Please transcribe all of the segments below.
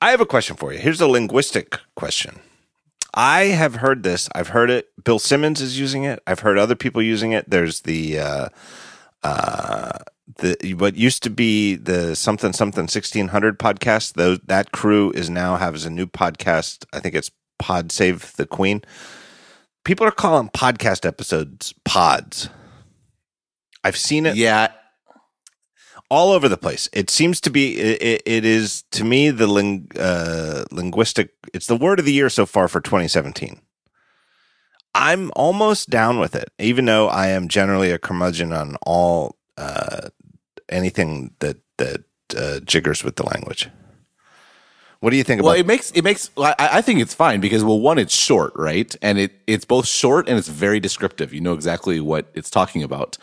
I have a question for you. Here's a linguistic question. I have heard this. I've heard it. Bill Simmons is using it. I've heard other people using it. There's the uh, uh, the what used to be the something something sixteen hundred podcast. Though that crew is now has a new podcast. I think it's Pod Save the Queen. People are calling podcast episodes pods. I've seen it. Yeah, all over the place. It seems to be. It, it is to me the ling, uh, linguistic. It's the word of the year so far for 2017. I'm almost down with it, even though I am generally a curmudgeon on all uh, anything that that uh, jiggers with the language. What do you think well, about? it makes it makes. I, I think it's fine because well, one, it's short, right, and it it's both short and it's very descriptive. You know exactly what it's talking about,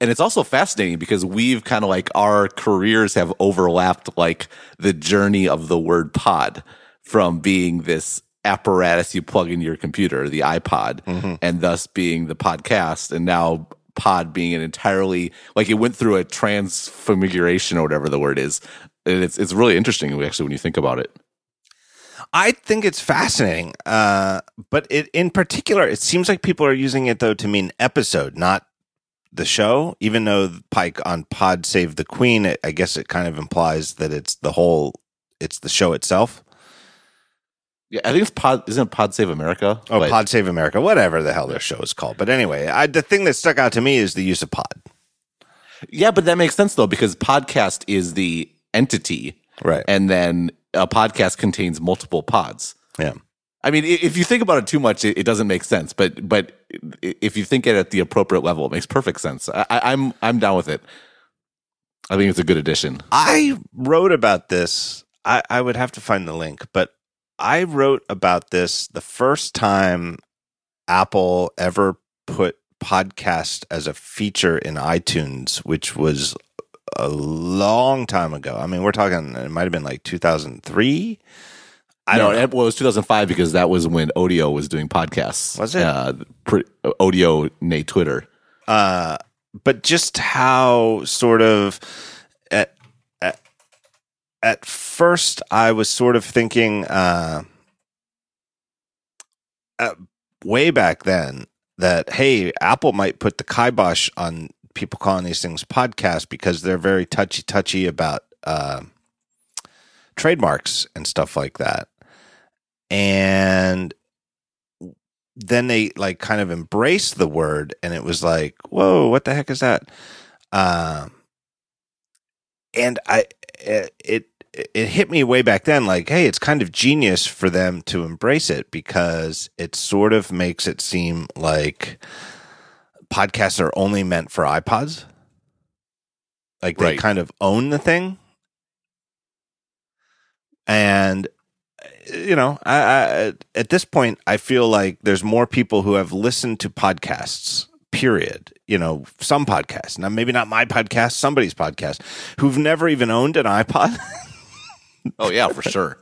and it's also fascinating because we've kind of like our careers have overlapped, like the journey of the word pod from being this apparatus you plug into your computer, the iPod, Mm-hmm. and thus being the podcast, and now pod being an entirely like it went through a transfiguration or whatever the word is. And it's it's really interesting actually when you think about it. I think it's fascinating, uh, but it in particular, it seems like people are using it though to mean episode, not the show. Even though Pike on Pod Save the Queen, it, I guess it kind of implies that it's the whole, it's the show itself. Yeah, I think it's Pod. Isn't it Pod Save America? Oh, But- Pod Save America, whatever the hell their show is called. But anyway, I, the thing that stuck out to me is the use of pod. Yeah, but that makes sense though because podcast is the entity, Right. and then a podcast contains multiple pods. Yeah. I mean, if you think about it too much, it, doesn't make sense. But but if you think it at the appropriate level, it makes perfect sense. I- I'm I'm down with it. I think it's a good addition. I wrote about this. I, I would have to find the link, but I wrote about this the first time Apple ever put podcast as a feature in iTunes, which was a long time ago. I mean, we're talking, it might have been like 2003. I no, don't know. it- well, it was 2005 because that was when Odeo was doing podcasts. Was it? Uh, pre- Odeo, nay Twitter. uh, but just how sort of at, at at first I was sort of thinking uh, uh, way back then that hey Apple might put the kibosh on people calling these things podcasts because they're very touchy touchy about uh, trademarks and stuff like that and then they like kind of embraced the word and it was like whoa what the heck is that? Um and i it, it it hit me way back then like hey it's kind of genius for them to embrace it because it sort of makes it seem like podcasts are only meant for ipods. Like they Right. kind of own the thing. And you know, I, I, at this point, I feel like there's more people who have listened to podcasts. Period. You know, some podcasts. Now, maybe not my podcast, somebody's podcast, who've never even owned an iPod. Oh yeah, for sure.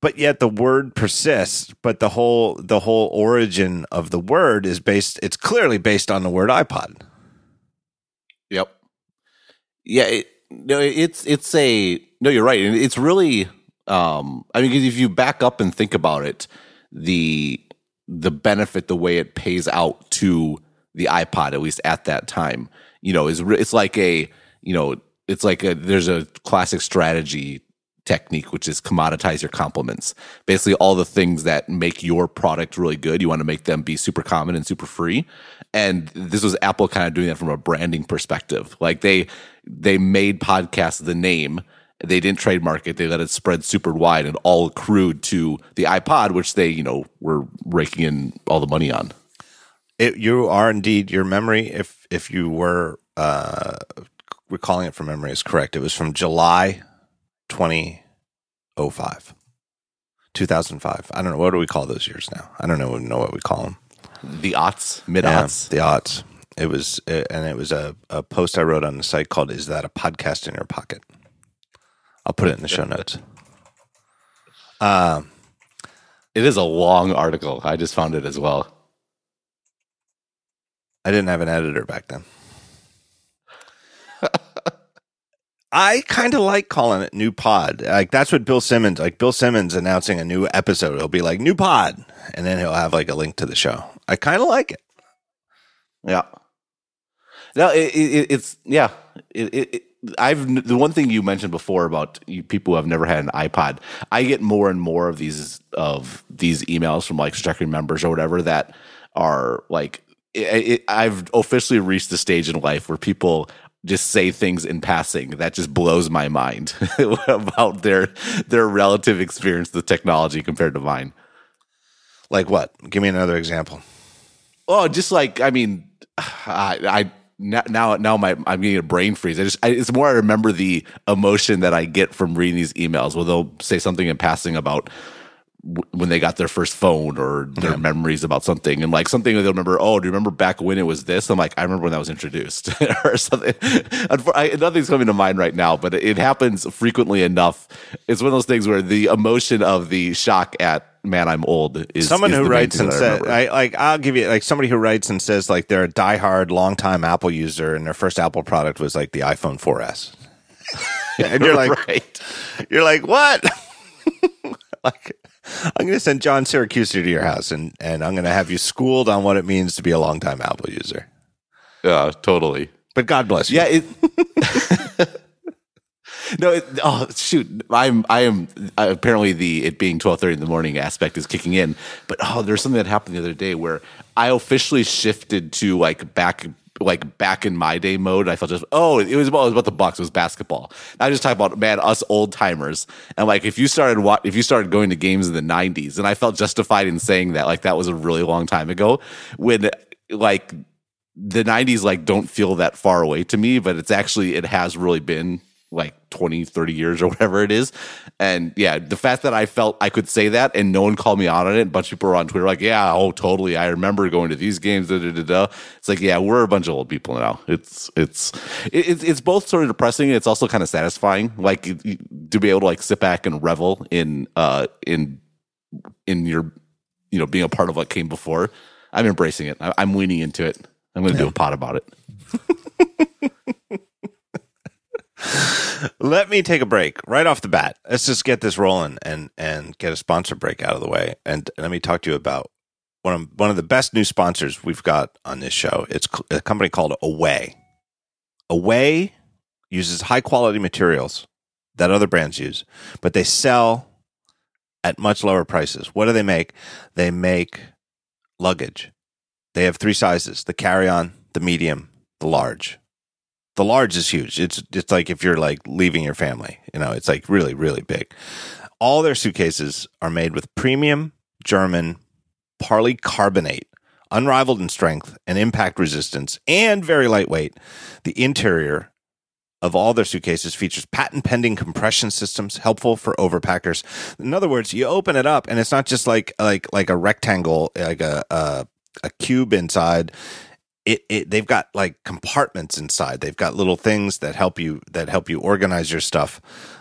but yet the word persists. But the whole the whole origin of the word is based. It's clearly based on the word iPod. Yep. Yeah. It, no, it's it's a no. You're right, and it's really. Um, I mean, if you back up and think about it, the the benefit, the way it pays out to the iPod, at least at that time, you know, is it's like a you know, it's like a there's a classic strategy technique which is commoditize your complements basically all the things that make your product really good you want to make them be super common and super free and this was apple kind of doing that from a branding perspective like they they made podcast the name they didn't trademark it they let it spread super wide and all accrued to the ipod which they you know were raking in all the money on It, you are indeed your memory. If if you were uh, recalling it from memory, is correct. It was from July 2005, 2005. I don't know what do we call those years now. I don't know know what we call them. The aughts mid Yeah, the odds. It was, uh, and it was a, a post I wrote on the site called "Is that a podcast in your pocket?" I'll put it in the show notes. Um, it is a long article i just found it as well I didn't have an editor back then. I kind of like calling it new pod. Like that's what Bill Simmons, like Bill Simmons announcing a new episode. It'll be like new pod, and then he'll have like a link to the show. I kind of like it. Yeah. No, it, it, it's yeah. It, it, I've the one thing you mentioned before about you, people who have never had an iPod. I get more and more of these of these emails from like Stratechery members or whatever that are like. I've officially reached the stage in life where people just say things in passing that just blows my mind about their their relative experience with technology compared to mine. Like what? Give me another example. Oh, just like I mean, I, I now now my I'm getting a brain freeze. I just I, it's more I remember the emotion that I get from reading these emails where they'll say something in passing about when they got their first phone or their yeah. memories about something. And like something they'll remember oh do you remember back when it was this? I'm like i remember when that was introduced. Or something. I, nothing's coming to mind right now but it happens frequently enough. It's one of those things where the emotion of the shock at man i'm old is someone is who writes and says I, like i'll give you like somebody who writes and says like they're a diehard longtime apple user and their first apple product was like the iphone 4s and you're like right. you're like what? Like I'm going to send John Siracusa to your house and, and I'm going to have you schooled on what it means to be a longtime Apple user. Yeah, totally. But God bless you. Yeah. It, no, it, oh shoot! I'm I am apparently the it being twelve thirty in the morning aspect is kicking in. But oh, there's something that happened the other day where I officially shifted to like back like back in my day mode. I felt just oh, it was about, it was about the Bucks. It was basketball. I just talk about man, us old timers, and like if you started what if you started going to games in the '90s, and I felt justified in saying that like that was a really long time ago when like the 90s like don't feel that far away to me but it's actually it has really been like 20, 30 years or whatever it is. And yeah, the fact that I felt I could say that and no one called me out on it. A bunch of people were on Twitter like, yeah, oh, totally. I remember going to these games. Da, da, da, da. It's like, yeah, we're a bunch of old people now. It's, it's, it's, it's both sort of depressing. It's also kind of satisfying. Like to be able to like sit back and revel in, uh, in, in your, you know, being a part of what came before. I'm embracing it. I, am leaning into it. I'm going to yeah. do a pot about it. Let me take a break right off the bat. Let's just get this rolling and and get a sponsor break out of the way. And let me talk to you about one of one of the best new sponsors we've got on this show. It's a company called Away. Away uses high quality materials that other brands use, but they sell at much lower prices. What do they make? They make luggage. They have three sizes: the carry-on, the medium, the large the large is huge. It's it's like if you're like leaving your family, you know, it's like really really big. All their suitcases are made with premium German polycarbonate, unrivaled in strength and impact resistance, and very lightweight. The interior of all their suitcases features patent pending compression systems helpful for overpackers. In other words, you open it up and it's not just like like like a rectangle, like a a, a cube inside it, it they've got like compartments inside. They've got little things that help you that help you organize your stuff.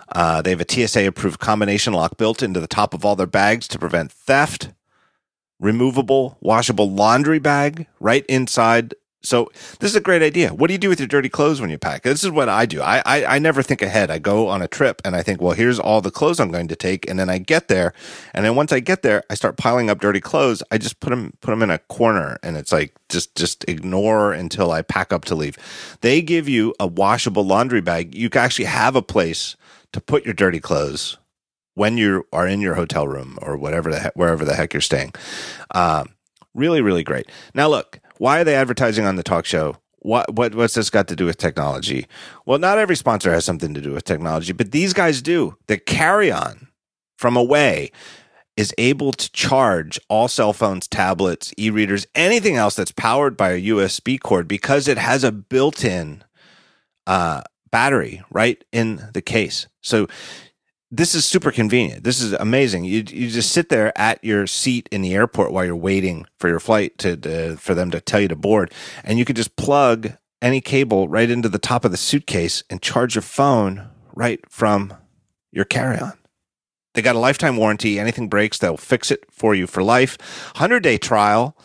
Uh, they have a TSA approved combination lock built into the top of all their bags to prevent theft. Removable, washable laundry bag right inside so this is a great idea. What do you do with your dirty clothes when you pack? This is what I do. I, I, I never think ahead. I go on a trip and I think, well, here's all the clothes I'm going to take, and then I get there, and then once I get there, I start piling up dirty clothes. I just put them put them in a corner, and it's like just just ignore until I pack up to leave. They give you a washable laundry bag. You can actually have a place to put your dirty clothes when you are in your hotel room or whatever the wherever the heck you're staying. Um, really, really great. Now look why are they advertising on the talk show? What, what what's this got to do with technology? Well, not every sponsor has something to do with technology, but these guys do. The carry on from away is able to charge all cell phones, tablets, e-readers, anything else that's powered by a USB cord because it has a built-in uh, battery right in the case. So this is super convenient. This is amazing. You you just sit there at your seat in the airport while you're waiting for your flight to, to for them to tell you to board, and you could just plug any cable right into the top of the suitcase and charge your phone right from your carry-on. They got a lifetime warranty. Anything breaks, they'll fix it for you for life. 100 day trial.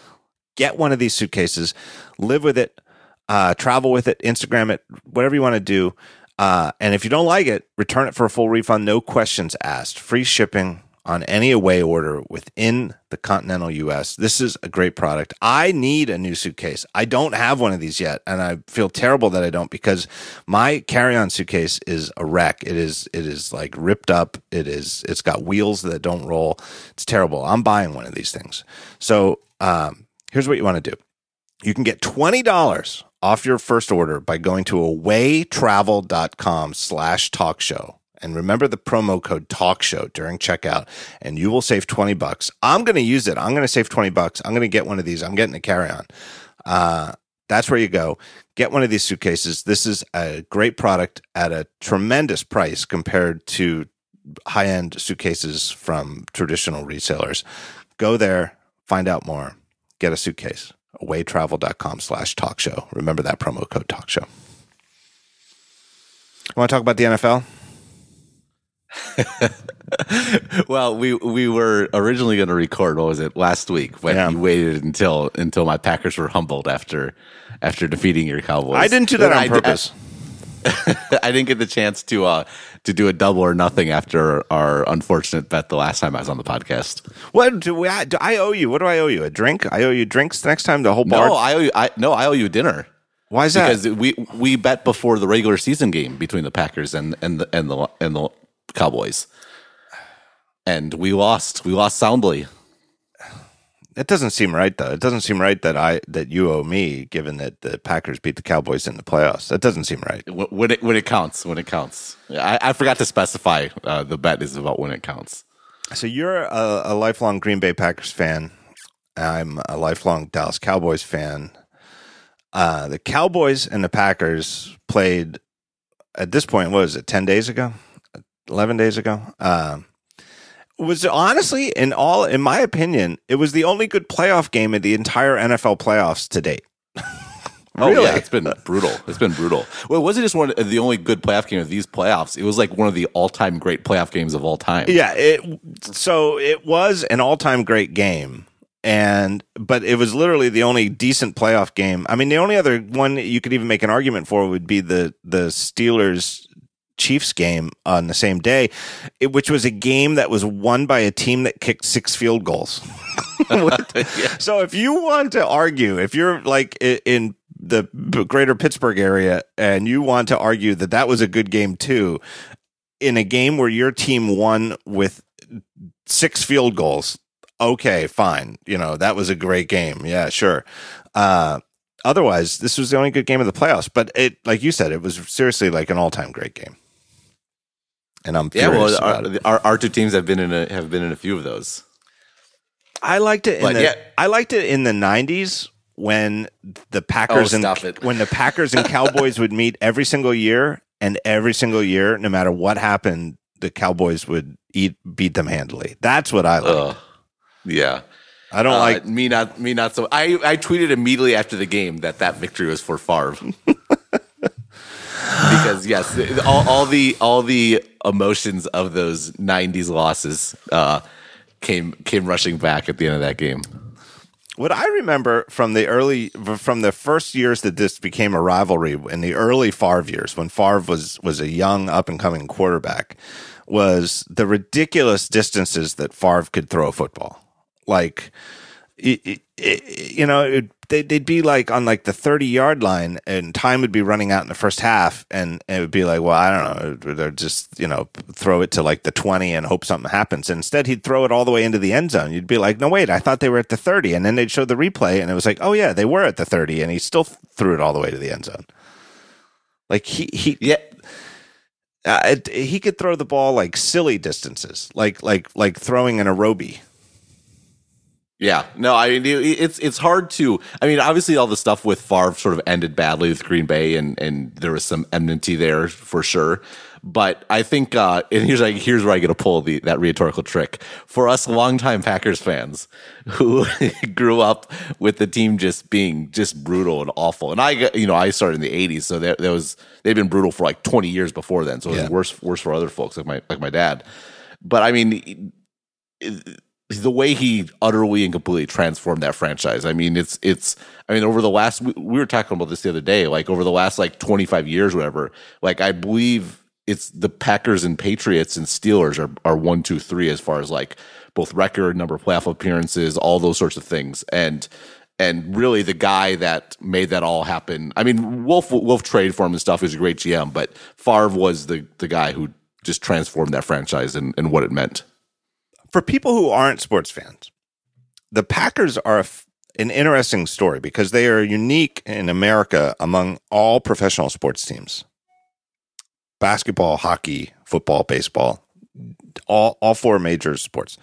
Get one of these suitcases, live with it, uh, travel with it, Instagram it, whatever you want to do. Uh, and if you don't like it, return it for a full refund, no questions asked. Free shipping on any away order within the continental US. This is a great product. I need a new suitcase. I don't have one of these yet, and I feel terrible that I don't because my carry-on suitcase is a wreck. It is it is like ripped up. It is it's got wheels that don't roll. It's terrible. I'm buying one of these things. So, um, here's what you want to do. You can get $20 off your first order by going to awaytravel.com slash talk show. And remember the promo code talk show during checkout and you will save 20 bucks. I'm going to use it. I'm going to save 20 bucks. I'm going to get one of these. I'm getting a carry on. Uh, that's where you go. Get one of these suitcases. This is a great product at a tremendous price compared to high end suitcases from traditional resellers. Go there, find out more, get a suitcase. Awaytravel.com slash talk show. Remember that promo code talk show. Want to talk about the NFL? well, we we were originally going to record. What was it last week? When yeah. you waited until until my Packers were humbled after after defeating your Cowboys. I didn't do that on I, purpose. I, I, didn't get the chance to uh to do a double or nothing after our unfortunate bet the last time I was on the podcast. What do, we, do I owe you? What do I owe you? A drink? I owe you drinks next time. The whole bar. No, I owe you. I, no, I owe you dinner. Why is that? Because we we bet before the regular season game between the Packers and and the and the and the Cowboys. And we lost. We lost soundly. It doesn't seem right though. It doesn't seem right that I that you owe me, given that the Packers beat the Cowboys in the playoffs. That doesn't seem right. When it when it counts, when it counts. I, I forgot to specify uh, the bet is about when it counts. So you're a, a lifelong Green Bay Packers fan. I'm a lifelong Dallas Cowboys fan. Uh, the Cowboys and the Packers played at this point. What was it? Ten days ago. 11 days ago. Um, was honestly, in all, in my opinion, it was the only good playoff game in the entire NFL playoffs to date. Oh really? yeah, it's been brutal. It's been brutal. Well, it wasn't just one of the only good playoff game of these playoffs. It was like one of the all-time great playoff games of all time. Yeah, it so it was an all-time great game. And but it was literally the only decent playoff game. I mean, the only other one you could even make an argument for would be the the Steelers Chiefs game on the same day, it, which was a game that was won by a team that kicked six field goals. yeah. So if you want to argue, if you're like in the greater Pittsburgh area and you want to argue that that was a good game too, in a game where your team won with six field goals, okay, fine. You know, that was a great game. Yeah, sure. Uh, otherwise, this was the only good game of the playoffs. But it, like you said, it was seriously like an all time great game and I'm yeah. Well, our, our, our two teams have been in a have been in a few of those. I liked it. In but the, yeah. I liked it in the '90s when the Packers oh, and when the Packers and Cowboys would meet every single year, and every single year, no matter what happened, the Cowboys would eat beat them handily. That's what I like. yeah. I don't uh, like me not me not so. I I tweeted immediately after the game that that victory was for Favre. because yes, all, all, the all the emotions of those '90s losses uh, came came rushing back at the end of that game. What I remember from the early, from the first years that this became a rivalry, in the early Favre years, when Favre was was a young up and coming quarterback, was the ridiculous distances that Favre could throw a football. Like, it, it, you know, it, they'd, they'd be like on like the 30 yard line and time would be running out in the first half and it would be like well i don't know they're just you know throw it to like the 20 and hope something happens. And instead he'd throw it all the way into the end zone. You'd be like no wait i thought they were at the 30 and then they'd show the replay and it was like oh yeah they were at the 30 and he still threw it all the way to the end zone. Like he he yeah. Uh, he could throw the ball like silly distances like like like throwing an aerobie yeah, no, I mean it's it's hard to. I mean, obviously, all the stuff with Favre sort of ended badly with Green Bay, and and there was some enmity there for sure. But I think, uh, and here's like here's where I get to pull the that rhetorical trick for us longtime Packers fans who grew up with the team just being just brutal and awful. And I, you know, I started in the '80s, so there, there was they've been brutal for like 20 years before then. So it was yeah. worse worse for other folks like my like my dad. But I mean. It, the way he utterly and completely transformed that franchise. I mean, it's it's. I mean, over the last we, we were talking about this the other day. Like over the last like twenty five years, whatever. Like I believe it's the Packers and Patriots and Steelers are are one, two, three as far as like both record, number of playoff appearances, all those sorts of things, and and really the guy that made that all happen. I mean, Wolf Wolf trade for him and stuff is a great GM, but Favre was the the guy who just transformed that franchise and, and what it meant. For people who aren't sports fans, the Packers are an interesting story because they are unique in America among all professional sports teams basketball, hockey, football, baseball, all, all four major sports.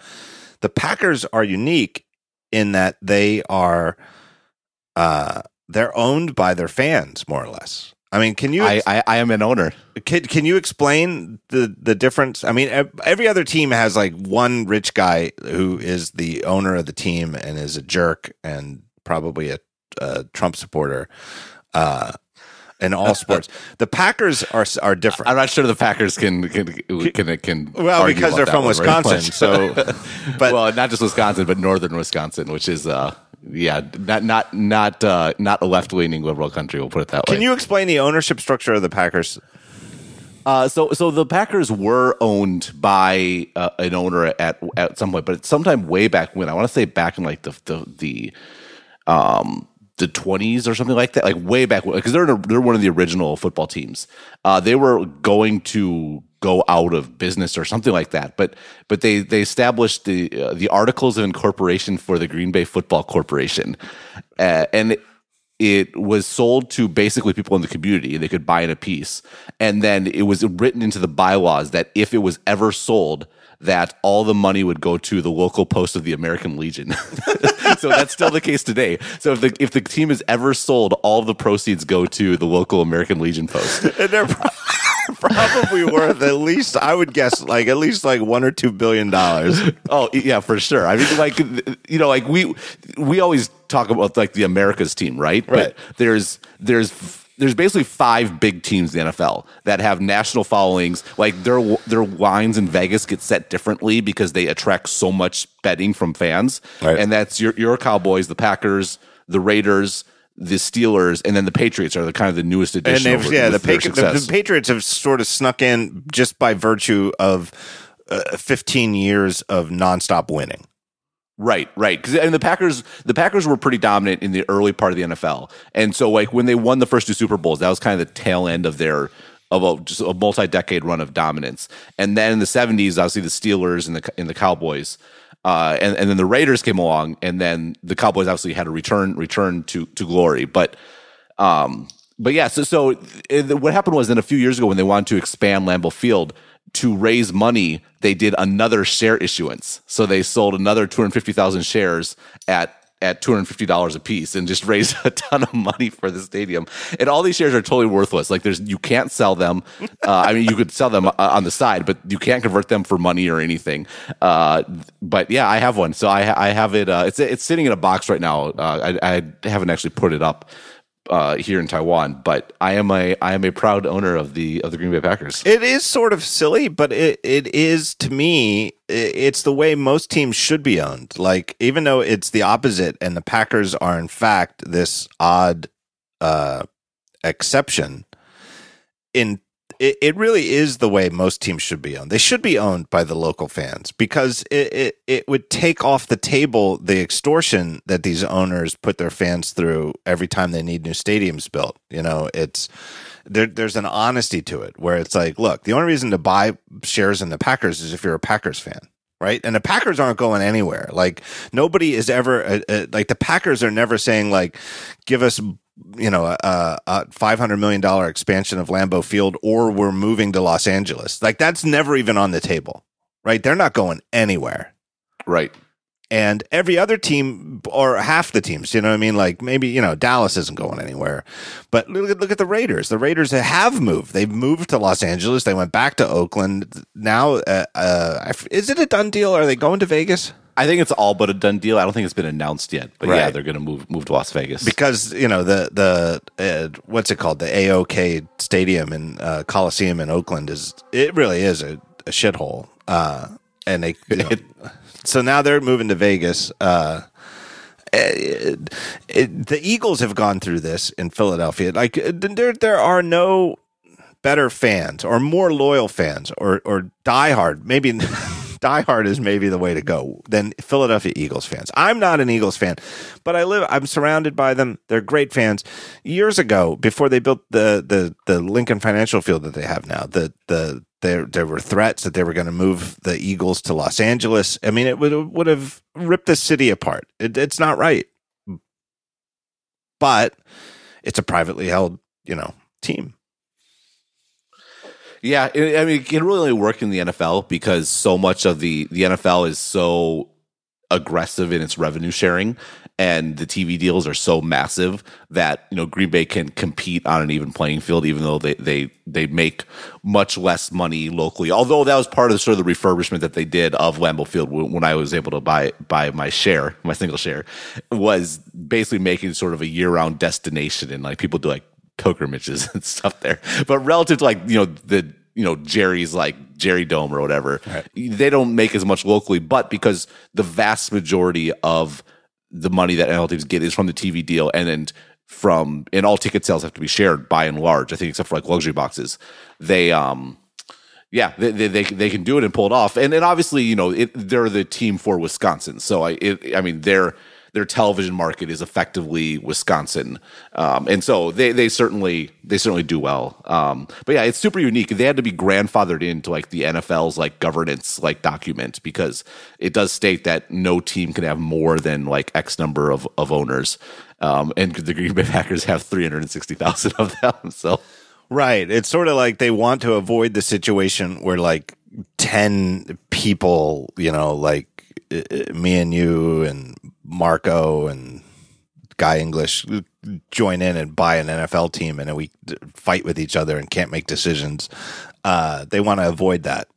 The Packers are unique in that they are uh, they're owned by their fans more or less. I mean, can you? I, I, I am an owner. Can, can you explain the the difference? I mean, every other team has like one rich guy who is the owner of the team and is a jerk and probably a, a Trump supporter. Uh, in all sports. the Packers are are different. I'm not sure the Packers can can can, can well because they're from Wisconsin. So, but well, not just Wisconsin, but northern Wisconsin, which is uh yeah, not not not uh, not a left leaning liberal country. We'll put it that way. Can you explain the ownership structure of the Packers? Uh, so, so the Packers were owned by uh, an owner at at some point, but sometime way back when I want to say back in like the the, the um the 20s or something like that, like way back because they're a, they're one of the original football teams. Uh, they were going to go out of business or something like that, but but they they established the uh, the Articles of Incorporation for the Green Bay Football Corporation, uh, and. It, it was sold to basically people in the community. They could buy it a piece. And then it was written into the bylaws that if it was ever sold, that all the money would go to the local post of the American Legion. so that's still the case today. So if the if the team is ever sold, all the proceeds go to the local American Legion post. And they're probably worth at least I would guess like at least like one or two billion dollars. Oh yeah, for sure. I mean, like you know, like we we always talk about like the America's team, right? Right. But there's there's there's basically five big teams in the NFL that have national followings. Like their their lines in Vegas get set differently because they attract so much betting from fans. Right. And that's your your Cowboys, the Packers, the Raiders, the Steelers, and then the Patriots are the kind of the newest addition. And yeah, the, the, the, Patriots have sort of snuck in just by virtue of uh, 15 years of nonstop winning. Right, right. Because and the Packers, the Packers were pretty dominant in the early part of the NFL, and so like when they won the first two Super Bowls, that was kind of the tail end of their of a just a multi-decade run of dominance. And then in the '70s, obviously the Steelers and the and the Cowboys, uh, and and then the Raiders came along, and then the Cowboys obviously had a return return to to glory. But um, but yeah, so so it, what happened was then a few years ago when they wanted to expand Lambeau Field, to raise money, they did another share issuance. So they sold another 250,000 shares at at $250 a piece and just raised a ton of money for the stadium. And all these shares are totally worthless. Like there's you can't sell them. Uh, I mean you could sell them uh, on the side, but you can't convert them for money or anything. Uh, but yeah, I have one. So I I have it uh, it's it's sitting in a box right now. Uh, I I haven't actually put it up uh, here in Taiwan, but I am a I am a proud owner of the of the Green Bay Packers. It is sort of silly, but it it is to me. It's the way most teams should be owned. Like even though it's the opposite, and the Packers are in fact this odd uh, exception. In it, it really is the way most teams should be owned. They should be owned by the local fans because it, it, it would take off the table the extortion that these owners put their fans through every time they need new stadiums built. You know, it's there, there's an honesty to it where it's like, look, the only reason to buy shares in the Packers is if you're a Packers fan right? And the Packers aren't going anywhere. Like nobody is ever uh, uh, like the Packers are never saying like, give us you know a, a 500 million dollar expansion of Lambeau Field or we're moving to Los Angeles. Like that's never even on the table, right? They're not going anywhere, right? And every other team or half the teams, you know what I mean? Like maybe, you know, Dallas isn't going anywhere. But look at, look at the Raiders. The Raiders have moved. They've moved to Los Angeles. They went back to Oakland. Now, uh, uh, is it a done deal? Are they going to Vegas? I think it's all but a done deal. I don't think it's been announced yet, but right. yeah, they're going to move move to Las Vegas because you know the the uh, what's it called the AOK Stadium and uh, Coliseum in Oakland is it really is a, a shithole. Uh, and they you know, so now they're moving to Vegas. Uh, it, it, the Eagles have gone through this in Philadelphia. Like there, there are no better fans or more loyal fans or or diehard. Maybe diehard is maybe the way to go than Philadelphia Eagles fans. I'm not an Eagles fan, but I live. I'm surrounded by them. They're great fans. Years ago, before they built the the the Lincoln Financial Field that they have now, the the there there were threats that they were going to move the Eagles to Los Angeles. I mean, it would would have ripped the city apart. It, it's not right, but it's a privately held, you know, team. Yeah, I mean, it can really only work in the NFL because so much of the the NFL is so aggressive in its revenue sharing and the TV deals are so massive that you know Green Bay can compete on an even playing field, even though they they they make much less money locally. Although that was part of the, sort of the refurbishment that they did of Lambeau Field when I was able to buy buy my share, my single share, was basically making sort of a year round destination, and like people do like pilgrimages and stuff there. But relative to like you know the you know Jerry's like Jerry Dome or whatever, right. they don't make as much locally. But because the vast majority of the money that NFL teams get is from the TV deal, and then from and all ticket sales have to be shared by and large. I think except for like luxury boxes, they um yeah they they they, they can do it and pull it off. And and obviously you know it, they're the team for Wisconsin, so I it, I mean they're their television market is effectively Wisconsin, um, and so they they certainly they certainly do well. Um, but yeah, it's super unique. They had to be grandfathered into like the NFL's like governance like document because it does state that no team can have more than like X number of of owners, um, and the Green Bay Packers have three hundred and sixty thousand of them. So. Right. It's sort of like they want to avoid the situation where like 10 people, you know, like me and you and Marco and Guy English join in and buy an NFL team and we fight with each other and can't make decisions. Uh, they want to avoid that.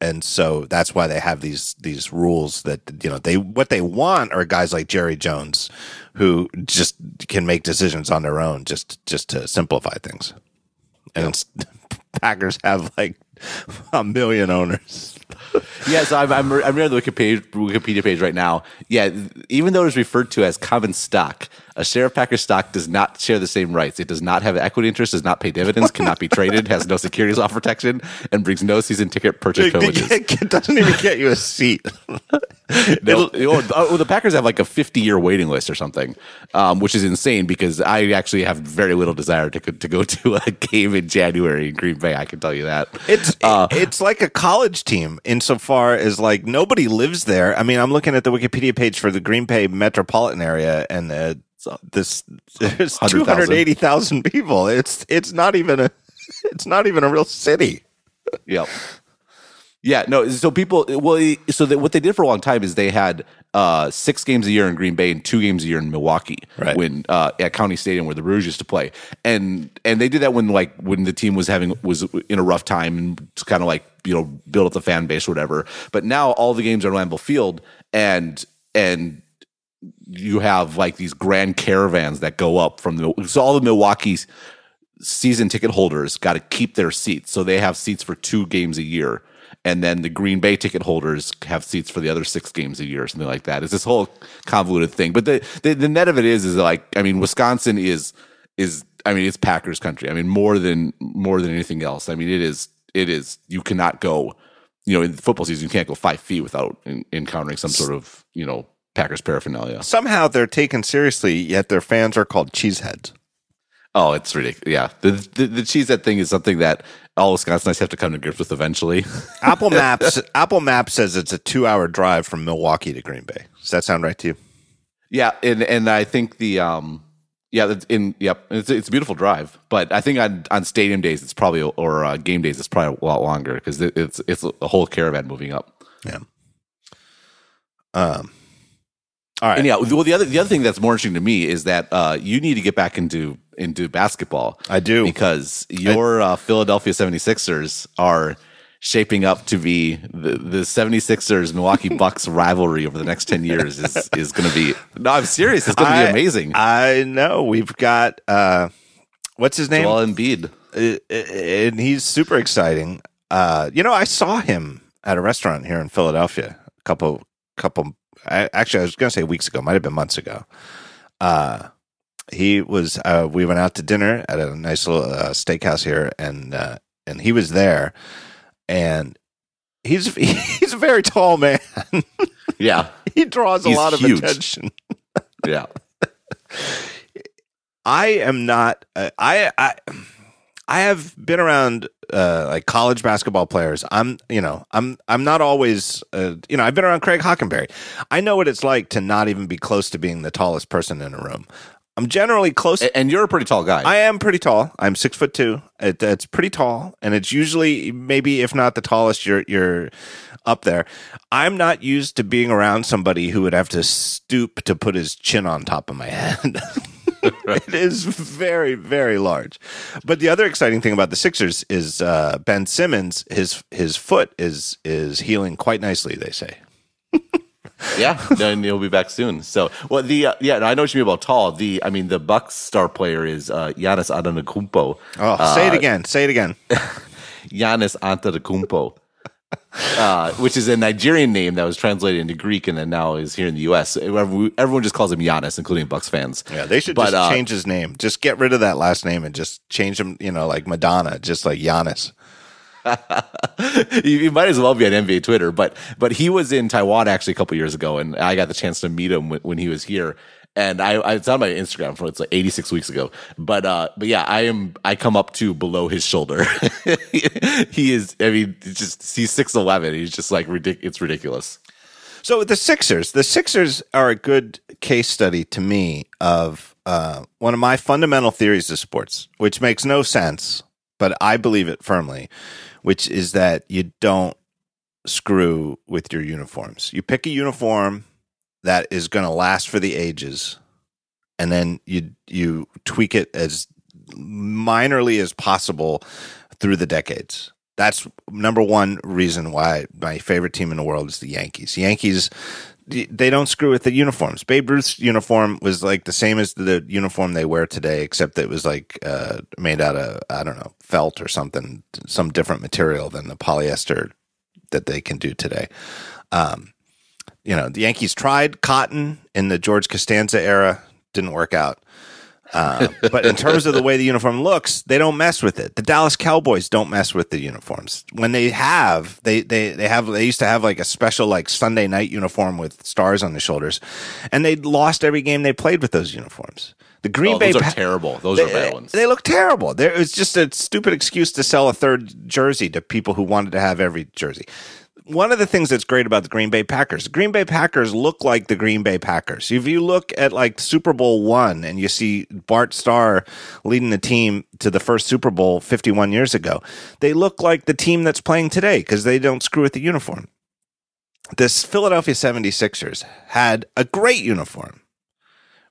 And so that's why they have these these rules that you know they what they want are guys like Jerry Jones who just can make decisions on their own just just to simplify things. And. Packers have like a million owners. yeah, so I'm, I'm, I'm reading the Wikipedia, Wikipedia page right now. Yeah, even though it is referred to as common stock, a share of Packer stock does not share the same rights. It does not have equity interest, does not pay dividends, cannot be traded, has no securities law protection, and brings no season ticket purchase privileges. It doesn't even get you a seat. no, oh, the Packers have like a 50 year waiting list or something, um, which is insane because I actually have very little desire to to go to a game in January in Green Bay. I can tell you that it's uh, it's like a college team insofar as like nobody lives there. I mean, I'm looking at the Wikipedia page for the Green Bay metropolitan area, and uh, this there's 280,000 people. It's it's not even a it's not even a real city. Yep. Yeah, no. So people, well, so that what they did for a long time is they had uh, six games a year in Green Bay and two games a year in Milwaukee, right. when uh, at County Stadium where the Brews used to play, and and they did that when like when the team was having was in a rough time and kind of like you know build up the fan base or whatever. But now all the games are Lambeau Field, and and you have like these grand caravans that go up from the so all the Milwaukee's season ticket holders got to keep their seats, so they have seats for two games a year, and then the Green Bay ticket holders have seats for the other six games a year, or something like that. It's this whole convoluted thing, but the, the the net of it is is like I mean, Wisconsin is is I mean it's Packers country. I mean more than more than anything else. I mean it is it is you cannot go you know in the football season you can't go five feet without in, encountering some sort of you know Packers paraphernalia. Somehow they're taken seriously, yet their fans are called cheeseheads. Oh, it's ridiculous. Yeah. The, the, the cheesehead thing is something that all Wisconsinites have to come to grips with eventually. Apple Maps Apple Maps says it's a two hour drive from Milwaukee to Green Bay. Does that sound right to you? Yeah, and and I think the um yeah in yep it's it's a beautiful drive, but I think on on stadium days it's probably or uh, game days it's probably a lot longer because it's it's a whole caravan moving up. Yeah. Um. All right. And yeah, well, the other the other thing that's more interesting to me is that uh, you need to get back into into basketball. I do because your uh, Philadelphia 76ers are shaping up to be the, the 76ers Milwaukee Bucks rivalry over the next 10 years is is going to be No, I'm serious. It's going to be amazing. I know. We've got uh what's his name? Joel Embiid. Uh, uh, and he's super exciting. Uh you know, I saw him at a restaurant here in Philadelphia. A couple, couple. I, actually, I was going to say weeks ago. Might have been months ago. Uh, he was. Uh, we went out to dinner at a nice little uh, steakhouse here, and uh, and he was there, and he's he's a very tall man. Yeah. he draws a He's lot of huge. attention. Yeah. I am not. Uh, I I I have been around uh, like college basketball players. I'm you know I'm I'm not always uh, you know I've been around Craig Hockenberry. I know what it's like to not even be close to being the tallest person in a room. I'm generally close. And you're a pretty tall guy. I am pretty tall. I'm six foot two. It, it's pretty tall, and it's usually maybe if not the tallest, you're you're up there. I'm not used to being around somebody who would have to stoop to put his chin on top of my head. it is very very large. But the other exciting thing about the Sixers is uh, Ben Simmons. His his foot is is healing quite nicely. They say. yeah, and he'll be back soon. So, well, the uh, yeah, I know what you mean about tall. The I mean, the Bucks star player is uh, Giannis Antetokounmpo. Oh, say it again. Say it again. Giannis Antetokounmpo, uh, which is a Nigerian name that was translated into Greek and then now is here in the U.S. Everyone just calls him Giannis, including Bucks fans. Yeah, they should But, just uh, change his name. Just get rid of that last name and just change him. You know, like Madonna, just like Giannis. you, you might as well be on NBA Twitter, but but he was in Taiwan actually a couple years ago, and I got the chance to meet him when, when he was here. And I, I it's on my Instagram from it's like 86 weeks ago. But uh, but yeah, I am I come up to below his shoulder. he is. I mean, just he's six eleven. He's just like ridic- It's ridiculous. So the Sixers, the Sixers are a good case study to me of uh, one of my fundamental theories of sports, which makes no sense, but I believe it firmly, which is that you don't screw with your uniforms. You pick a uniform that is going to last for the ages, and then you you tweak it as minorly as possible through the decades. That's number one reason why my favorite team in the world is the Yankees. Yankees, they don't screw with the uniforms. Babe Ruth's uniform was like the same as the uniform they wear today, except it was like uh, made out of I don't know felt or something, some different material than the polyester that they can do today. Um, you know, the Yankees tried cotton in the George Costanza era, didn't work out. Uh, but in terms of the way the uniform looks, they don't mess with it. The Dallas Cowboys don't mess with the uniforms. When they have, they they they have they used to have like a special like Sunday night uniform with stars on the shoulders, and they lost every game they played with those uniforms. The Green Oh, Bay those are Pa- terrible. Those they, are bad ones. They look terrible. There, it was just a stupid excuse to sell a third jersey to people who wanted to have every jersey. One of the things that's great about the Green Bay Packers, the Green Bay Packers look like the Green Bay Packers. If you look at like Super Bowl one and you see Bart Starr leading the team to the first Super Bowl 51 years ago, they look like the team that's playing today because they don't screw with the uniform. This Philadelphia 76ers had a great uniform.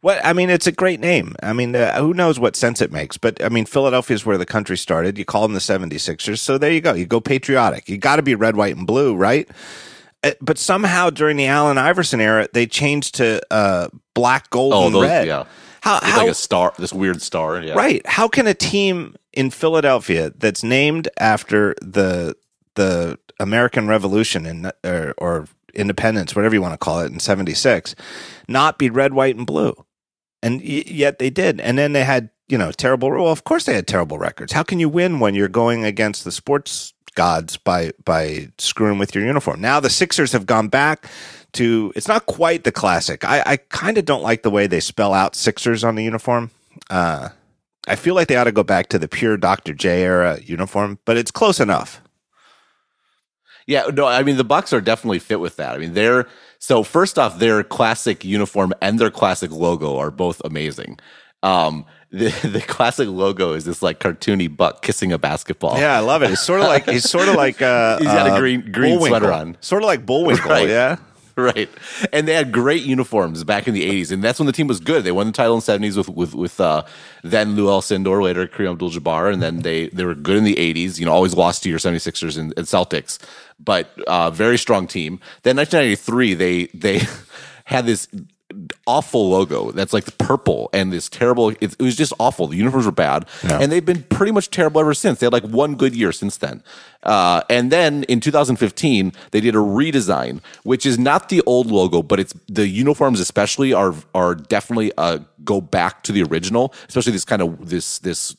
What I mean, it's a great name. I mean, uh, who knows what sense it makes? But I mean, Philadelphia is where the country started. You call them the 76ers. So there you go. You go patriotic. You got to be red, white, and blue, right? Uh, But somehow during the Allen Iverson era, they changed to uh, black, gold, oh, and those red. yeah. How, how like a star, this weird star. Yeah. Right. How can a team in Philadelphia that's named after the the American Revolution and or, or independence, whatever you want to call it, in '76, not be red, white, and blue? And y- yet they did. And then they had you know terrible. Well, of course they had terrible records. How can you win when you're going against the sports gods by by screwing with your uniform? Now the Sixers have gone back to. It's not quite the classic. I, I kind of don't like the way they spell out Sixers on the uniform. Uh, I feel like they ought to go back to the pure Dr. J era uniform, but it's close enough. Yeah, no, I mean the Bucks are definitely fit with that. I mean they're so first off, their classic uniform and their classic logo are both amazing. Um, the the classic logo is this like cartoony buck kissing a basketball. Yeah, I love it. It's sort of like he's sort of like uh, He's got a uh, green- green Bullwinkle. sweater on. sort of like Bullwinkle. Right. Yeah, right. And they had great uniforms back in the '80s, and that's when the team was good. They won the title in the '70s with with with uh, then Lou Alcindor, later Kareem Abdul-Jabbar, and then they they were good in the '80s. You know, always lost to your 76ers and, and Celtics, but uh, very strong team. Then 1993, they they had this awful logo that's like purple and this terrible. It, it was just awful. The uniforms were bad, Yeah. and they've been pretty much terrible ever since. They had like one good year since then. Uh, and then in 2015, they did a redesign, which is not the old logo, but it's the uniforms especially are are definitely uh, go back to the original, especially this kind of this this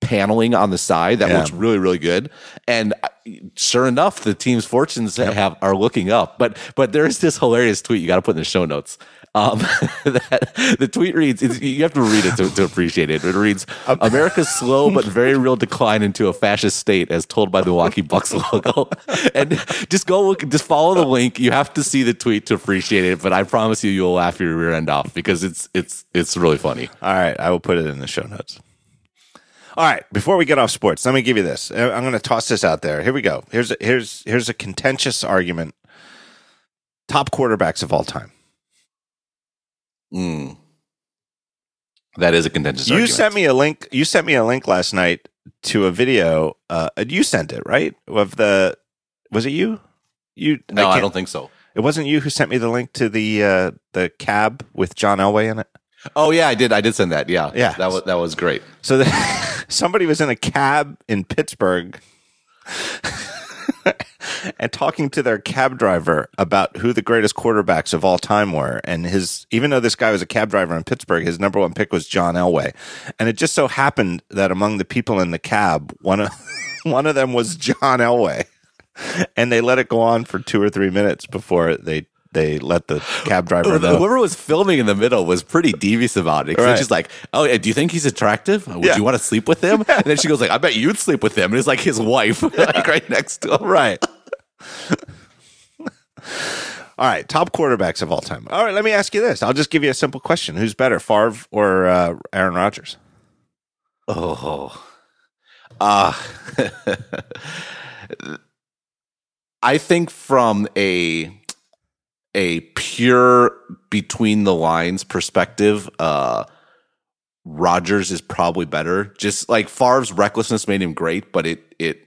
paneling on the side that Yeah. looks really really good. And uh, sure enough the team's fortunes have are looking up. But but there's this hilarious tweet you got to put in the show notes. Um, that the tweet reads it's, you have to read it to, to appreciate it. It reads america's slow but very real decline into a fascist state as told by the milwaukee bucks logo. And just go look just follow the link. You have to see the tweet to appreciate it but i promise you you'll laugh your rear end off because it's it's it's really funny. All right, I will put it in the show notes. All right, before we get off sports, let me give you this. Uh, I'm going to toss this out there. Here we go. Here's a, here's here's a contentious argument. Top quarterbacks of all time. Mm. That is a contentious You argument. sent me a link. You sent me a link last night to a video. Uh, you sent it right of the. Was it you? You? No, I, can't- don't think so. It wasn't you who sent me the link to the uh, the cab with John Elway in it. Oh yeah, I did. I did send that. Yeah, Yeah. That was that was great. So the, somebody was in a cab in Pittsburgh and talking to their cab driver about who the greatest quarterbacks of all time were. And his, even though this guy was a cab driver in Pittsburgh, his number one pick was John Elway. And it just so happened that among the people in the cab, one of, one of them was John Elway. And they let it go on for two or three minutes before they, they let the cab driver know. Whoever was filming in the middle was pretty devious about it. Right. She's like, "Oh, do you think he's attractive? Would Yeah. you want to sleep with him?" And then she goes like, "I bet you'd sleep with him." And it's like his wife, like right next to him. Right. all right, top quarterbacks of all time. All right, let me ask you this. I'll just give you a simple question: Who's better, Favre or uh, Aaron Rodgers? Oh, uh, I think from a a pure between the lines perspective, uh, Rodgers is probably better. Just like Favre's recklessness made him great, but it it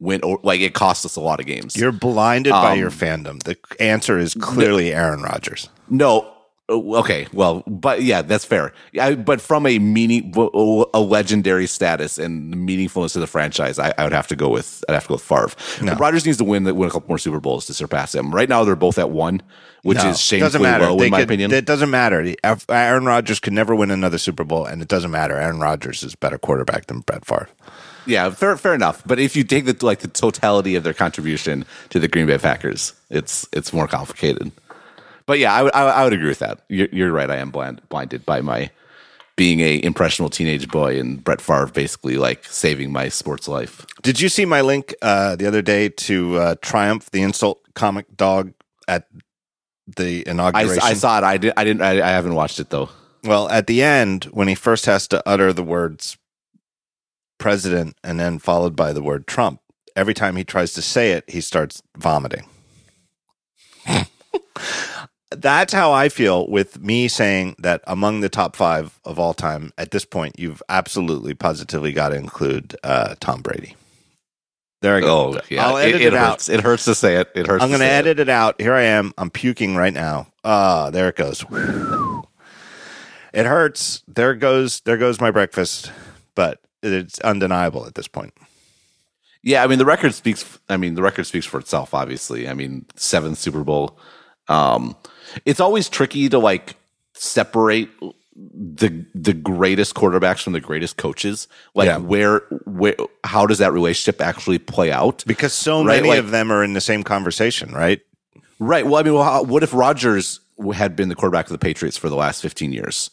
went like it cost us a lot of games. You're blinded by Um, your fandom. The answer is clearly Aaron Rodgers. No. Oh, Okay. Well, but yeah, that's fair. Yeah, but from a meaning, oh, a legendary status and the meaningfulness of the franchise, I, I would have to go with. I'd have to go with Favre. No. Rodgers needs to win win a couple more Super Bowls to surpass him. Right now, they're both at one, which No, is shamefully low They in my opinion. It doesn't matter. Aaron Rodgers could never win another Super Bowl, and it doesn't matter. Aaron Rodgers is a better quarterback than Brett Favre. yeah, fair, fair enough. But if you take the like the totality of their contribution to the Green Bay Packers, it's it's more complicated. But yeah, I would I, I would agree with that. You're, you're right. I am blind, blinded by my being a impressionable teenage boy and Brett Favre basically like saving my sports life. Did you see my link uh, the other day to uh, Triumph, the insult comic dog at the I, inauguration? I saw it. I did. I didn't. I, I haven't watched it though. Well, at the end, when he first has to utter the words president and then followed by the word Trump, every time he tries to say it, he starts vomiting. That's how I feel with me saying that among the top five of all time at this point, you've absolutely positively got to include uh, Tom Brady. There I go. Oh yeah, I'll it, edit it it out. hurts. It hurts to say it. It hurts. I'm going to edit it out. Here I am. I'm puking right now. Ah, there it goes. It hurts. There goes there goes my breakfast, but it's undeniable at this point. Yeah, I mean the record speaks. I mean the record speaks for itself. Obviously, I mean seventh Super Bowl. Um, it's always tricky to like separate the the greatest quarterbacks from the greatest coaches. Like Yeah. where where how does that relationship actually play out? Because so Right, many like- of them are in the same conversation, right? Right. Well, I mean, well, how, what if Rodgers had been the quarterback of the Patriots for the last 15 years?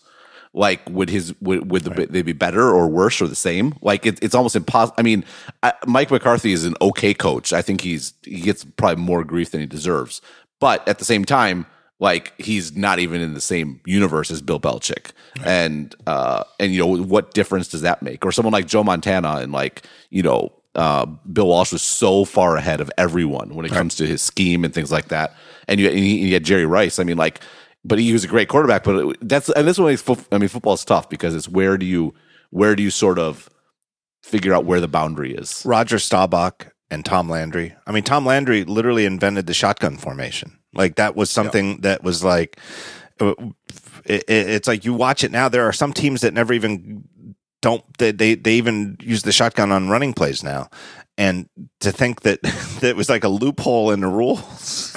Like, would his would, would the, they be better or worse or the same? Like, it, it's almost impossible. I mean, I, Mike McCarthy is an okay coach. I think he's he gets probably more grief than he deserves. But at the same time, like he's not even in the same universe as Bill Belichick. And uh, and you know what difference does that make? Or someone like Joe Montana and like you know uh, Bill Walsh was so far ahead of everyone when it comes to his scheme and things like that. And you and you had Jerry Rice. I mean, like, but he was a great quarterback. But it, that's and this one I mean football is tough because it's where do you where do you sort of figure out where the boundary is? Roger Staubach and Tom Landry. I mean, Tom Landry literally invented the shotgun formation. Like that was something that was like uh, it, it's like you watch it now. There are some teams that never even don't they, they they even use the shotgun on running plays now, and to think that that was like a loophole in the rules.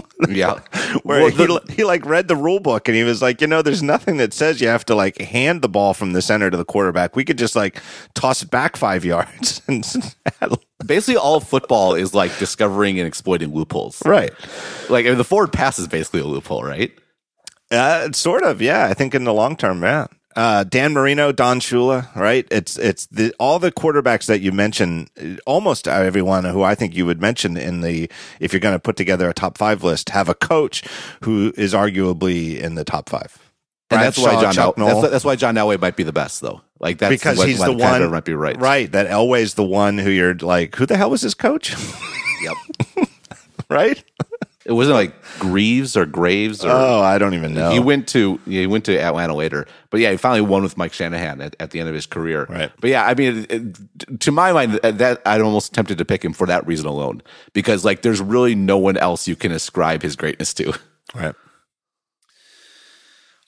yeah, where well, the, he, he like read the rule book and he was like, you know, there's nothing that says you have to like hand the ball from the center to the quarterback. We could just like toss it back five yards. And basically, all football is like discovering and exploiting loopholes. Right. Like I mean, the forward pass is basically a loophole, right? Uh, sort of, yeah. I think in the long term, yeah uh, Dan Marino, Don Shula, right? It's it's the all the quarterbacks that you mentioned, almost everyone who I think you would mention in the if you're going to put together a top five list, have a coach who is arguably in the top five. And that's why John Chuck El- that's, that's, why John Elway might be the best though. Like that's because what, he's the one might be right. Right, that Elway's the one who you're like, who the hell was his coach? yep. right? It wasn't like Greaves or Graves. Or, oh, I don't even know. He went to he went to Atlanta later, but yeah, he finally won with Mike Shanahan at, at the end of his career. Right. But yeah, I mean, it, it, to my mind, that I'm almost tempted to pick him for that reason alone, because like there's really no one else you can ascribe his greatness to. Right.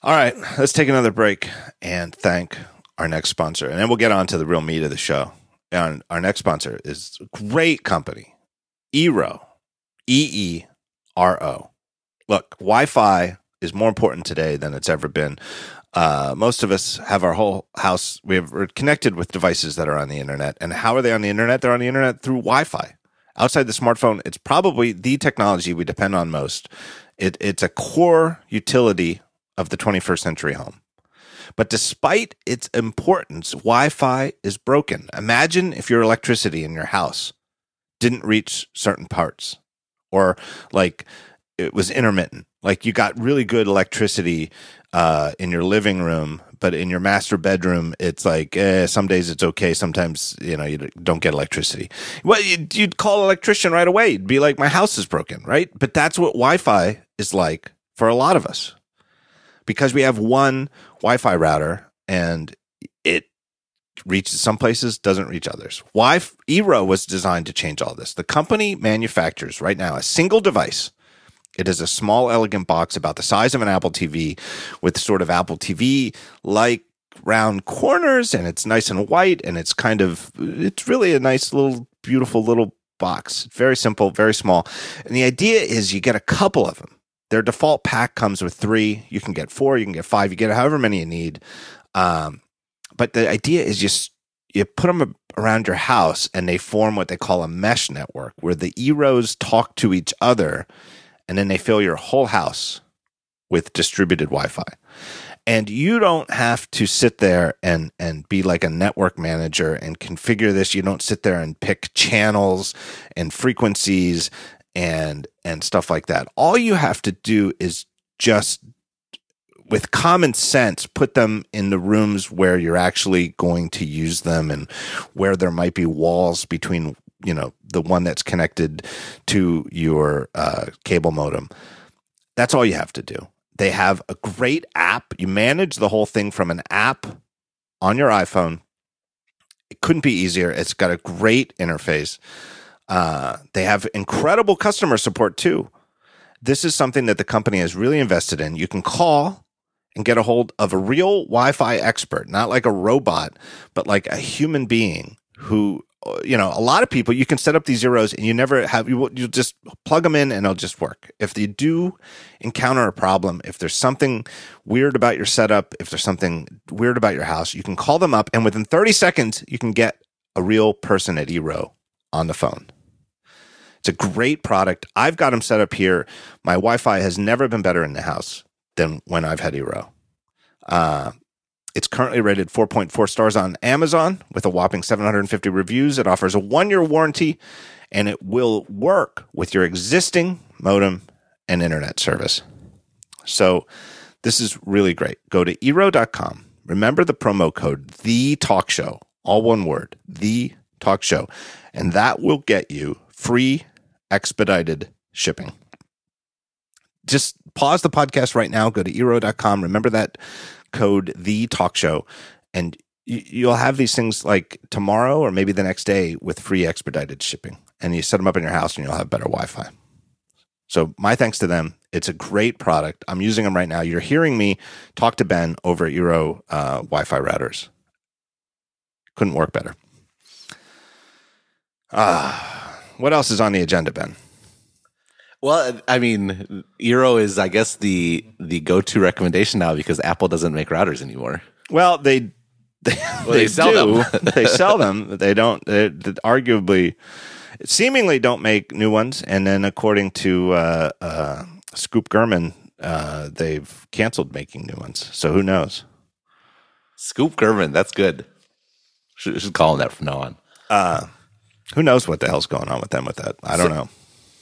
All right, let's take another break and thank our next sponsor, and then we'll get on to the real meat of the show. And our next sponsor is a great company, Eero, E E R O. Look, Wi Fi is more important today than it's ever been. Uh, most of us have our whole house, we have, we're connected with devices that are on the internet. And how are they on the internet? They're on the internet through Wi Fi. Outside the smartphone, it's probably the technology we depend on most. It, it's a core utility of the 21st century home. But despite its importance, Wi Fi is broken. Imagine if your electricity in your house didn't reach certain parts or like it was intermittent. Like you got really good electricity uh, in your living room, but in your master bedroom, it's like eh, some days it's okay. Sometimes you know you don't get electricity. Well, you'd, you'd call an electrician right away. You'd be like my house is broken, right? But that's what Wi-Fi is like for a lot of us because we have one Wi-Fi router and reaches some places, doesn't reach others. Why Eero was designed to change all this. The company manufactures right now a single device. It is a small, elegant box about the size of an Apple TV with sort of Apple TV like round corners, and it's nice and white, and it's kind of, it's really a nice little, beautiful little box. Very simple, very small. And the idea is you get a couple of them. Their default pack comes with three. You can get four, you can get five, you get however many you need. Um, but the idea is just you put them around your house and they form what they call a mesh network where the eeros talk to each other and then they fill your whole house with distributed Wi-Fi. And you don't have to sit there and and be like a network manager and configure this. You don't sit there and pick channels and frequencies and and stuff like that. All you have to do is just with common sense, put them in the rooms where you're actually going to use them and where there might be walls between, you know, the one that's connected to your uh, cable modem. That's all you have to do. They have a great app. You manage the whole thing from an app on your iPhone. It couldn't be easier. It's got a great interface. Uh, they have incredible customer support too. This is something that the company has really invested in. You can call and get a hold of a real Wi-Fi expert, not like a robot, but like a human being who uh, you know, a lot of people you can set up these eeros and you never have you you just plug them in and it'll just work. If you do encounter a problem, if there's something weird about your setup, if there's something weird about your house, you can call them up and within 30 seconds you can get a real person at Eero on the phone. It's a great product. I've got them set up here. My Wi-Fi has never been better in the house than when I've had Eero. Uh, it's currently rated 4.4 stars on Amazon with a whopping 750 reviews. It offers a one year warranty and it will work with your existing modem and internet service. So this is really great. Go to Eero.com. Remember the promo code The Talk Show, all one word, The Talk Show, and that will get you free expedited shipping just pause the podcast right now. Go to Eero.com. Remember that code, the talk show, and you'll have these things like tomorrow or maybe the next day with free expedited shipping. And you set them up in your house and you'll have better Wi Fi. So, my thanks to them. It's a great product. I'm using them right now. You're hearing me talk to Ben over at Eero uh, Wi-Fi routers. Couldn't work better. Ah, what else is on the agenda, Ben? Well, I mean, Eero is, I guess, the the go to recommendation now because Apple doesn't make routers anymore. Well, they they, Well, they sell do. them. they sell them. They don't. They, they arguably, seemingly, don't make new ones. And then, according to uh, uh, Scoop Gurman, uh, they've canceled making new ones. So who knows? Scoop Gurman, that's good. Should, should call him that from now on. Uh, who knows what the hell's going on with them with that? I don't know.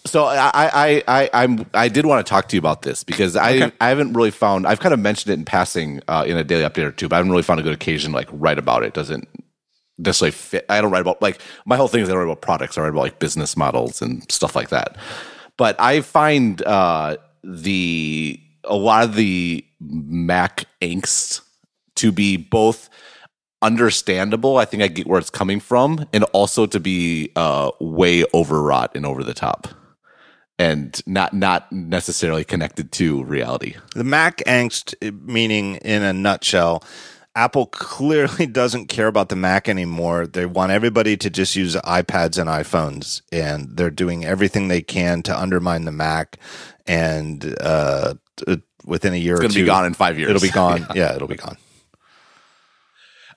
So I, I, I, I'm, I did want to talk to you about this because I, Okay. I haven't really found. I've kind of mentioned it in passing uh, in a daily update or two, but I haven't really found a good occasion to, like write about it. Doesn't necessarily fit. I don't write about like my whole thing is I don't write about products. I write about like business models and stuff like that. But I find uh, the a lot of the Mac angst to be both understandable. I think I get where it's coming from, and also to be uh, way overwrought and over the top, and not not necessarily connected to reality. The Mac angst, eh, meaning in a nutshell, Apple clearly doesn't care about the Mac anymore. They want everybody to just use iPads and iPhones, and they're doing everything they can to undermine the Mac. And uh, within a year It's or going to be gone in five years. It'll be gone. yeah, it'll be gone.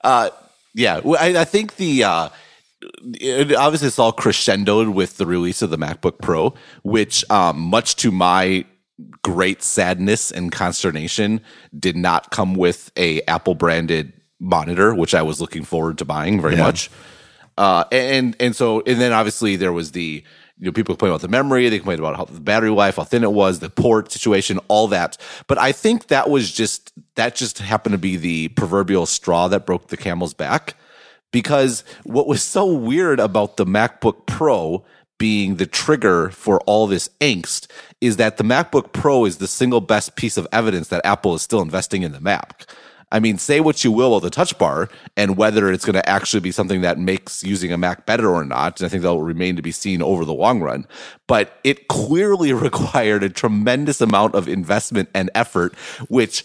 Uh, yeah, I, I think the uh, it, obviously it's all crescendoed with the release of the MacBook Pro, which, um, much to my great sadness and consternation, did not come with a Apple branded monitor, which I was looking forward to buying very Yeah. much. Uh, and and so and then obviously there was the you know people complained about the memory, they complained about how the battery life, how thin it was, the port situation, all that. But I think that was just that just happened to be the proverbial straw that broke the camel's back. Because what was so weird about the MacBook Pro being the trigger for all this angst is that the MacBook Pro is the single best piece of evidence that Apple is still investing in the Mac. I mean, say what you will about the touch bar and whether it's going to actually be something that makes using a Mac better or not. I think that will remain to be seen over the long run. But it clearly required a tremendous amount of investment and effort, which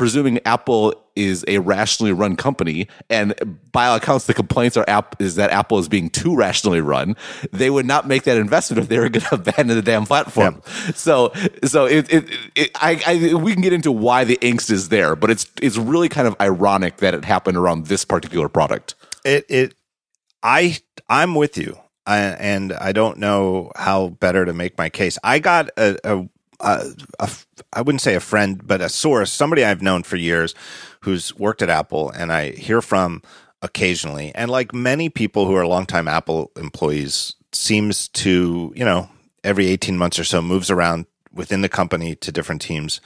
presuming Apple is a rationally run company, and by all accounts, the complaints are app is that Apple is being too rationally run. They would not make that investment if they were going to abandon the damn platform. So, so it, it, it I, I, we can get into why the angst is there, but it's it's really kind of ironic that it happened around this particular product. It it I I'm with you, I, and I don't know how better to make my case. I got a, a, I wouldn't say a friend, but a source, somebody I've known for years, who's worked at Apple, and I hear from occasionally. And like many people who are longtime Apple employees, seems to you know every eighteen months or so moves around within the company to different teams.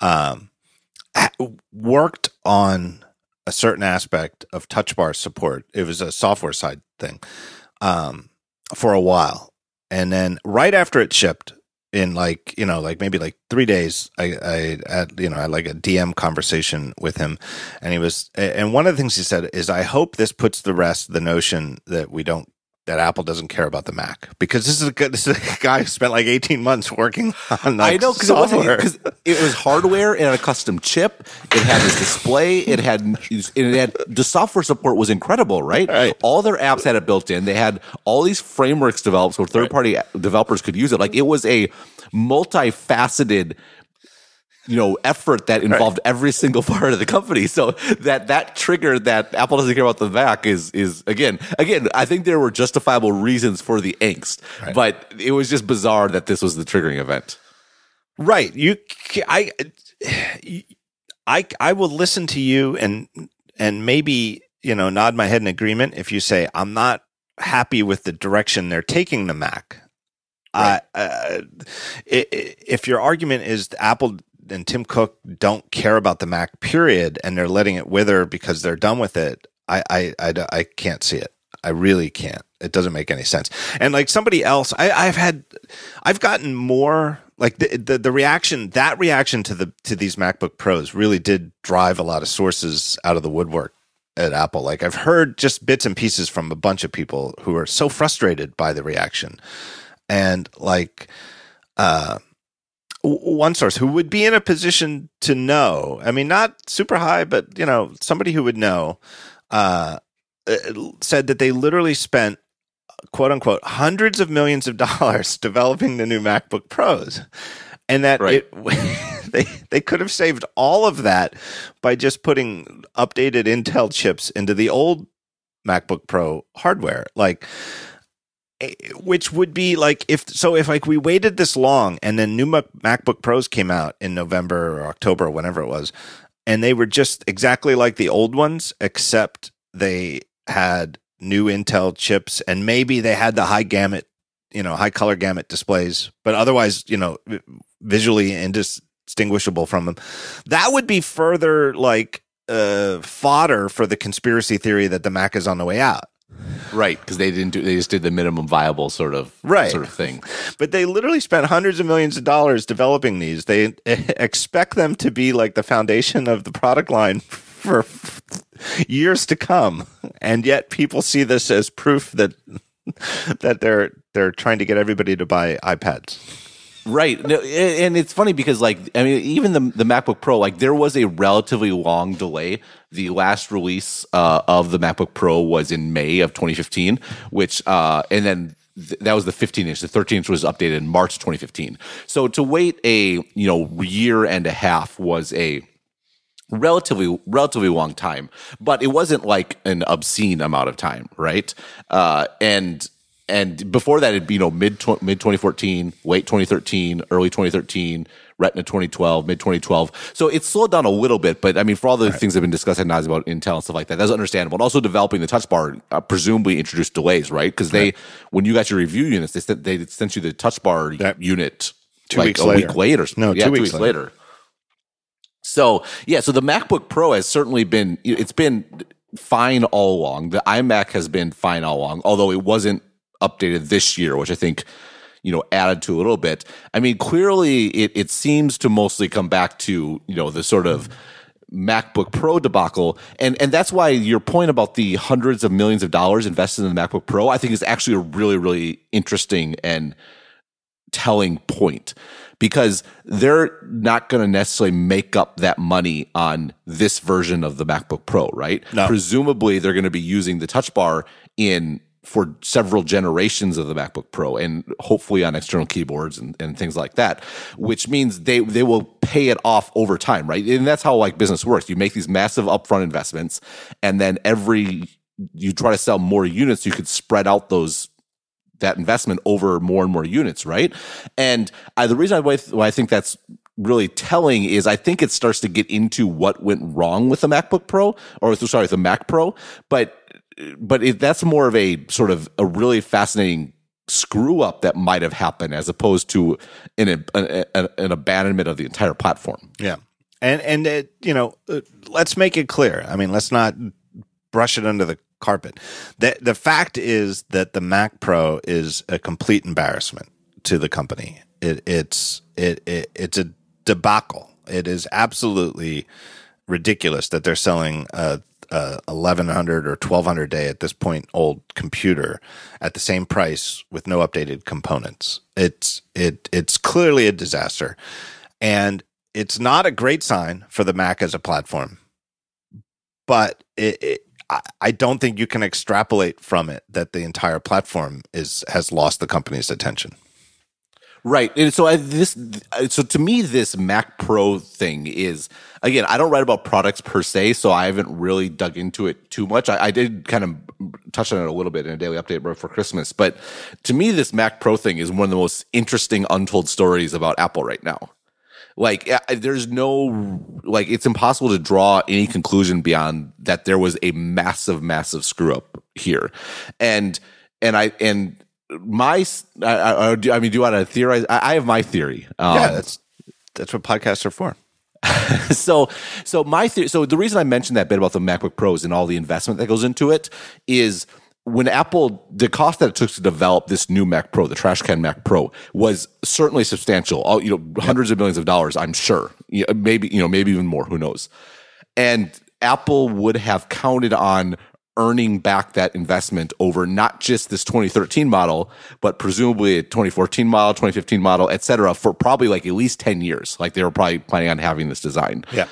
Um, worked on a certain aspect of touch bar support. It was a software side thing um, for a while. And then right after it shipped, in like you know like maybe like three days i i had you know i had like a dm conversation with him. And he was and one of the things he said is i hope this puts the rest the notion that we don't that Apple doesn't care about the Mac because this is a good, this is a guy who spent like 18 months working on like I know because it wasn't because it was hardware. and a custom chip. It had this display. It had it had the software support was incredible, right? Right. All their apps had it built in. They had all these frameworks developed so third party developers could use it. Like it was a multifaceted you know effort that involved every single part of the company so that that trigger that apple doesn't care about the mac is is again again i think there were justifiable reasons for the angst but it was just bizarre that this was the triggering event Right. You, I, I, I will listen to you and and maybe you know nod my head in agreement if you say I'm not happy with the direction they're taking the Mac. Right. Uh, uh, if your argument is Apple and Tim Cook don't care about the Mac, period, and they're letting it wither because they're done with it, I, I, I, I can't see it. I really can't. It doesn't make any sense. And like somebody else, I, I've had, I've gotten more like the, the the reaction. That reaction to the to these MacBook Pros really did drive a lot of sources out of the woodwork at Apple. Like I've heard just bits and pieces from a bunch of people who are so frustrated by the reaction, and like, uh, one source who would be in a position to know. I mean, not super high, but you know, somebody who would know. Uh, uh said that they literally spent quote unquote hundreds of millions of dollars developing the new MacBook Pros, and that right. it, they they could have saved all of that by just putting updated Intel chips into the old MacBook Pro hardware, like which would be like if so if like we waited this long and then new MacBook Pros came out in November or October or whenever it was, and they were just exactly like the old ones except they had new Intel chips, and maybe they had the high gamut, you know, high color gamut displays, but otherwise, you know, visually indistinguishable from them. That would be further like uh, fodder for the conspiracy theory that the Mac is on the way out. Right, because they didn't do. They just did the minimum viable sort of right. sort of thing. But they literally spent hundreds of millions of dollars developing these. They expect them to be like the foundation of the product line for years to come, and yet people see this as proof that that they're they're trying to get everybody to buy iPads. Right, and it's funny because, like, I mean, even the the MacBook Pro, like, there was a relatively long delay. The last release uh, of the MacBook Pro was in May of 2015, which, uh, and then that was the 15 inch. The 13 inch was updated in March 2015. So to wait a you know year and a half was a relatively relatively long time, but it wasn't like an obscene amount of time, right? Uh, and and before that, it'd be you know mid mid 2014, late 2013, early 2013, Retina 2012, mid 2012. So it slowed down a little bit, but I mean, for all the right. things that have been discussed at about Intel and stuff like that, that's understandable. And also developing the Touch Bar uh, presumably introduced delays, right? Because they, right. when you got your review units, they sent, they sent you the Touch Bar that, unit two like weeks a later. week later. No, yeah, two, two weeks, weeks later. later. So yeah, so the MacBook Pro has certainly been it's been fine all along. The iMac has been fine all along, although it wasn't updated this year, which I think you know added to a little bit. I mean, clearly it it seems to mostly come back to you know the sort of MacBook Pro debacle, and and that's why your point about the hundreds of millions of dollars invested in the MacBook Pro, I think, is actually a really really interesting and telling point because they're not going to necessarily make up that money on this version of the MacBook Pro, right? No. Presumably, they're going to be using the Touch Bar in for several generations of the MacBook Pro and hopefully on external keyboards and, and things like that, which means they, they will pay it off over time, right? And that's how like business works. You make these massive upfront investments and then every, you try to sell more units, you could spread out those that investment over more and more units, right? And I, the reason why, why I think that's really telling is I think it starts to get into what went wrong with the MacBook Pro, or sorry, the Mac Pro, but but it, that's more of a sort of a really fascinating screw up that might have happened as opposed to an, an, an abandonment of the entire platform. Yeah. And, and it, you know, uh, let's make it clear. I mean, let's not brush it under the carpet. The the fact is that the Mac Pro is a complete embarrassment to the company. It, it's it, it it's a debacle. It is absolutely ridiculous that they're selling a, Uh, a 1100 or 1200 day at this point old computer at the same price with no updated components. It's it it's clearly a disaster. And it's not a great sign for the Mac as a platform. But it, it I, don't think you can extrapolate from it that the entire platform is has lost the company's attention. Right. And so I, this, so to me, this Mac Pro thing is, again, I don't write about products per se, so I haven't really dug into it too much. I, I did kind of touch on it a little bit in a daily update for Christmas, but to me, this Mac Pro thing is one of the most interesting untold stories about Apple right now. Like, there's no, like, it's impossible to draw any conclusion beyond that there was a massive, massive screw up here. And, and I, and my, I, I, I mean, do you want to theorize? I, I have my theory. Um, yeah, that's, that's what podcasts are for. so, so my theory, so the reason I mentioned that bit about the MacBook Pros and all the investment that goes into it is when Apple, the cost that it took to develop this new Mac Pro, the trash can Mac Pro, was certainly substantial. All, you know, hundreds of millions of dollars, I'm sure. maybe, you know, maybe even more. Who knows? And Apple would have counted on earning back that investment over not just this 2013 model, but presumably a 2014 model, 2015 model, et cetera, for probably like at least 10 years. Like they were probably planning on having this design. Yeah.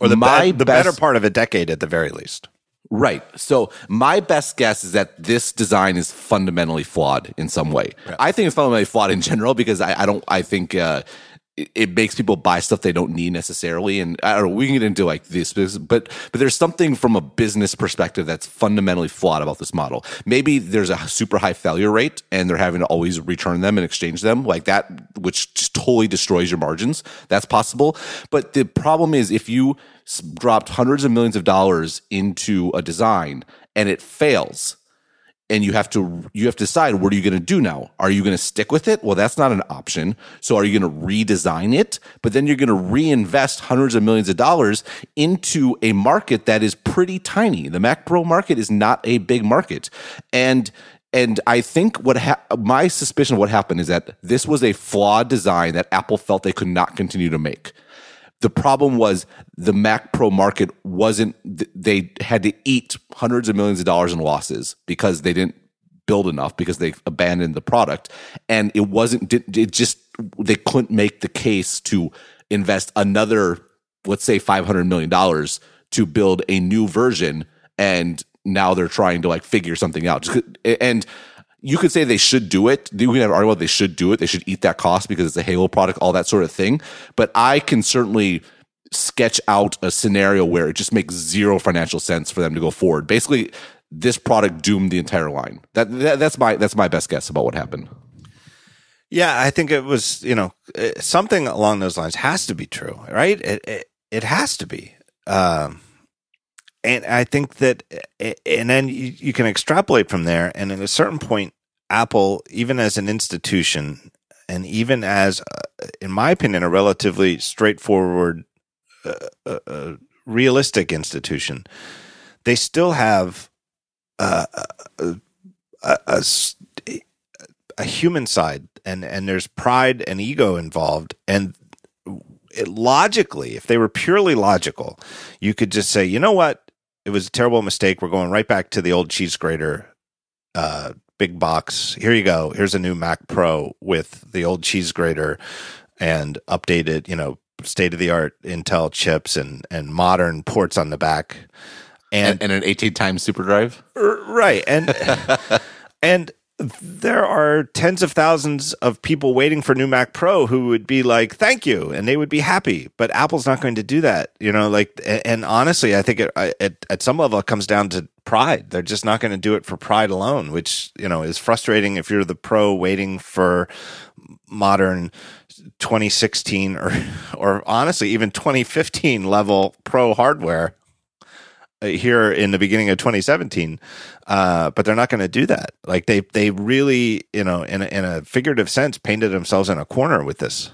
Or the, My be- the best- better part of a decade at the very least. Right. So my best guess is that this design is fundamentally flawed in some way. I think it's fundamentally flawed in general because I, I don't. I think uh, it, it makes people buy stuff they don't need necessarily. And I don't know. We can get into like this, but but there's something from a business perspective that's fundamentally flawed about this model. Maybe there's a super high failure rate, and they're having to always return them and exchange them like that, which just totally destroys your margins. That's possible. But the problem is if you dropped hundreds of millions of dollars into a design and it fails and you have to you have to decide what are you going to do now? Are you going to stick with it? Well that's not an option. So are you going to redesign it? But then you're going to reinvest hundreds of millions of dollars into a market that is pretty tiny. The mac pro market is not a big market. And and I think what ha- my suspicion of what happened is that this was a flawed design that Apple felt they could not continue to make. The problem was the Mac Pro market wasn't, they had to eat hundreds of millions of dollars in losses because they didn't build enough because they abandoned the product. And it wasn't, it just, they couldn't make the case to invest another, let's say $500 million to build a new version. And now they're trying to like figure something out. And, you could say they should do it. We can have an argument they should do it. They should eat that cost because it's a Halo product, all that sort of thing. But I can certainly sketch out a scenario where it just makes zero financial sense for them to go forward. Basically, this product doomed the entire line. That, that that's my that's my best guess about what happened. Yeah, I think it was, you know, something along those lines has to be true, right? It it, it has to be. Um, and I think that, and then you can extrapolate from there. And at a certain point, Apple, even as an institution, and even as, uh, in my opinion, a relatively straightforward, uh, uh, uh, realistic institution, they still have uh, a, a, a, a human side and and there's pride and ego involved and it, logically if they were purely logical you could just say you know what? It was a terrible mistake. We're going right back to the old cheese grater uh big box. Here you go. Here's a new mac pro with the old cheese grater and updated you know state of the art intel chips and and modern ports on the back. And And, and an 18 times super drive. Right. And and there are tens of thousands of people waiting for new mac pro who would be like thank you and they would be happy. But apple's not going to do that you know like and honestly i think it, at, at some level it comes down to pride. They're just not going to do it for pride alone which you know is frustrating if you're the pro waiting for modern 2016 or or honestly even 2015 level pro hardware here in the beginning of 2017 uh, but they're not going to do that. Like they they really you know in a, in a figurative sense painted themselves in a corner with this.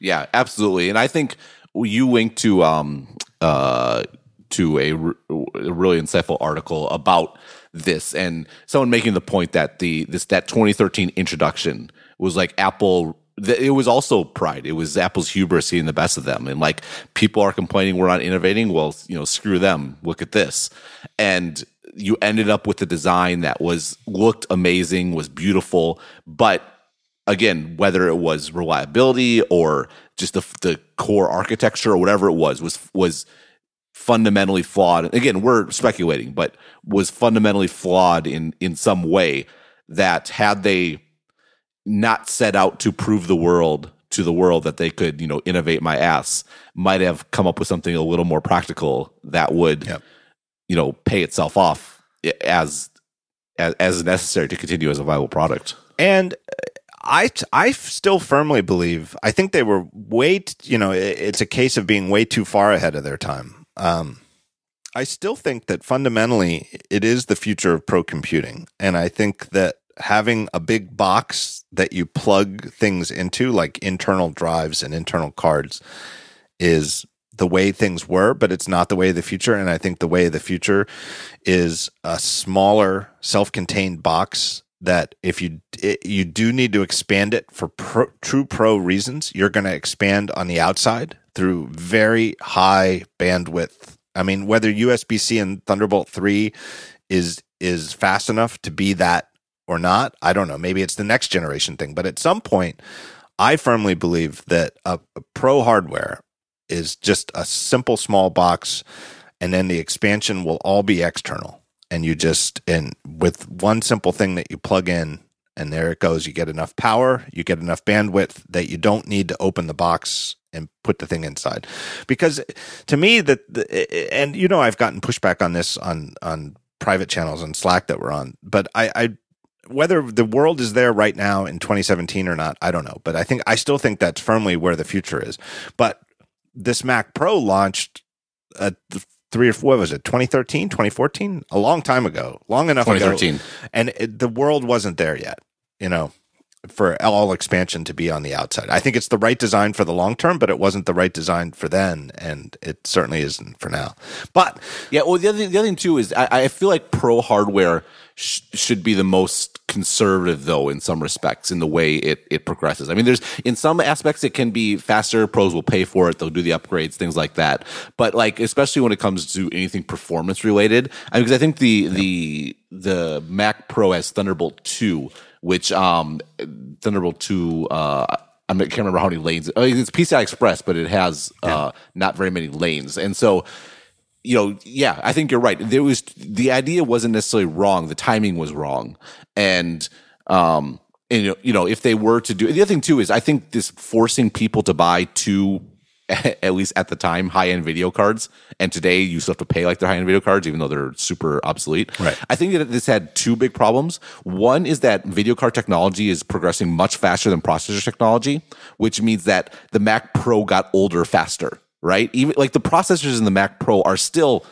Yeah, absolutely. And I think you linked to um uh to a, really insightful article about this. And someone making the point that the this that 2013 introduction was like Apple it was also pride. It was Apple's hubris seeing the best of them. And like people are complaining we're not innovating. Well, you know, screw them. Look at this. And you ended up with a design that was looked amazing, was beautiful, but again, whether it was reliability or just the the core architecture or whatever it was, was was fundamentally flawed. Again, we're speculating, but was fundamentally flawed in in some way that had they not set out to prove the world to the world that they could, you know, innovate my ass, might have come up with something a little more practical that would, Yep. you know, pay itself off as as, as necessary to continue as a viable product. and I, I still firmly believe I think they were way t- you know it- it's a case of being way too far ahead of their time. Um, I still think that fundamentally it is the future of pro computing, and I think that having a big box that you plug things into, like internal drives and internal cards, is the way things were, but it's not the way of the future. And I think the way of the future is a smaller, self-contained box that if you it, you do need to expand it for pro, true pro reasons, you're going to expand on the outside through very high bandwidth I mean, whether USB C and Thunderbolt three is is fast enough to be that or not, I don't know. Maybe it's the next generation thing, but at some point, I firmly believe that a, a pro hardware is just a simple small box, and then the expansion will all be external, and you just and with one simple thing that you plug in and there it goes. You get enough power, you get enough bandwidth that you don't need to open the box and put the thing inside. Because to me, that and you know, I've gotten pushback on this on on private channels and Slack that we're on, but I, I whether the world is there right now in 2017 or not, I don't know. But I think I still think that's firmly where the future is. But this Mac Pro launched uh, at three or four, what was it 2013 2014 a long time ago long enough 2013 ago, and it, the world wasn't there yet you know for all expansion to be on the outside. I think it's the right design for the long term, but it wasn't the right design for then, and it certainly isn't for now. But yeah, well, the other the other thing too is I, I feel like pro hardware sh- should be the most conservative, though, in some respects, in the way it it progresses. I mean, there's in some aspects it can be faster. Pros will pay for it; they'll do the upgrades, things like that. But like, especially when it comes to anything performance related, I mean, because I think the yeah. the the Mac Pro has Thunderbolt two which um, Thunderbolt 2, uh, I can't remember how many lanes. It's PCI Express, but it has uh, not very many lanes. And so, you know, yeah, I think you're right. There was the idea wasn't necessarily wrong. The timing was wrong. And, um, and you know, if they were to do the other thing too is I think this forcing people to buy two at least at the time, high end video cards. And today you still have to pay like their high end video cards, even though they're super obsolete. Right. I think that this had two big problems. One is that video card technology is progressing much faster than processor technology, which means that the Mac Pro got older faster, right? Even like the processors in the Mac Pro are still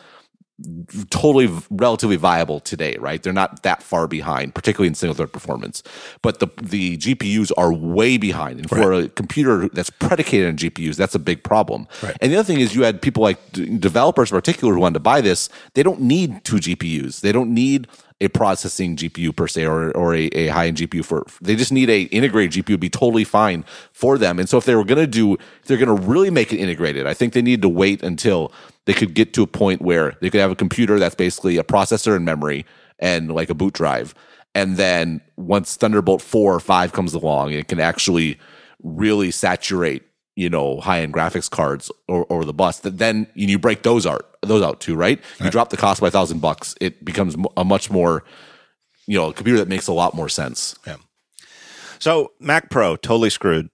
totally relatively viable today, right? They're not that far behind, particularly in single thread performance. But the the GPUs are way behind, and for right. a computer that's predicated on GPUs, that's a big problem. Right. And the other thing is, you had people like developers, in particular, who wanted to buy this. They don't need two GPUs. They don't need a processing GPU per se or, or a, a high end GPU for they just need a integrated GPU be totally fine for them. And so if they were going to do if they're going to really make it integrated, I think they need to wait until they could get to a point where they could have a computer that's basically a processor and memory and like a boot drive. And then once Thunderbolt 4 or 5 comes along, it can actually really saturate you know high end graphics cards or, or the bus. That then you break those out those out too right? You right. drop the cost by a thousand bucks it becomes a much more you know a computer that makes a lot more sense. Yeah. So mac pro totally screwed.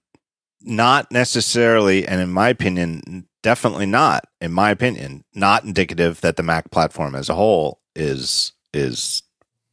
Not necessarily and in my opinion definitely not in my opinion not indicative that the mac platform as a whole is is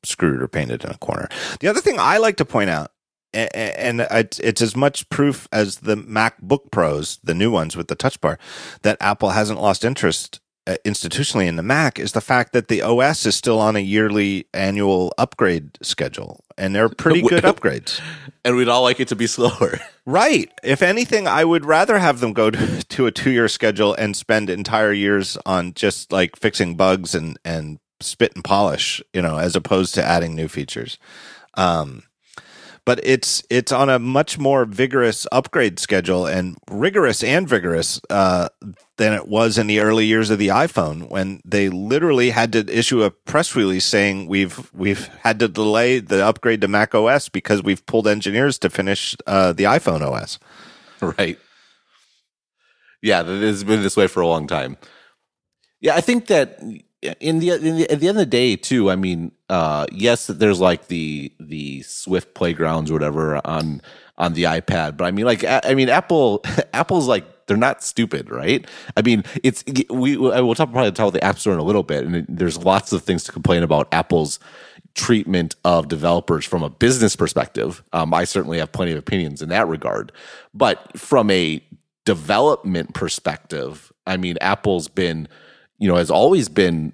screwed or painted in a corner. The other thing i like to point out and it's as much proof as the MacBook Pros, the new ones with the Touch Bar, that Apple hasn't lost interest institutionally in the Mac is the fact that the OS is still on a yearly annual upgrade schedule, and they're pretty good upgrades. And we'd all like it to be slower, right? If anything, I would rather have them go to, to a two-year schedule and spend entire years on just like fixing bugs and and spit and polish, you know, as opposed to adding new features. Um, but it's it's on a much more vigorous upgrade schedule and rigorous and vigorous uh, than it was in the early years of the iPhone when they literally had to issue a press release saying we've we've had to delay the upgrade to Mac OS because we've pulled engineers to finish uh, the iPhone OS. Right. Yeah, it has been this way for a long time. Yeah, I think that in the, in the, at the end of the day too i mean uh, yes there's like the the swift playgrounds or whatever on on the ipad but i mean like i mean apple apple's like they're not stupid right? I mean it's we we'll talk probably talk about the app store in a little bit and there's lots of things to complain about apple's treatment of developers from a business perspective. Um, i certainly have plenty of opinions in that regard but from a development perspective i mean apple's been you know, has always been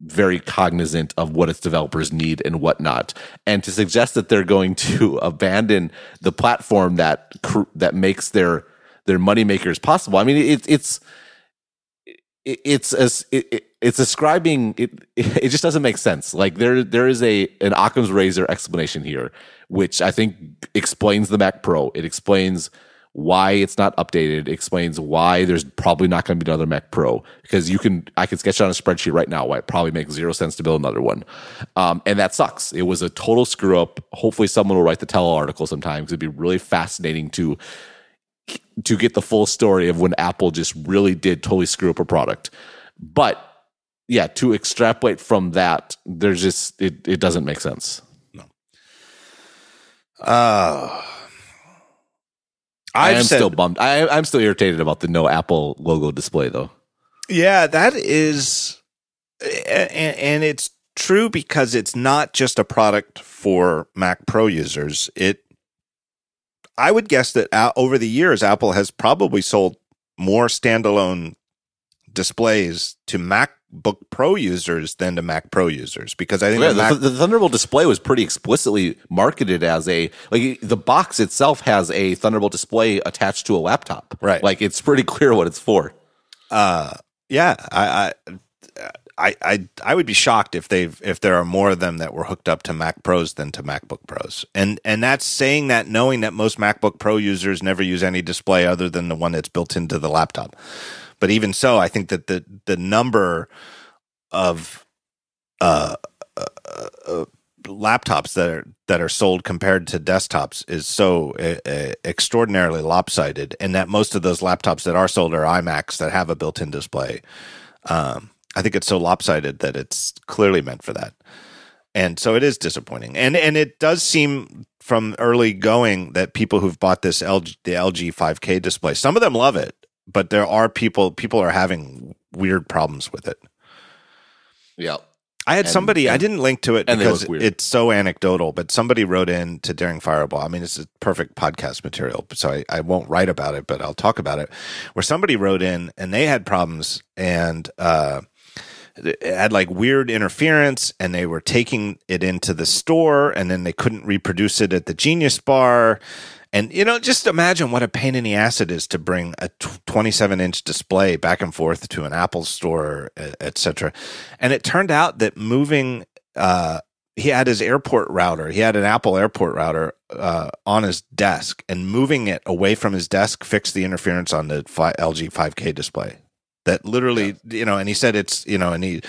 very cognizant of what its developers need and whatnot. And to suggest that they're going to abandon the platform that that makes their their money makers possible. I mean, it, it's it's as it, it's ascribing it. It just doesn't make sense. Like there there is a an Occam's razor explanation here, which I think explains the Mac Pro. It explains why it's not updated, explains why there's probably not going to be another Mac Pro because you can I can sketch it on a spreadsheet right now why it probably makes zero sense to build another one, um, and that sucks. It was a total screw up. Hopefully, someone will write the tell article sometime because it'd be really fascinating to to get the full story of when Apple just really did totally screw up a product. But yeah, to extrapolate from that, there's just it, it doesn't make sense. No. Uh i am still bummed. I, I'm still irritated about the no Apple logo display, though. Yeah, that is, and, and it's true because it's not just a product for Mac Pro users. It, I would guess that uh, over the years, Apple has probably sold more standalone displays to MacBook Pro users than to Mac Pro users because I think yeah, the, Mac- the, Thunderbolt display was pretty explicitly marketed as a like the box itself has a Thunderbolt display attached to a laptop. Right, like it's pretty clear what it's for. Uh, yeah, I, I I, I I would be shocked if they've if there are more of them that were hooked up to Mac Pros than to MacBook Pros. And and that's saying that knowing that most MacBook Pro users never use any display other than the one that's built into the laptop. But even so, I think that the the number of uh, uh, uh, laptops that are that are sold compared to desktops is so uh, extraordinarily lopsided, and that most of those laptops that are sold are iMacs that have a built-in display. Um, I think it's so lopsided that it's clearly meant for that, and so it is disappointing. And and it does seem from early going that people who've bought this LG the LG 5K display, some of them love it but there are people people are having weird problems with it. Yeah. I had and, somebody, and, I didn't link to it because it's so anecdotal, but somebody wrote in to Daring Fireball. I mean, it's a perfect podcast material, so I, I won't write about it, but I'll talk about it. Where somebody wrote in and they had problems and, uh, had like weird interference and they were taking it into the store and then they couldn't reproduce it at the Genius Bar and you know, just imagine what a pain in the ass it is to bring a 27 inch display back and forth to an Apple store, etc. And it turned out that moving, uh, he had his airport router. He had an Apple airport router uh, on his desk, and moving it away from his desk fixed the interference on the LG 5K display that literally, yeah. you know, and he said it's, you know, and he,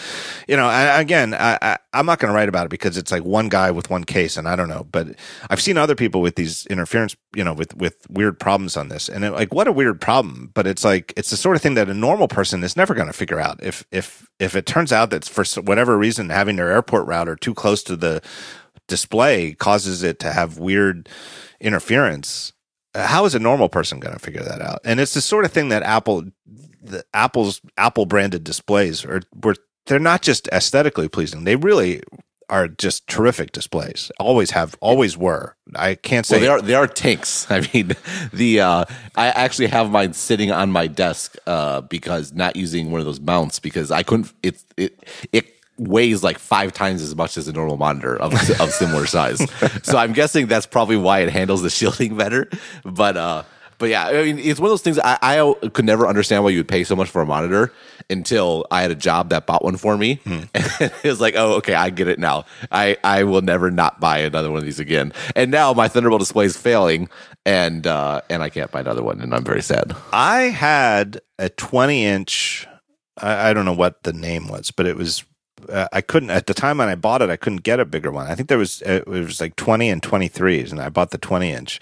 you know, I, again, I, I, am not going to write about it because it's like one guy with one case and I don't know, but I've seen other people with these interference, you know, with, with weird problems on this and it, like, what a weird problem, but it's like, it's the sort of thing that a normal person is never going to figure out. If, if, if it turns out that for whatever reason, having their airport router too close to the display causes it to have weird interference, how is a normal person going to figure that out? And it's the sort of thing that Apple the Apple's Apple branded displays are were they're not just aesthetically pleasing. They really are just terrific displays. Always have, always were. I can't say well, they are. They are tanks. I mean, the uh, I actually have mine sitting on my desk uh, because not using one of those mounts because I couldn't. It it it weighs like five times as much as a normal monitor of of similar size. so I'm guessing that's probably why it handles the shielding better. But uh, but yeah, I mean, it's one of those things I, I could never understand why you would pay so much for a monitor until I had a job that bought one for me. Hmm. And it was like, oh, okay, I get it now. I, I will never not buy another one of these again. And now my Thunderbolt display is failing and, uh, and I can't buy another one. And I'm very sad. I had a 20 inch, I, I don't know what the name was, but it was uh, I couldn't at the time when I bought it. I couldn't get a bigger one. I think there was uh, it was like twenty and twenty threes, and I bought the twenty inch.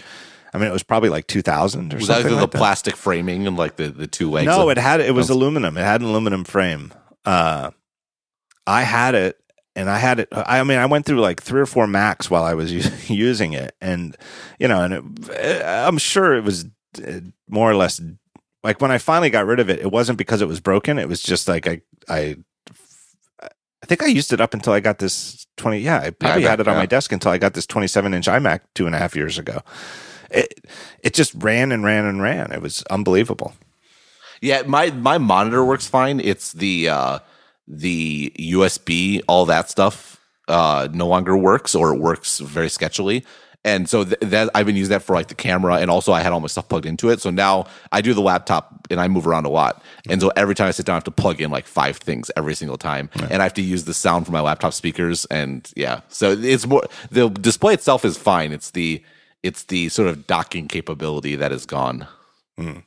I mean, it was probably like 2000 or was something. that like the plastic framing and like the, the two legs? No, it had, it was aluminum. It had an aluminum frame. Uh, I had it and I had it. I mean, I went through like three or four Macs while I was using it. And, you know, and it, I'm sure it was uh, more or less like when I finally got rid of it, it wasn't because it was broken. It was just like I, I, I think I used it up until I got this 20. Yeah, I probably yeah, had it on my desk until I got this 27 inch iMac two and a half years ago it it just ran and ran and ran. It was unbelievable. Yeah, my my monitor works fine. It's the uh, the USB, all that stuff, uh, no longer works, or it works very sketchily. And so th- that I've been using that for like the camera, and also I had all my stuff plugged into it. So now I do the laptop, and I move around a lot. And so every time I sit down, I have to plug in like five things every single time, right. and I have to use the sound from my laptop speakers. And yeah, so it's more the display itself is fine. It's the It's the sort of docking capability that is gone. Mm.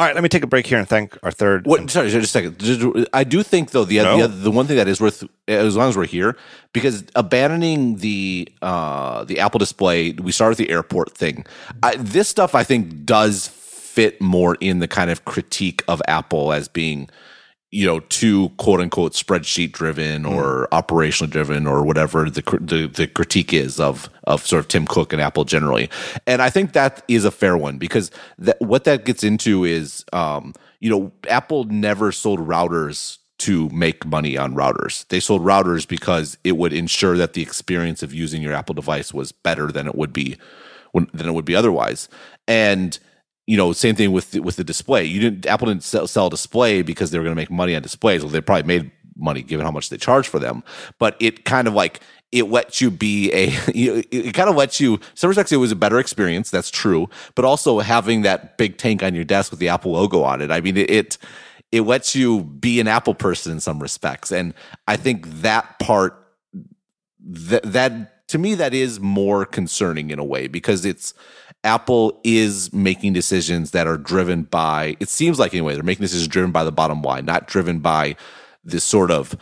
All right, let me take a break here and thank our third. What? Sorry, just a second. I do think though the No. the, the one thing that is worth as long as we're here because abandoning the uh, the Apple Display, we started with the airport thing. I, this stuff I think does fit more in the kind of critique of Apple as being you know too quote unquote spreadsheet driven or operational driven or whatever the, the the critique is of of sort of Tim Cook and Apple generally. And I think that is a fair one because that what that gets into is um you know Apple never sold routers to make money on routers. They sold routers because it would ensure that the experience of using your Apple device was better than it would be when, than it would be otherwise. And you know, same thing with with the display. You didn't Apple didn't sell, sell display because they were going to make money on displays. Well, they probably made money given how much they charge for them. But it kind of like it lets you be a you- it, kind of lets you. Some respects, it was a better experience. That's true. But also having that big tank on your desk with the Apple logo on it. I mean, it. it it lets you be an Apple person in some respects, and I think that part that that to me that is more concerning in a way because it's Apple is making decisions that are driven by it seems like anyway they're making decisions driven by the bottom line not driven by this sort of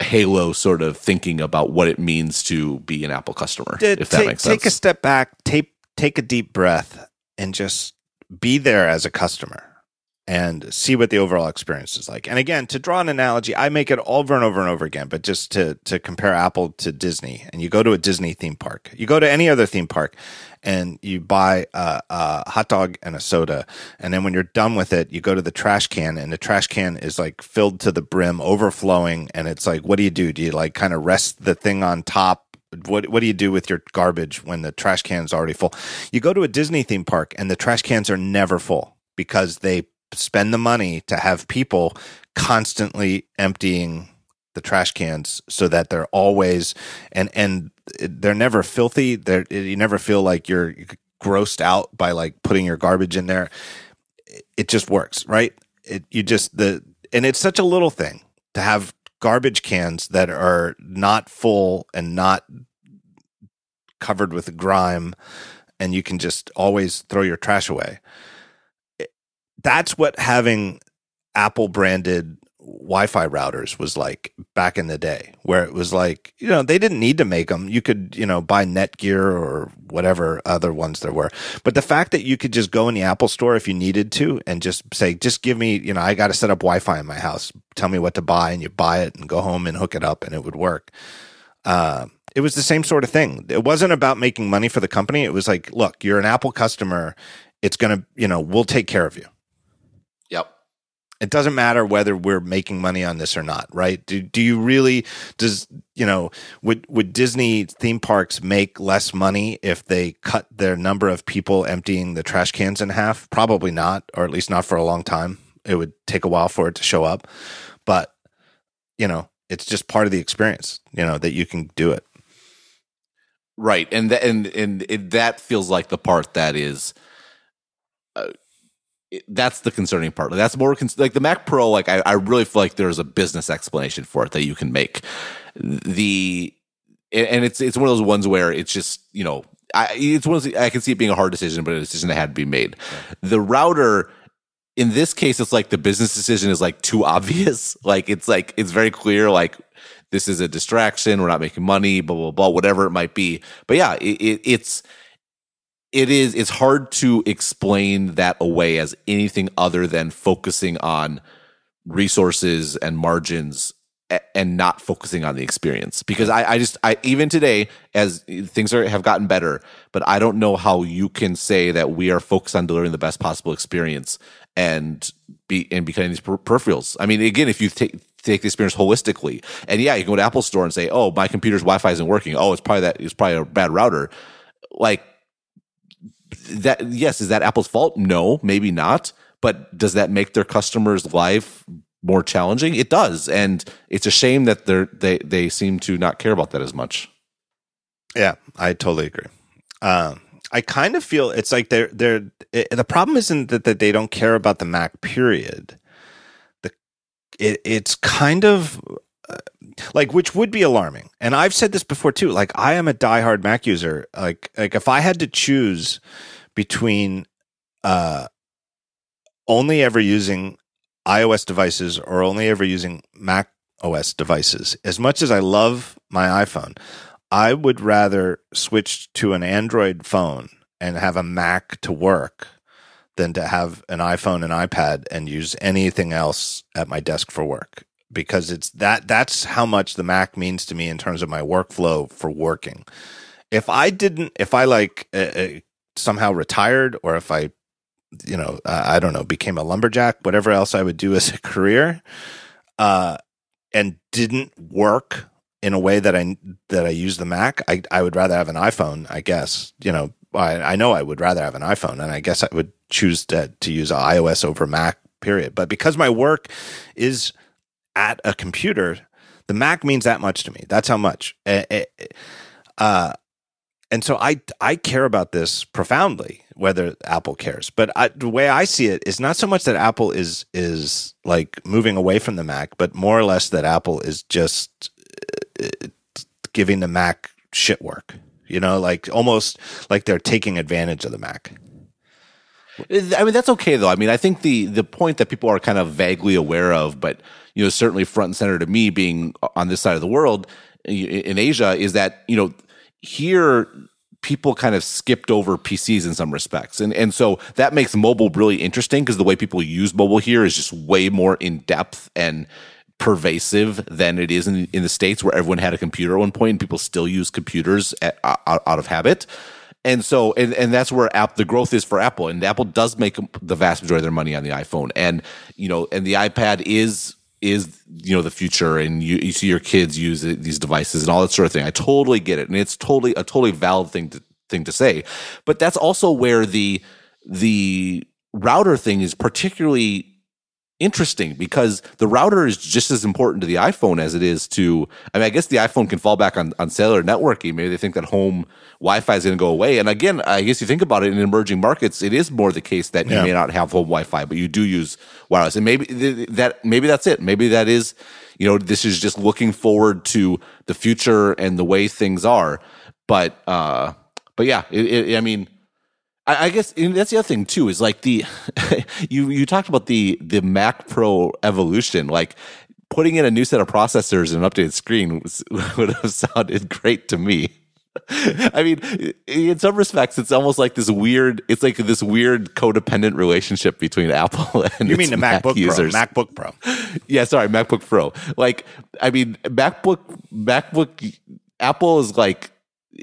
halo sort of thinking about what it means to be an Apple customer if that take, makes sense take a step back, take take a deep breath, and just be there as a customer and see what the overall experience is like. And again, to draw an analogy, I make it over and over and over again, but just to to compare Apple to Disney, and you go to a Disney theme park, you go to any other theme park, and you buy a, a hot dog and a soda, and then when you're done with it, you go to the trash can, and the trash can is like filled to the brim, overflowing, and it's like, what do you do? Do you like kind of rest the thing on top? what what do you do with your garbage when the trash can's already full? You go to a Disney theme park and the trash cans are never full because they spend the money to have people constantly emptying the trash cans so that they're always and and they're never filthy. They're you never feel like you're grossed out by like putting your garbage in there. It just works, right? It you just the and it's such a little thing to have garbage cans that are not full and not covered with grime and you can just always throw your trash away. That's what having Apple branded Wi-Fi routers was like back in the day, where it was like, you know, they didn't need to make them. You could, you know, buy Netgear or whatever other ones there were. But the fact that you could just go in the Apple store if you needed to and just say, just give me, you know, I got to set up Wi-Fi in my house. Tell me what to buy, and you buy it and go home and hook it up, and it would work. Uh, it was the same sort of thing. It wasn't about making money for the company. It was like, look, you're an Apple customer. It's gonna, you know, we'll take care of you it doesn't matter whether we're making money on this or not, right? Do do you really does you know would would Disney theme parks make less money if they cut their number of people emptying the trash cans in half? Probably not, or at least not for a long time. It would take a while for it to show up, but you know, it's just part of the experience, you know, that you can do it. Right, and th- and and it, that feels like the part that is, uh, it, that's the concerning part. That's more con- like the Mac Pro. Like I, I really feel like there's a business explanation for it that you can make. The and and it's it's one of those ones where it's just you know I it's one of those, I can see it being a hard decision, but a decision that had to be made. The router. In this case, it's like the business decision is like too obvious. Like it's like it's very clear. Like this is a distraction. We're not making money, blah, blah, blah, whatever it might be. But yeah, it, it, it's, it is, it's hard to explain that away as anything other than focusing on resources and margins and not focusing on the experience because I, I just I even today as things are have gotten better, but I don't know how you can say that we are focused on delivering the best possible experience and be and becoming these per- peripherals. I mean, again, if you take take the experience holistically, and yeah, you can go to Apple Store and say, "Oh, my computer's Wi-Fi isn't working. Oh, it's probably that it's probably a bad router." Like that, yes, is that Apple's fault? No, maybe not. But does that make their customers' life more challenging? It does, and it's a shame that they're they they seem to not care about that as much. Yeah, I totally agree. Um, I kind of feel it's like they're they're it, the problem isn't that, that they don't care about the Mac. Period. The it, it's kind of like which would be alarming. And I've said this before too. Like I am a diehard Mac user. Like like if I had to choose between uh only ever using iOS devices or only ever using Mac OS devices, as much as I love my iPhone, I would rather switch to an Android phone and have a Mac to work than to have an iPhone and iPad and use anything else at my desk for work because it's that that's how much the Mac means to me in terms of my workflow for working. If I didn't if I like uh, uh somehow retired or if I you know uh, I don't know became a lumberjack whatever else I would do as a career uh and didn't work in a way that I that I use the Mac, I I would rather have an iPhone. I guess you know I I know I would rather have an iPhone, and I guess I would choose to to use iOS over Mac. Period. But because my work is at a computer, the Mac means that much to me. That's how much. Eh, eh, eh, uh, and so I I care about this profoundly, whether Apple cares. But I, the way I see it is not so much that Apple is is like moving away from the Mac, but more or less that Apple is just giving the Mac shit work. You know, like almost like they're taking advantage of the Mac. I mean, that's okay though. I mean, I think the the point that people are kind of vaguely aware of, but you know, certainly front and center to me, being on this side of the world in Asia, is that you know here people kind of skipped over PCs in some respects. And and so that makes mobile really interesting because the way people use mobile here is just way more in depth and pervasive than it is in, in the states where everyone had a computer at one point and people still use computers at, out, out of habit and so and, and that's where app the growth is for apple. And apple does make the vast majority of their money on the iphone. And you know and the ipad is is you know the future. And you, you see your kids use these devices and all that sort of thing. I totally get it. And it's totally a totally valid thing to thing to say. But that's also where the the router thing is particularly interesting because the router is just as important to the iPhone as it is to. I mean, I guess the iPhone can fall back on, on cellular networking. Maybe they think that home Wi-Fi is going to go away. And again, I guess you think about it in emerging markets, it is more the case that yeah. you may not have home Wi-Fi, but you do use wireless. And maybe that maybe that's it. Maybe that is, you know, this is just looking forward to the future and the way things are. But uh, but yeah, it, it, I mean I, I guess that's the other thing too is like the you you talked about the the Mac Pro evolution, like putting in a new set of processors and an updated screen was, would have sounded great to me. I mean, in some respects, it's almost like this weird. It's like this weird codependent relationship between Apple and you mean the Mac MacBook users. Pro, MacBook Pro. yeah, sorry, MacBook Pro. Like, I mean, MacBook, MacBook, Apple is like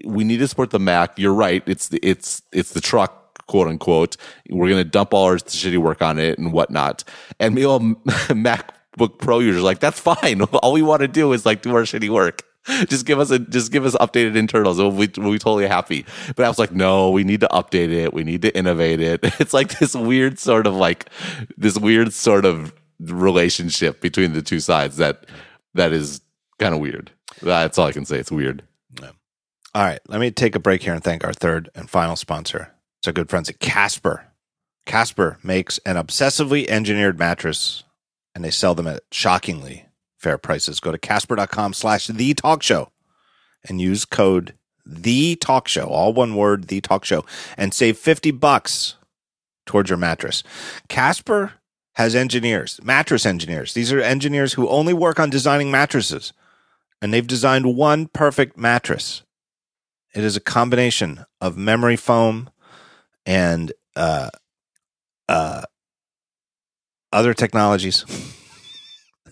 we need to support the Mac. You're right. It's the, it's it's the truck, quote unquote. We're gonna dump all our shitty work on it and whatnot. And me, all MacBook Pro users like that's fine. All we want to do is like do our shitty work. Just give us a just give us updated internals. We'll be, we'll be totally happy. But I was like, no, we need to update it. We need to innovate it. It's like this weird sort of like this weird sort of relationship between the two sides that that is kind of weird. That's all I can say. It's weird. All right, let me take a break here and thank our third and final sponsor. It's our good friends at Casper. Casper makes an obsessively engineered mattress, and they sell them at shockingly fair prices. Go to casper.com slash the talk show and use code the talk show, all one word, the talk show, and save 50 bucks towards your mattress. Casper has engineers, mattress engineers. These are engineers who only work on designing mattresses, and they've designed one perfect mattress it is a combination of memory foam and uh, uh, other technologies.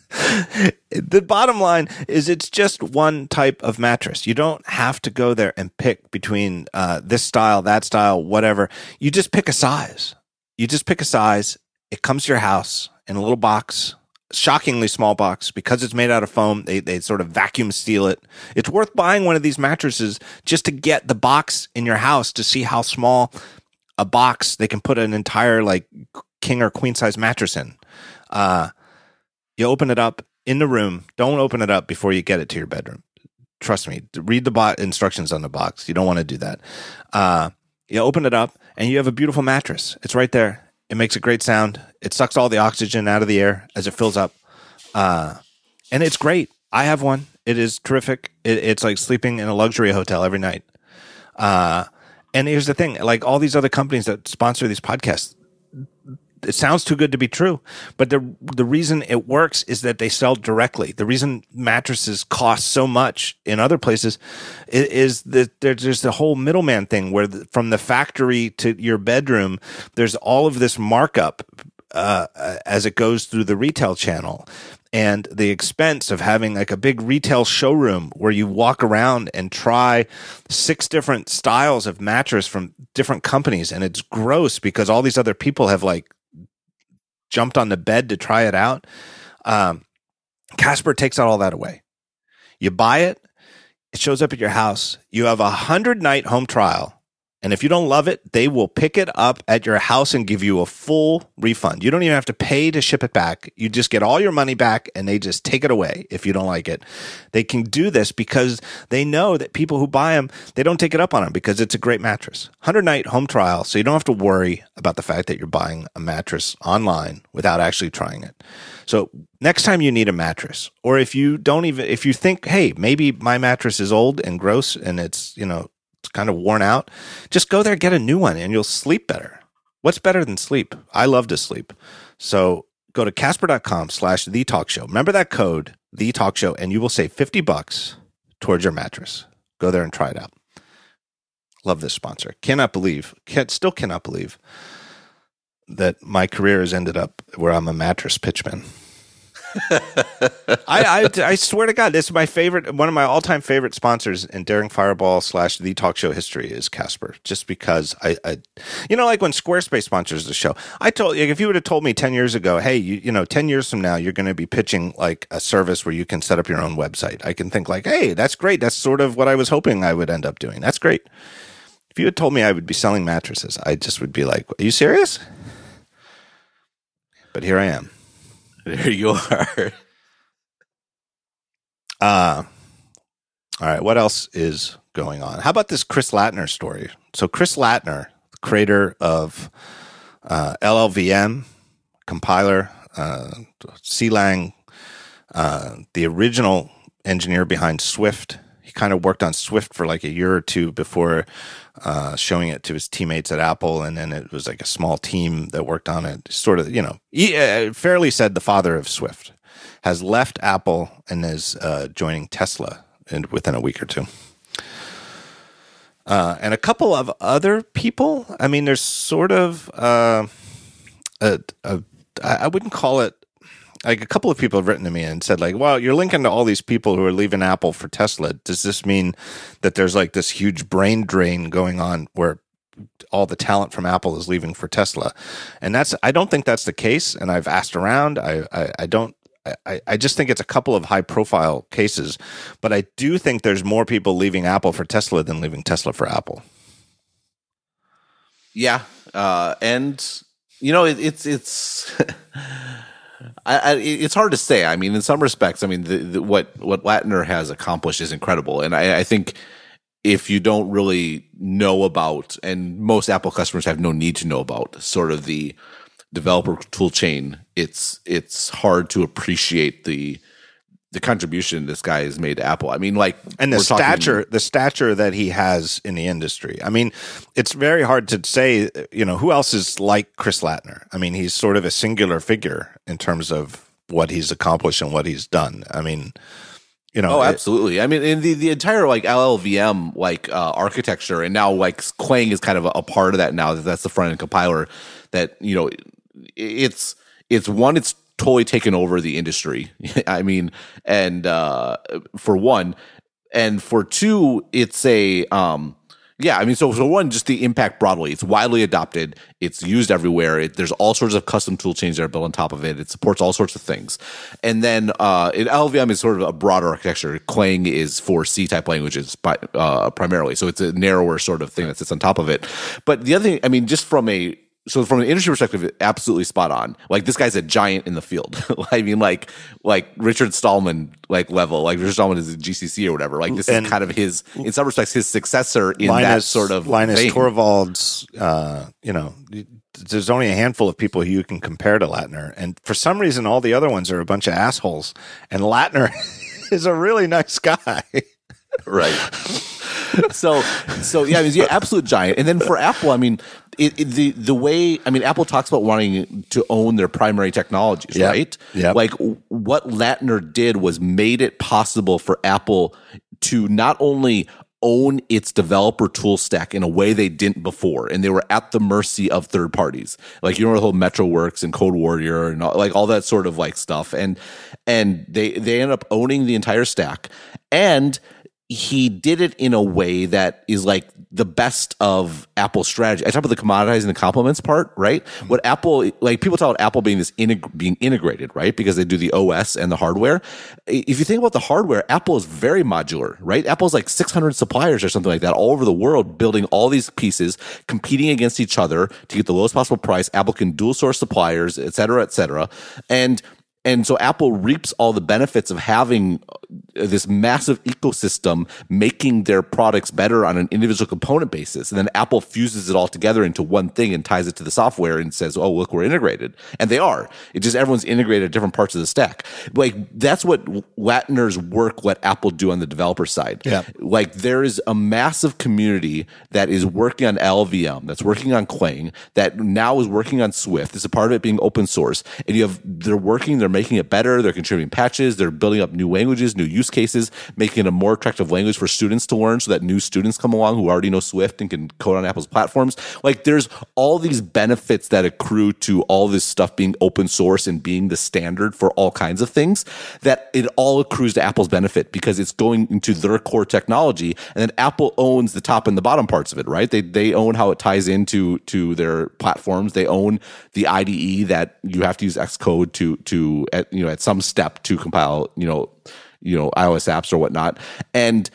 the bottom line is it's just one type of mattress. You don't have to go there and pick between uh, this style, that style, whatever. You just pick a size. You just pick a size. It comes to your house in a little box shockingly small box because it's made out of foam. They they sort of vacuum seal it. It's worth buying one of these mattresses just to get the box in your house to see how small a box they can put an entire like king or queen size mattress in. Uh, you open it up in the room. Don't open it up before you get it to your bedroom. Trust me. Read the bo- instructions on the box. You don't want to do that. Uh, you open it up and you have a beautiful mattress. It's right there. It makes a great sound. It sucks all the oxygen out of the air as it fills up. Uh, and it's great. I have one. It is terrific. It, it's like sleeping in a luxury hotel every night. Uh, and here's the thing: like all these other companies that sponsor these podcasts, it sounds too good to be true. But the the reason it works is that they sell directly. The reason mattresses cost so much in other places is, is that there's just a whole middleman thing where the, from the factory to your bedroom, there's all of this markup uh, as it goes through the retail channel. And the expense of having like a big retail showroom where you walk around and try six different styles of mattress from different companies. And it's gross because all these other people have like jumped on the bed to try it out. Um, Casper takes out all that away. You buy it, it shows up at your house. You have a hundred night home trial and if you don't love it, they will pick it up at your house and give you a full refund. You don't even have to pay to ship it back. You just get all your money back and they just take it away if you don't like it. They can do this because they know that people who buy them, they don't take it up on them because it's a great mattress. 100 night home trial. So you don't have to worry about the fact that you're buying a mattress online without actually trying it. So next time you need a mattress, or if you don't even, if you think, hey, maybe my mattress is old and gross and it's, you know, kind of worn out, just go there, get a new one, and you'll sleep better. What's better than sleep? I love to sleep. So go to casper.com slash the talk show. Remember that code, the talk show, and you will save 50 bucks towards your mattress. Go there and try it out. Love this sponsor. Cannot believe, can, still cannot believe that my career has ended up where I'm a mattress pitchman. I, I, I swear to God, this is my favorite, one of my all time favorite sponsors in Daring Fireball slash the talk show history is Casper. Just because I, I, you know, like when Squarespace sponsors the show, I told you if you would have told me ten years ago, hey, you, you know, ten years from now, you're going to be pitching like a service where you can set up your own website. I can think like, hey, that's great. That's sort of what I was hoping I would end up doing. That's great. If you had told me I would be selling mattresses, I just would be like, are you serious? But here I am. There you are. Uh, all right. What else is going on? How about this Chris Lattner story? So, Chris Lattner, creator of uh, LLVM, compiler, uh, CLang, uh, the original engineer behind Swift. Kind of worked on Swift for like a year or two before uh, showing it to his teammates at Apple, and then it was like a small team that worked on it. Sort of, you know, he, uh, fairly said the father of Swift has left Apple and is uh, joining Tesla in, within a week or two. Uh, and a couple of other people. I mean, there's sort of uh, a, a, I wouldn't call it like a couple of people have written to me and said like, "Well, you're linking to all these people who are leaving Apple for Tesla. Does this mean that there's like this huge brain drain going on where all the talent from Apple is leaving for Tesla?" And that's I don't think that's the case. And I've asked around. I I, I don't. I, I just think it's a couple of high profile cases, but I do think there's more people leaving Apple for Tesla than leaving Tesla for Apple. Yeah, uh, and you know it, it's it's I, I, it's hard to say. I mean, in some respects, I mean, the, the, what what Lattner has accomplished is incredible, and I, I, think if you don't really know about, and most Apple customers have no need to know about, sort of the developer tool chain, it's it's hard to appreciate the the contribution this guy has made to Apple. I mean, like, and the stature, talking, the stature that he has in the industry. I mean, it's very hard to say, you know, who else is like Chris Lattner. I mean, he's sort of a singular figure in terms of what he's accomplished and what he's done. I mean, you know, oh, absolutely. It, I mean, in the, the entire like LLVM like uh, architecture, and now like Clang is kind of a, a part of that now. That that's the front end compiler. That you know, it's it's one, it's totally taken over the industry. I mean, and uh, for one, and for two, it's a um, yeah. I mean, so for one, just the impact broadly, it's widely adopted. It's used everywhere. It, there's all sorts of custom tool chains that are built on top of it. It supports all sorts of things. And then uh, it, LLVM is sort of a broader architecture. Clang is for C type languages, uh, primarily. So it's a narrower sort of thing that sits on top of it. But the other thing, I mean, just from a so from an industry perspective, absolutely spot on. Like this guy's a giant in the field. I mean, like like Richard Stallman like level. Like Richard Stallman is a GCC or whatever. Like this and is kind of his, in some respects, his successor in Linus, that sort of Linus vein. Torvalds. Uh, you know, there's only a handful of people who you can compare to Lattner, and for some reason, all the other ones are a bunch of assholes. And Lattner is a really nice guy. right. so so yeah, I mean, yeah, absolute giant. And then for Apple, I mean, it, it, the the way I mean, Apple talks about wanting to own their primary technologies, Yep. right? Yep. Like what Lattner did was made it possible for Apple to not only own its developer tool stack in a way they didn't before and they were at the mercy of third parties like you know the whole Metrowerks and code warrior and all, like all that sort of like stuff and and they they end up owning the entire stack and he did it in a way that is like the best of Apple's strategy. I talk about the commoditizing the complements part, right? Mm-hmm. What Apple, like people talk about Apple being this integ- being integrated, right? Because they do the OS and the hardware. If you think about the hardware, Apple is very modular, right? Apple's like 600 suppliers or something like that all over the world building all these pieces, competing against each other to get the lowest possible price. Apple can dual source suppliers, et cetera, et cetera. And and so Apple reaps all the benefits of having uh, this massive ecosystem making their products better on an individual component basis. And then Apple fuses it all together into one thing and ties it to the software and says, oh, look, we're integrated. And they are. It's just everyone's integrated at different parts of the stack. Like that's what Lattner's work let Apple do on the developer side. Yeah. Like there is a massive community that is working on LVM, that's working on Clang, that now is working on Swift. It's a part of it being open source. And you have, they're working, they're making it better, they're contributing patches, they're building up new languages, new use cases, making it a more attractive language for students to learn so that new students come along who already know Swift and can code on Apple's platforms. Like there's all these benefits that accrue to all this stuff being open source and being the standard for all kinds of things that it all accrues to Apple's benefit because it's going into their core technology and then Apple owns the top and the bottom parts of it, right? They they own how it ties into to their platforms. They own the IDE that you have to use Xcode to to at, you know at some step to compile, you know, you know iOS apps or whatnot. And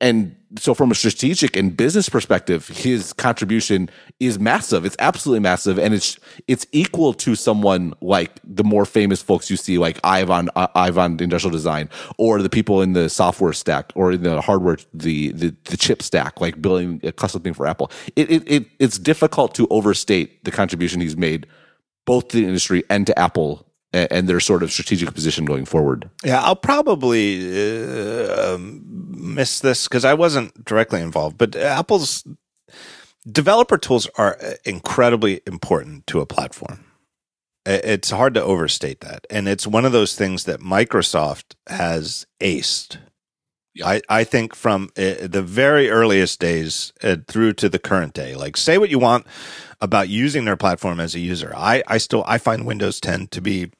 and so from a strategic and business perspective his contribution is massive. It's absolutely massive. And it's it's equal to someone like the more famous folks you see like ivan uh, ivan industrial design or the people in the software stack or in the hardware the the, the chip stack like building a custom thing for apple. It, it, it it's difficult to overstate the contribution he's made both to the industry and to apple and, and their sort of strategic position going forward Yeah, I'll probably uh, um, miss this because I wasn't directly involved. But Apple's developer tools are uh, incredibly important to a platform. It's hard to overstate that, and it's one of those things that Microsoft has aced. I, I think from uh, the very earliest days uh, through to the current day. Like, say what you want about using their platform as a user. I, I still I find Windows 10 to be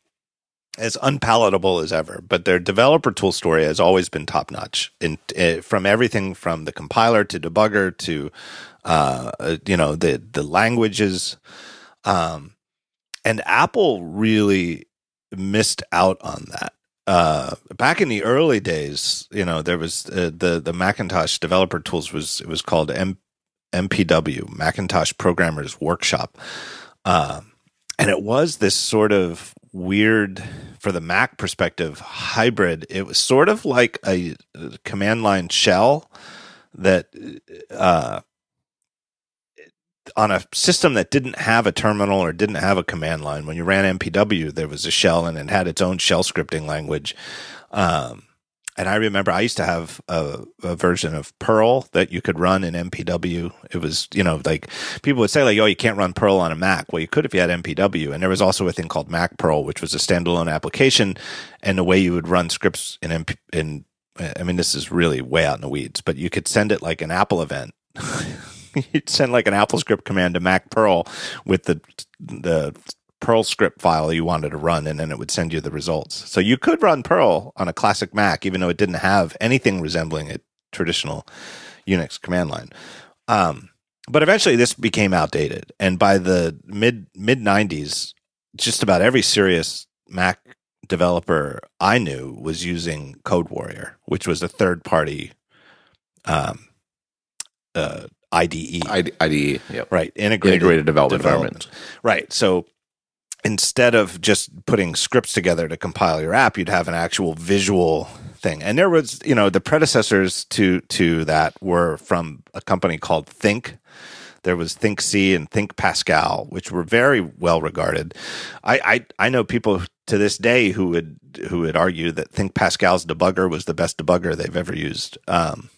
as unpalatable as ever. But their developer tool story has always been top notch. In uh, from everything from the compiler to debugger to uh, uh, you know the the languages, um, and Apple really missed out on that. Uh, back in the early days, you know, there was uh, the the Macintosh developer tools was it was called M- MPW Macintosh Programmers Workshop, um, and it was this sort of weird for the Mac perspective hybrid. It was sort of like a, a command line shell that uh, on a system that didn't have a terminal or didn't have a command line. When you ran MPW, there was a shell and it had its own shell scripting language. Um, and I remember I used to have a, a, version of Perl that you could run in MPW. It was, you know, like people would say, like, oh, you can't run Perl on a Mac. Well, you could if you had MPW. And there was also a thing called Mac Perl, which was a standalone application, and the way you would run scripts in MP, in. I mean, this is really way out in the weeds, but you could send it like an Apple event. You'd send like an Apple script command to Mac Perl with the the Perl script file you wanted to run, and then it would send you the results. So you could run Perl on a classic Mac, even though it didn't have anything resembling a traditional Unix command line. Um, but eventually, this became outdated, and by the mid mid '90s, just about every serious Mac developer I knew was using Code Warrior, which was a third party um, uh, IDE. IDE, yep. right? Integrated, integrated development, environment. Right. So instead of just putting scripts together to compile your app, you'd have an actual visual thing. And there was, you know, the predecessors to to that were from a company called Think. There was Think C and Think Pascal, which were very well regarded. I, I I know people to this day who would who would argue that think Pascal's debugger was the best debugger they've ever used. Um,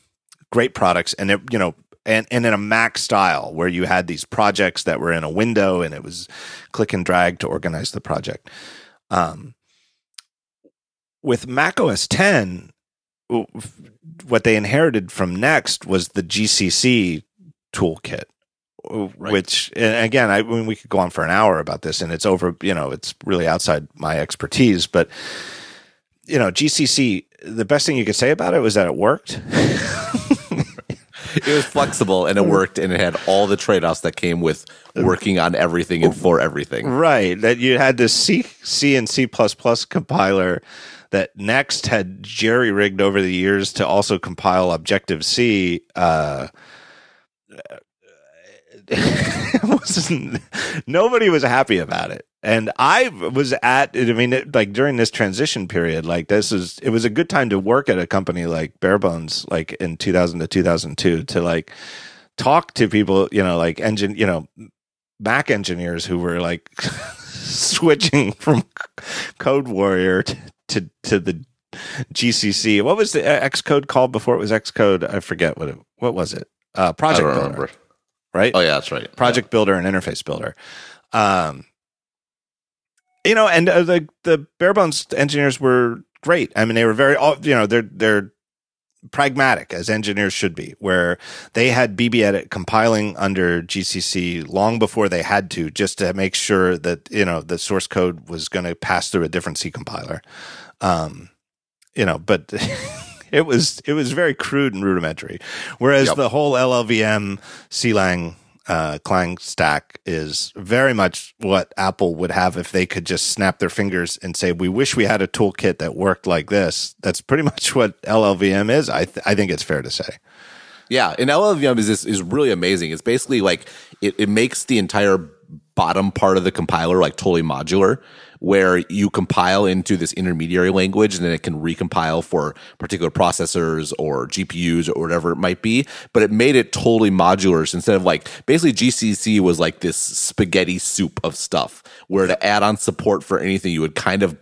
great products, and it, you know, and and in a Mac style where you had these projects that were in a window and it was click and drag to organize the project. Um, with Mac OS 10, what they inherited from Next was the GCC toolkit. Right. Which again, I mean, we could go on for an hour about this, and it's over. You know, it's really outside my expertise. But you know, GCC. The best thing you could say about it was that it worked. it was flexible and it worked and it had all the trade-offs that came with working on everything and for everything. Right that you had this c c and c++ compiler that next had jerry rigged over the years to also compile objective c uh, wasn't nobody was happy about it and i was at i mean it, like during this transition period like this is it was a good time to work at a company like barebones like in 2000 to 2002 to like talk to people you know like engine you know mac engineers who were like switching from code warrior to, to, to the gcc what was the xcode called before it was xcode i forget what it what was it uh project builder remember right? Oh yeah, that's right. Project yeah. Builder and Interface Builder. Um, you know, and uh, the the barebones engineers were great. I mean, they were very, you know, they're they're pragmatic as engineers should be, where they had BBEdit compiling under GCC long before they had to, just to make sure that you know the source code was going to pass through a different C compiler. Um, you know, but. it was it was very crude and rudimentary. Whereas yep. the whole LLVM CLang uh, Clang stack is very much what Apple would have if they could just snap their fingers and say, "We wish we had a toolkit that worked like this." That's pretty much what LLVM is. I th- I think it's fair to say. Yeah, and LLVM is is really amazing. It's basically like it, it makes the entire bottom part of the compiler like totally modular where you compile into this intermediary language and then it can recompile for particular processors or GPUs or whatever it might be. But it made it totally modular. So instead of like basically GCC was like this spaghetti soup of stuff where to add on support for anything you would kind of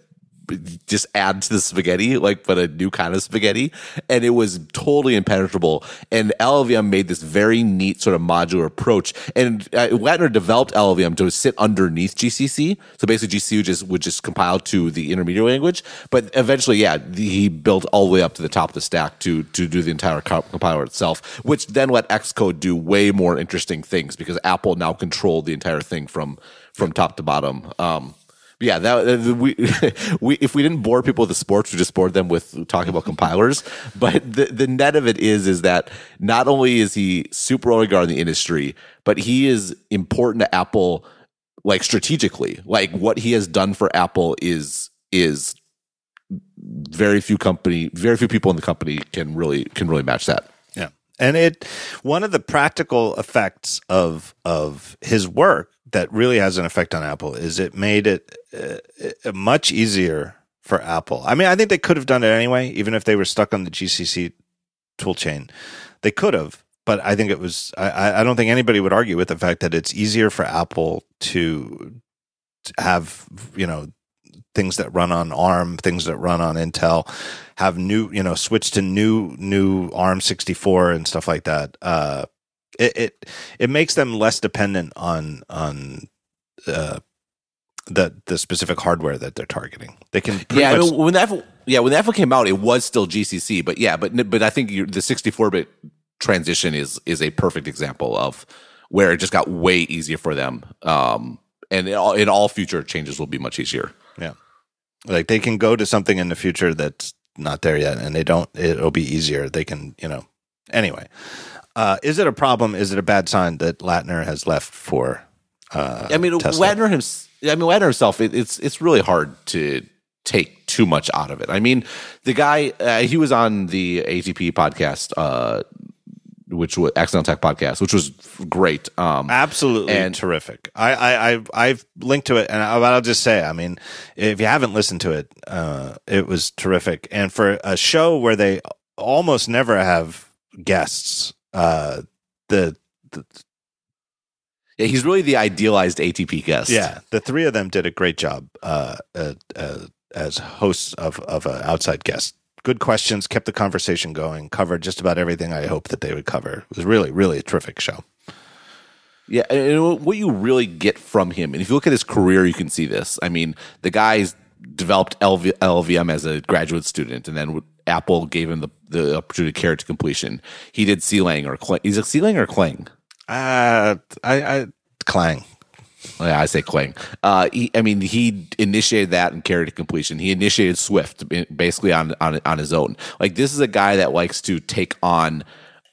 just add to the spaghetti, like but a new kind of spaghetti, and it was totally impenetrable. And LLVM made this very neat sort of modular approach. And uh, developed LLVM to sit underneath GCC, so basically GCC would just would just compile to the intermediate language. But eventually, yeah, the, he built all the way up to the top of the stack to to do the entire compiler itself, which then let Xcode do way more interesting things because Apple now controlled the entire thing from from top to bottom. Um, yeah, that uh, we we if we didn't bore people with the sports, we just bored them with talking about compilers. But the the net of it is is that not only is he super regarded in the industry, but he is important to Apple like strategically. Like what he has done for Apple is is very few company, very few people in the company can really can really match that. Yeah, and it one of the practical effects of of his work that really has an effect on Apple is it made it uh, much easier for Apple. I mean, I think they could have done it anyway, even if they were stuck on the GCC toolchain. They could have, but I think it was. I, I don't think anybody would argue with the fact that it's easier for Apple to, to have you know things that run on ARM, things that run on Intel, have new you know switch to new new ARM sixty four and stuff like that. Uh, it, it it makes them less dependent on on uh, the the specific hardware that they're targeting. They can yeah. Much- I mean, when that yeah when the iPhone came out, it was still GCC, but yeah, but but I think the 64 bit transition is is a perfect example of where it just got way easier for them. Um, and in all, in all future changes will be much easier. Yeah, like they can go to something in the future that's not there yet, and they don't. It'll be easier. They can you know. Anyway, uh, is it a problem? Is it a bad sign that Lattner has left for? Uh, I mean, Tesla? Lattner himself. I mean, Lattner himself. It, it's it's really hard to take too much out of it. I mean, the guy uh, he was on the ATP podcast, uh, which was Accidental Tech podcast, which was great. Um, Absolutely and terrific. I, I I've, I've linked to it, and I, will just say, I mean, if you haven't listened to it, uh, it was terrific. And for a show where they almost never have guests uh, the, the Yeah, he's really the idealized ATP guest. Yeah, the three of them did a great job uh, uh, uh, as hosts of of an outside guest. Good questions, kept the conversation going, covered just about everything I hoped that they would cover. It was really, really a terrific show. Yeah, and what you really get from him, and if you look at his career, you can see this. I mean, the guy's developed LV, LLVM as a graduate student, and then Apple gave him the, the opportunity to carry it to completion. He did C-Lang or Clang. Is it C-Lang or Clang? Uh, I, I Clang. Yeah, I say Clang. Uh, he, I mean, he initiated that and carried to completion. He initiated Swift basically on, on on his own. Like this is a guy that likes to take on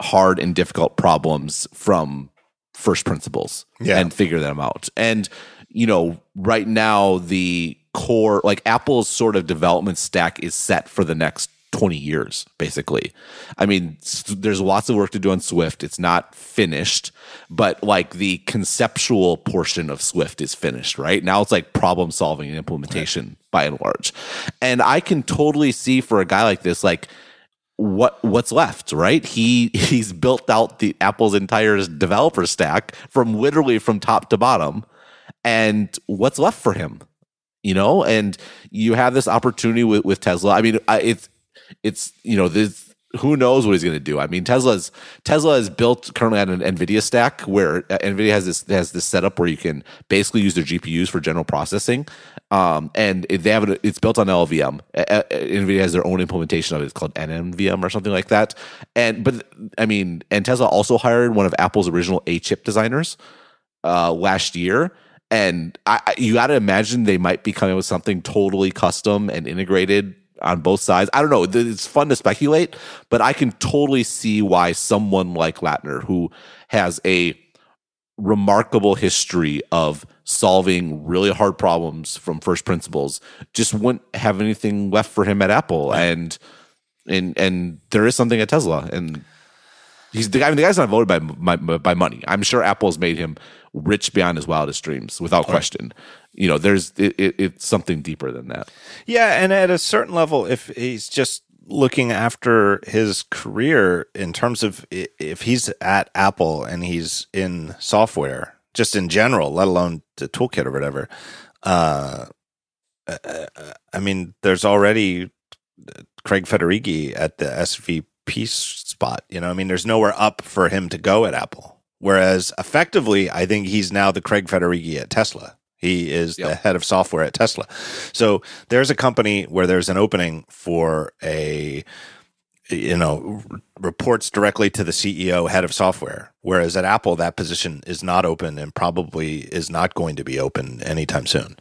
hard and difficult problems from first principles Yeah. and figure them out. And you know, right now the core, like Apple's sort of development stack, is set for the next 20 years, basically. I mean, there's lots of work to do on Swift. It's not finished, but like the conceptual portion of Swift is finished, right? Now it's like problem solving and implementation by and large. And I can totally see for a guy like this, like, what what's left, right? He he's built out the Apple's entire developer stack from literally from top to bottom. And what's left for him? You know, and you have this opportunity with, with Tesla. I mean, I, it's it's you know this who knows what he's going to do. I mean, Tesla's Tesla is built currently on an Nvidia stack where uh, Nvidia has this has this setup where you can basically use their GPUs for general processing, um, and they have it, it's built on LLVM. Nvidia has their own implementation of it. It's called NNVM or something like that. And but I mean, and Tesla also hired one of Apple's original A chip designers uh, last year. And I, I- you got to imagine they might be coming with something totally custom and integrated on both sides. I don't know. It's fun to speculate, but I can totally see why someone like Lattner, who has a remarkable history of solving really hard problems from first principles, just wouldn't have anything left for him at Apple. And and and there is something at Tesla, and he's the guy. I mean, the guy's not voted by by, by money. I'm sure Apple's made him rich beyond his wildest dreams, without question. You know, there's it, it, it's something deeper than that. Yeah, and at a certain level, if he's just looking after his career in terms of if he's at Apple and he's in software, just in general, let alone the toolkit or whatever, uh, uh, I mean, there's already Craig Federighi at the SVP spot. You know, I mean, there's nowhere up for him to go at Apple. Whereas effectively, I think he's now the Craig Federighi at Tesla. He is the head of software at Tesla. So there's a company where there's an opening for a, you know, reports directly to the CEO, head of software. Whereas at Apple, that position is not open and probably is not going to be open anytime soon.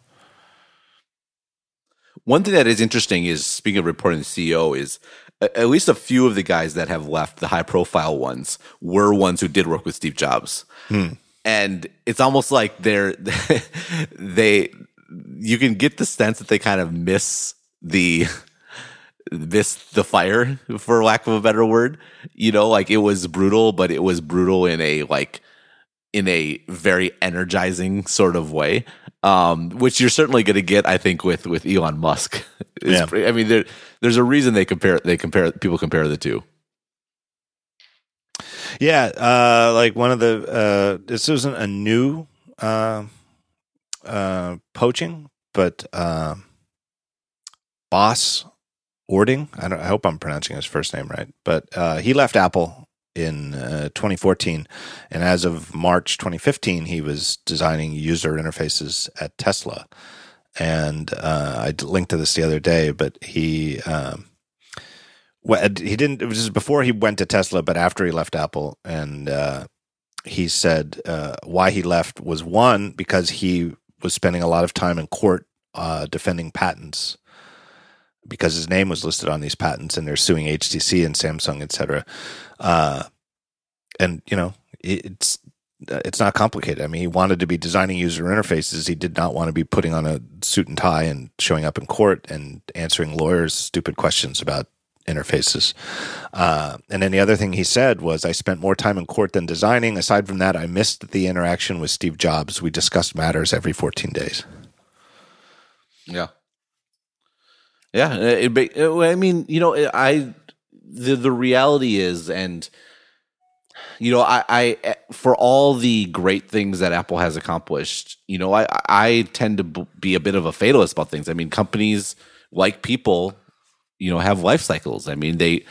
One thing that is interesting is speaking of reporting the CEO is at least a few of the guys that have left, the high profile ones, were ones who did work with Steve Jobs. Hmm. And it's almost like they're they you can get the sense that they kind of miss the miss the fire for lack of a better word. You know, like it was brutal, but it was brutal in a like in a very energizing sort of way, um, which you're certainly going to get, I think, with with Elon Musk. Yeah. pretty- I mean, there, there's a reason they compare they compare people compare the two. Yeah, uh, like one of the uh, this isn't a new uh, uh, poaching, but uh, Bas Ording. I don't. I hope I'm pronouncing his first name right, but uh, he left Apple in uh, 2014, and as of March 2015, he was designing user interfaces at Tesla. And uh, I linked to this the other day, but he. Um, well, he didn't. It was before he went to Tesla, but after he left Apple, and uh, he said uh, why he left was one because he was spending a lot of time in court uh, defending patents because his name was listed on these patents, and they're suing HTC and Samsung, et cetera. Uh, and you know, it's it's not complicated. I mean, he wanted to be designing user interfaces. He did not want to be putting on a suit and tie and showing up in court and answering lawyers' stupid questions about interfaces. Uh, and then the other thing he said was, I spent more time in court than designing. Aside from that, I missed the interaction with Steve Jobs. We discussed matters every 14 days. Yeah, yeah. Uh, it, it, uh, I mean, you know, uh, I the the reality is, and you know, I, I, for all the great things that Apple has accomplished, you know, I, I tend to be a bit of a fatalist about things. I mean, companies like people, you know, have life cycles. I mean, they,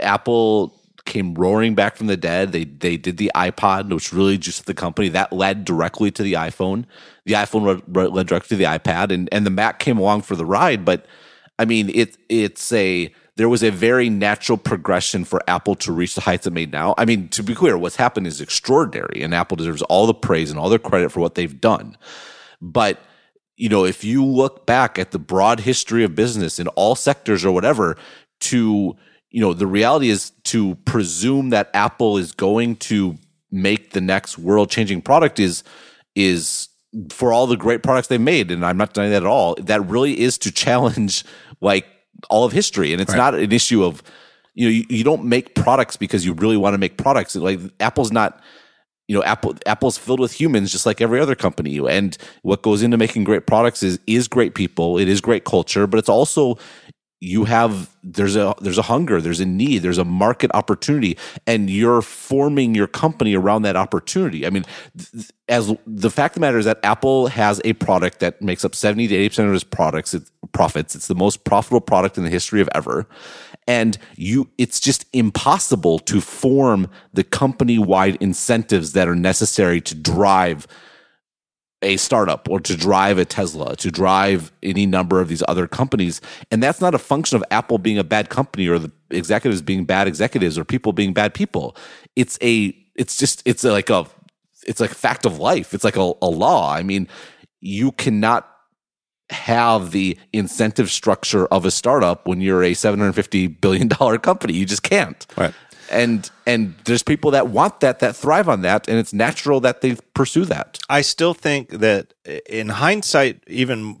Apple came roaring back from the dead. They they did the iPod, which really just the company that led directly to the iPhone. The iPhone led directly to the iPad, and and the Mac came along for the ride. But I mean, it it's a there was a very natural progression for Apple to reach the heights it made now. I mean, to be clear, what's happened is extraordinary, and Apple deserves all the praise and all the credit for what they've done. But you know, if you look back at the broad history of business in all sectors or whatever, to you know, the reality is to presume that Apple is going to make the next world changing product is is for all the great products they've made, and I'm not denying that at all. That really is to challenge like all of history, and it's right. not an issue of you know you, you don't make products because you really want to make products. Like Apple's not you know apple apple's filled with humans just like every other company and what goes into making great products is is great people it is great culture but it's also you have there's a there's a hunger there's a need there's a market opportunity and you're forming your company around that opportunity. I mean th- as the fact of the matter is that apple has a product that makes up 70 to 80% of its products its profits. It's the most profitable product in the history of ever. And you it's just impossible to form the company wide incentives that are necessary to drive a startup or to drive a Tesla, to drive any number of these other companies. And that's not a function of Apple being a bad company or the executives being bad executives or people being bad people. It's a, it's just, it's like a, it's like a fact of life. It's like a, a law. I mean, you cannot have the incentive structure of a startup when you're a $750 billion company. You just can't. Right and and there's people that want that that thrive on that and it's natural that they pursue that i still think that in hindsight even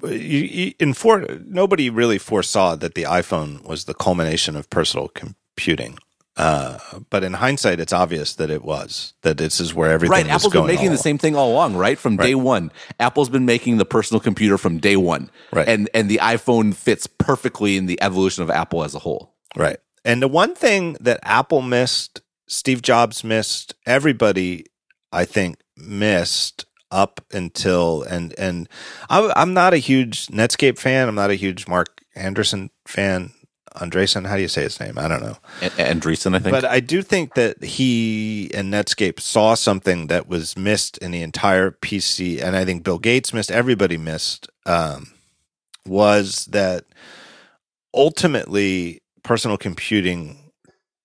in for nobody really foresaw that the iphone was the culmination of personal computing uh, but in hindsight, it's obvious that it was that this is where everything. Right, Apple's been making the same thing all along, right? From right. day one, Apple's been making the personal computer from day one, right? And and the iPhone fits perfectly in the evolution of Apple as a whole, right? And the one thing that Apple missed, Steve Jobs missed, everybody, I think, missed up until and and I'm not a huge Netscape fan. I'm not a huge Marc Andreessen fan. Andreessen, how do you say his name? I don't know. Andreessen, I think. But I do think that he and Netscape saw something that was missed in the entire PC, and I think Bill Gates missed. Everybody missed. Um, was that ultimately personal computing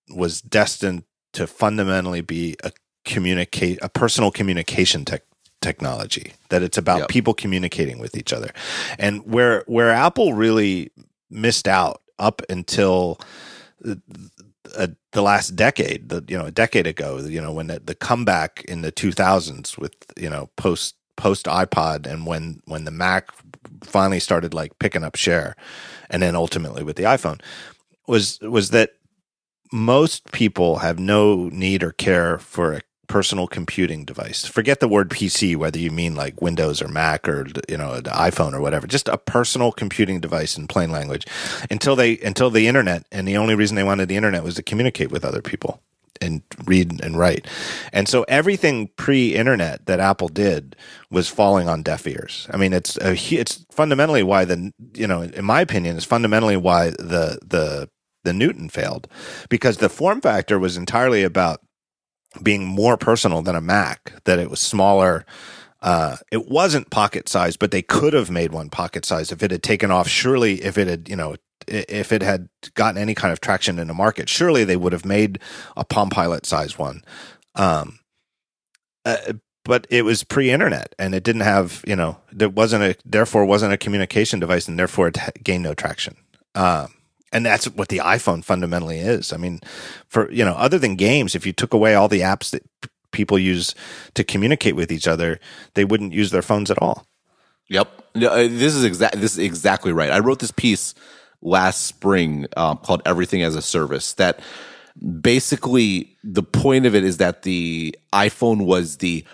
was destined to fundamentally be a communicate a personal communication tech technology that it's about yep. people communicating with each other and where where apple really missed out up until the, the last decade the you know a decade ago you know when the, the comeback in the 2000s with you know post post ipod and when when the mac finally started like picking up share and then ultimately with the iphone was was that most people have no need or care for a personal computing device. Forget the word PC, whether you mean like Windows or Mac or you know the iPhone or whatever. Just a personal computing device in plain language. Until they until the internet, and the only reason they wanted the internet was to communicate with other people and read and write. And so everything pre-internet that Apple did was falling on deaf ears. I mean, it's a, it's fundamentally why the you know, in my opinion, is fundamentally why the the the Newton failed because the form factor was entirely about being more personal than a Mac, that it was smaller. Uh, it wasn't pocket sized, but they could have made one pocket sized if it had taken off. Surely, if it had, you know, if it had gotten any kind of traction in the market, surely they would have made a Palm Pilot size one. Um, uh, but it was pre-internet and it didn't have, you know, there wasn't a, therefore wasn't a communication device and therefore it gained no traction. Um, and that's what the iPhone fundamentally is. I mean, for you know, other than games, if you took away all the apps that people use to communicate with each other, they wouldn't use their phones at all. Yep, uh, this is exactly this is exactly right. I wrote this piece last spring um, called "Everything as a Service." That basically the point of it is that the iPhone was the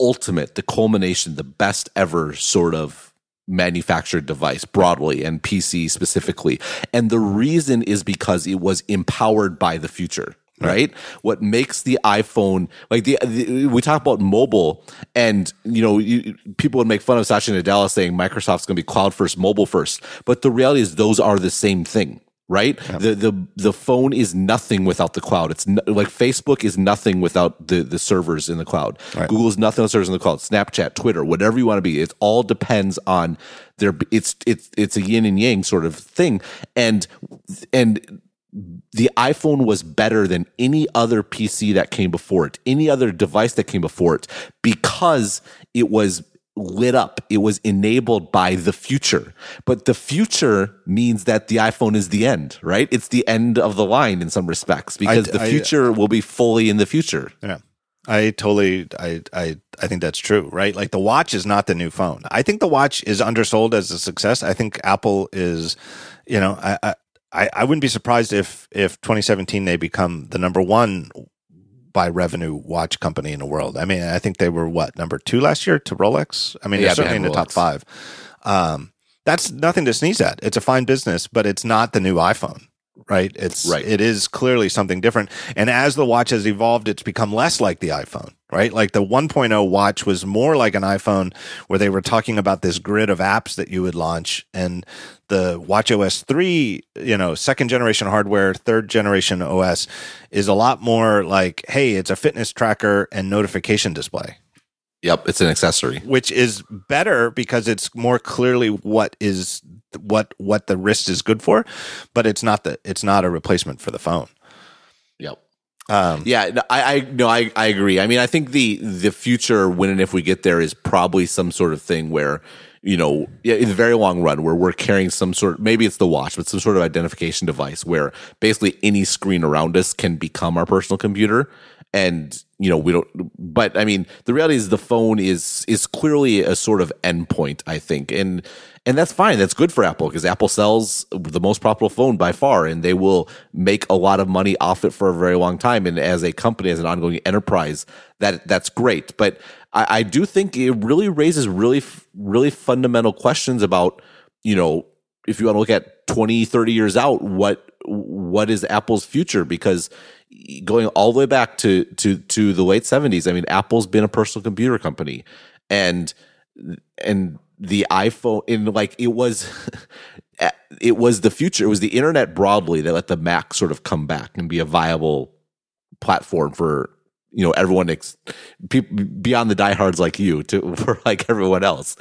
ultimate, the culmination, the best ever sort of manufactured device broadly and PC specifically. And the reason is because it was empowered by the future. right? What makes the iPhone like the, the, we talk about mobile, and you know, you, people would make fun of Satya Nadella saying Microsoft's going to be cloud first, mobile first, but the reality is those are the same thing. Right, the the the phone is nothing without the cloud. It's no, like Facebook is nothing without the the servers in the cloud. Right. Google's nothing without servers in the cloud. Snapchat, Twitter, whatever you want to be, it all depends on their. It's it's it's a yin and yang sort of thing, and and the iPhone was better than any other PC that came before it, any other device that came before it, because it was lit up. It was enabled by the future. But the future means that the iPhone is the end, right? It's the end of the line in some respects because I- the I- uh, future will be fully in the future. Yeah. I totally I I I think that's true, right? Like the watch is not the new phone. I think the watch is undersold as a success. I think Apple is, you know, I I I I wouldn't be surprised if if 2017 they become the number one by revenue watch company in the world. I mean, I think they were what number two last year to Rolex. I mean, Yeah, they're certainly in the behind top five. Um, that's nothing to sneeze at. It's a fine business, but it's not the new iPhone, right? It's Right. It is clearly something different. And as the watch has evolved, it's become less like the iPhone, right? Like the 1.0 watch was more like an iPhone, where they were talking about this grid of apps that you would launch, and the Watch OS 3, you know, second generation hardware, third generation OS is a lot more like, hey, it's a fitness tracker and notification display Yep, it's an accessory. which is better because it's more clearly what is what what the wrist is good for, but it's not the it's not a replacement for the phone. Yep. Um, Yeah, I, I no, I, I agree. I mean, I think the the future, when and if we get there, is probably some sort of thing where you know, in the very long run, where we're carrying some sort, maybe it's the watch, but some sort of identification device where basically any screen around us can become our personal computer, and you know, we don't. But I mean, the reality is the phone is is clearly a sort of endpoint, I think, and and that's fine. That's good for Apple because Apple sells the most profitable phone by far, and they will make a lot of money off it for a very long time. And as a company, as an ongoing enterprise, that that's great. But I, I do think it really raises really, really fundamental questions about, you know, if you want to look at 20, 30 years out, what what is Apple's future? Because going all the way back to to to the late 70s, I mean, Apple's been a personal computer company, and and the iPhone in like it was it was the future. It was the internet broadly that let the Mac sort of come back and be a viable platform for you know everyone ex- people beyond the diehards like you to for like everyone else.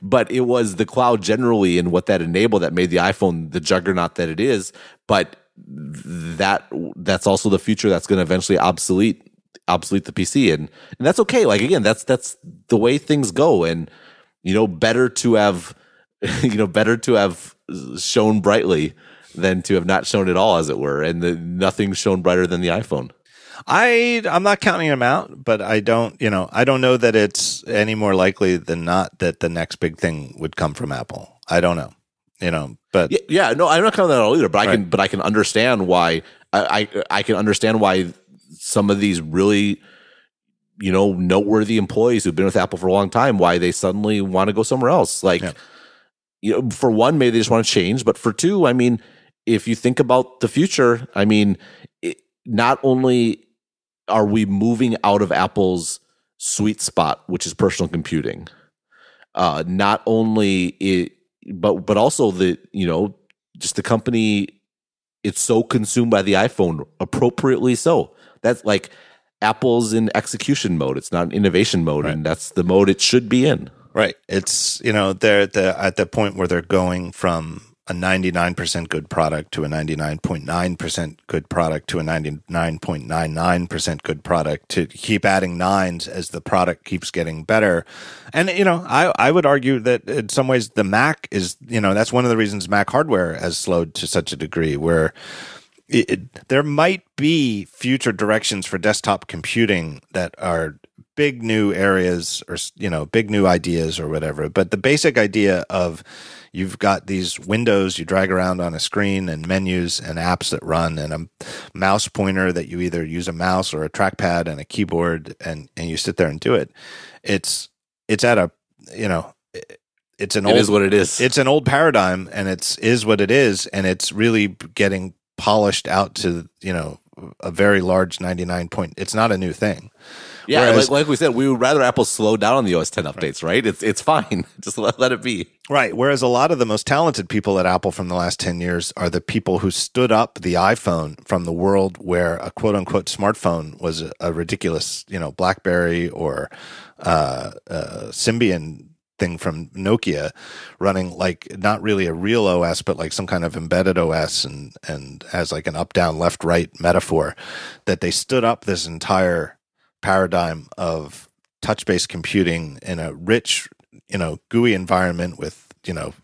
But it was the cloud generally and what that enabled that made the iPhone the juggernaut that it is. But that that's also the future that's going to eventually obsolete obsolete the PC and and that's okay. Like again, that's that's the way things go and you know better to have you know better to have shown brightly than to have not shown at all as it were and the, nothing shone brighter than the iphone I I'm not counting them out, but I don't you know I don't know that it's any more likely than not that the next big thing would come from Apple. I don't know, you know, but yeah, yeah no i'm not counting that at all either but i can but i can understand why I, I i can understand why some of these really you know noteworthy employees who've been with apple for a long time why they suddenly want to go somewhere else like Yeah. you know for one maybe they just want to change but for two i mean if you think about the future i mean it, not only are we moving out of apple's sweet spot which is personal computing? Uh not only it but but also the you know just the company it's so consumed by the iphone appropriately so. That's like apple's in execution mode. It's not in innovation mode and that's the mode it should be in. Right. It's you know they're at the at the point where they're going from a 99% good product to a 99.9% good product to a 99.99% good product to keep adding nines as the product keeps getting better. And you know, I I would argue that in some ways the Mac is, you know, that's one of the reasons Mac hardware has slowed to such a degree where it, it- there might be future directions for desktop computing that are big new areas or you know big new ideas or whatever but the basic idea of you've got these windows you drag around on a screen and menus and apps that run and a mouse pointer that you either use a mouse or a trackpad and a keyboard and and you sit there and do it it's it's at a you know it's an It old is what it is it's an old paradigm and it's is what it is and it's really getting polished out to you know a very large 99 point. It's not a new thing. Yeah, Whereas- like, like we said, we would rather Apple slow down on the OS 10 updates, right? It's it's fine. Just let, let it be. Right. Whereas a lot of the most talented people at Apple from the last 10 years are the people who stood up the iPhone from the world where a quote unquote smartphone was a, a ridiculous, you know, Blackberry or uh, uh, Symbian thing from Nokia running like not really a real OS, but like some kind of embedded OS and, and as like an up, down, left, right metaphor that they stood up this entire paradigm of touch based computing in a rich, you know, GUI environment with, you know,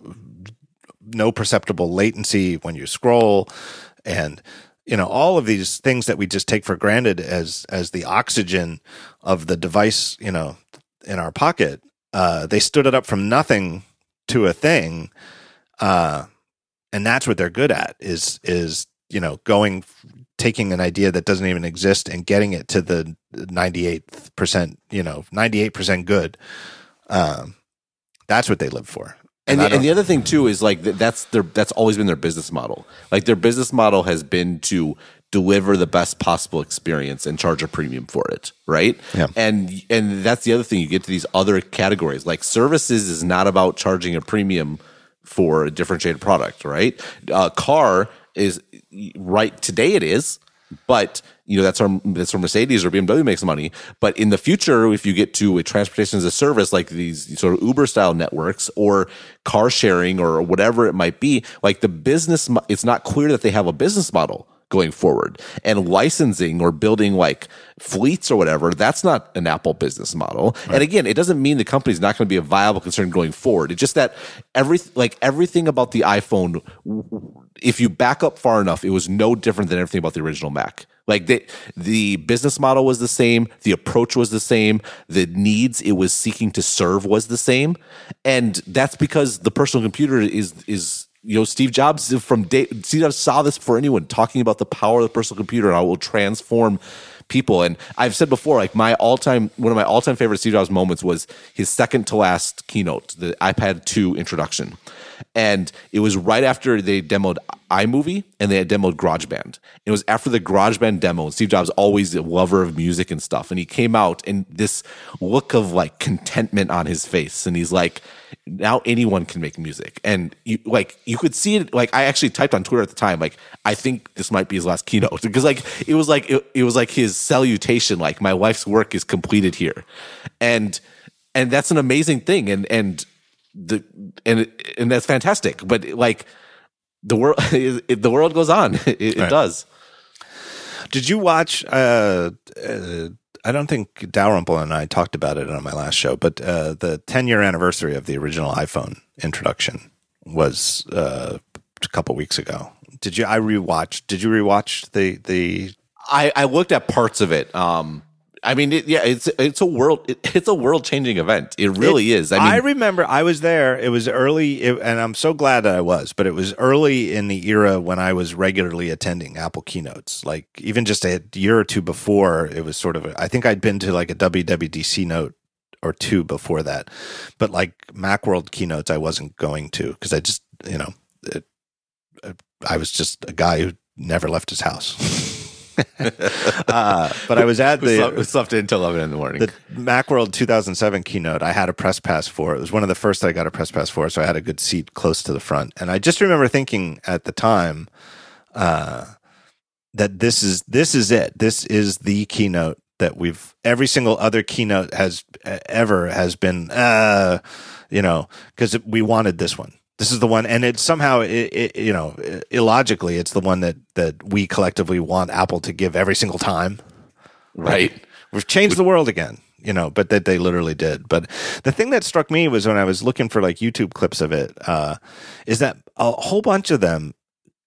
no perceptible latency when you scroll. And you know all of these things that we just take for granted as as the oxygen of the device you know in our pocket uh they stood it up from nothing to a thing uh and that's what they're good at is is you know going taking an idea that doesn't even exist and getting it to the 98th percent you know 98% good um that's what they live for And I the, and the other thing too is like that's their that's always been their business model. Like their business model has been to deliver the best possible experience and charge a premium for it, right? Yeah. And and that's the other thing you get to these other categories. Like services is not about charging a premium for a differentiated product, right? Uh, car is right today it is, but you know that's where that's where Mercedes or BMW makes money. But in the future, if you get to a transportation as a service like these sort of Uber style networks or car sharing or whatever it might be, like the business, it's not clear that they have a business model going forward. And licensing or building like fleets or whatever, that's not an Apple business model. And again, it doesn't mean the company's not going to be a viable concern going forward. It's just that every like everything about the iPhone, if you back up far enough, it was no different than everything about the original Mac. Like the the business model was the same, the approach was the same, the needs it was seeking to serve was the same, and that's because the personal computer is is you know Steve Jobs from day Steve Jobs saw this before anyone talking about the power of the personal computer and how it will transform people. And I've said before, like my all time one of my all time favorite Steve Jobs moments was his second to last keynote, the iPad 2 introduction. And it was right after they demoed iMovie and they had demoed GarageBand. It was after the GarageBand demo. Steve Jobs always a lover of music and stuff. And he came out and this look of like contentment on his face. And he's like, now anyone can make music. And you like you could see it like I actually typed on Twitter at the time, like, I think this might be his last keynote. Because like it was like it, it was like his salutation, like my life's work is completed here. And and that's an amazing thing. And and the and and that's fantastic. But like the world, it, the world goes on. It, it Right. does. Did you watch? Uh, uh, I don't think Dalrymple and I talked about it on my last show, but uh, the 10 year anniversary of the original iPhone introduction was uh, a couple weeks ago. Did you? I rewatched. Did you rewatch the the? I, I looked at parts of it. Um, I mean, it, yeah, it's it's a world it, it's a world changing event. It really is. I mean, I remember I was there. It was early, it, and I'm so glad that I was. But it was early in the era when I was regularly attending Apple keynotes. Like even just a year or two before, it was sort of. A, I think I'd been to like a WWDC note or two before that, but like MacWorld keynotes, I wasn't going to because I just you know, it, I was just a guy who never left his house. uh, but I was at we the slept, we slept until eleven in the morning. the Macworld 2007 keynote, I had a press pass for. It was one of the first I got a press pass for, so I had a good seat close to the front. And I just remember thinking at the time uh, that this is this is it. This is the keynote that we've every single other keynote has ever has been uh, you know because we wanted this one. This is the one, and it somehow, it, it, you know, illogically, it's the one that that we collectively want Apple to give every single time. Right. we've changed the world again you know but that they literally did. But the thing that struck me was when i was looking for like youtube clips of it uh is that a whole bunch of them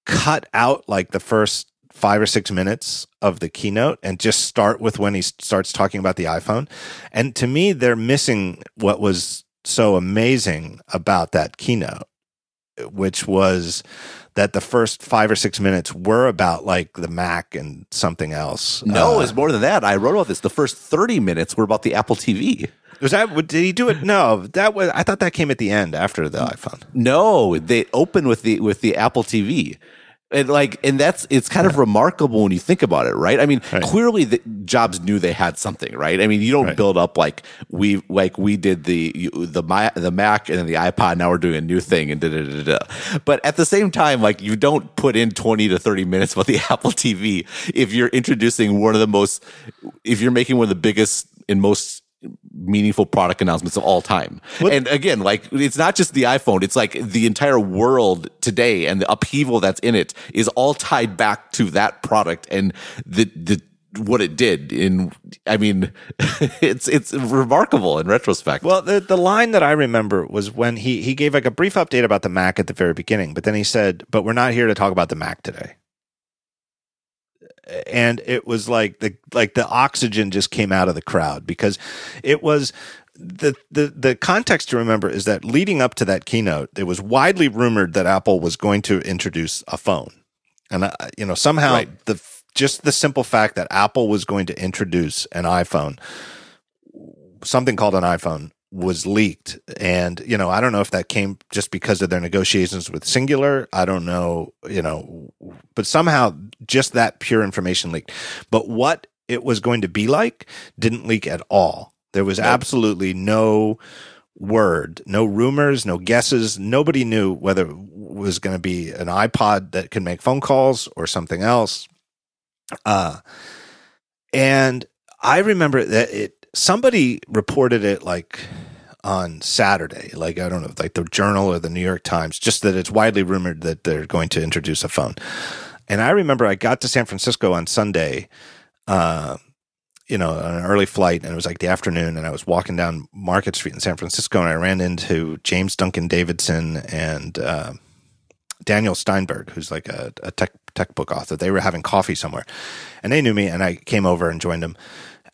cut out like the first five or six minutes of the keynote and just start with when he starts talking about the iphone. And to me they're missing what was so amazing about that keynote which was that the first five or six minutes were about like the Mac and something else. No, Uh, it's more than that. I wrote about this. The first thirty minutes were about the Apple TV. Was that? Did he do it? No, that was. I thought that came at the end after the iPhone. No, they open with the with the Apple TV. And like, and that's it's kind of remarkable when you think about it, right? I mean, Right. clearly the Jobs knew they had something, right? I mean, you don't Right. build up like we like we did the the my the Mac and then the iPod. Now we're doing a new thing and da da da da. But at the same time, like you don't put in twenty to thirty minutes about the Apple TV if you're introducing one of the most, if you're making one of the biggest and most meaningful product announcements of all time. And again, like it's not just the iPhone, it's like the entire world today and the upheaval that's in it is all tied back to that product and the the what it did in I mean it's it's remarkable in retrospect. Well, the the line that I remember was when he he gave like a brief update about the Mac at the very beginning, but then he said, "But we're not here to talk about the Mac today." And it was like the like the oxygen just came out of the crowd because it was the the the context to remember is that leading up to that keynote, it was widely rumored that Apple was going to introduce a phone, and uh, you know somehow Right. the just the simple fact that Apple was going to introduce an iPhone something called an iPhone was leaked. And, you know, I don't know if that came just because of their negotiations with Cingular. I don't know, you know, but somehow just that pure information leaked. But what it was going to be like didn't leak at all. There was absolutely no word, no rumors, no guesses. Nobody knew whether it was going to be an iPod that could make phone calls or something else. Uh, and I remember that it somebody reported it like on Saturday, like I don't know, like the Journal or the New York Times, just that it's widely rumored that they're going to introduce a phone. And I remember I got to San Francisco on Sunday, uh, you know, on an early flight, and it was like the afternoon, and I was walking down Market Street in San Francisco, and I ran into James Duncan Davidson and uh, Daniel Steinberg, who's like a, a tech tech book author. They were having coffee somewhere, and they knew me, and I came over and joined them,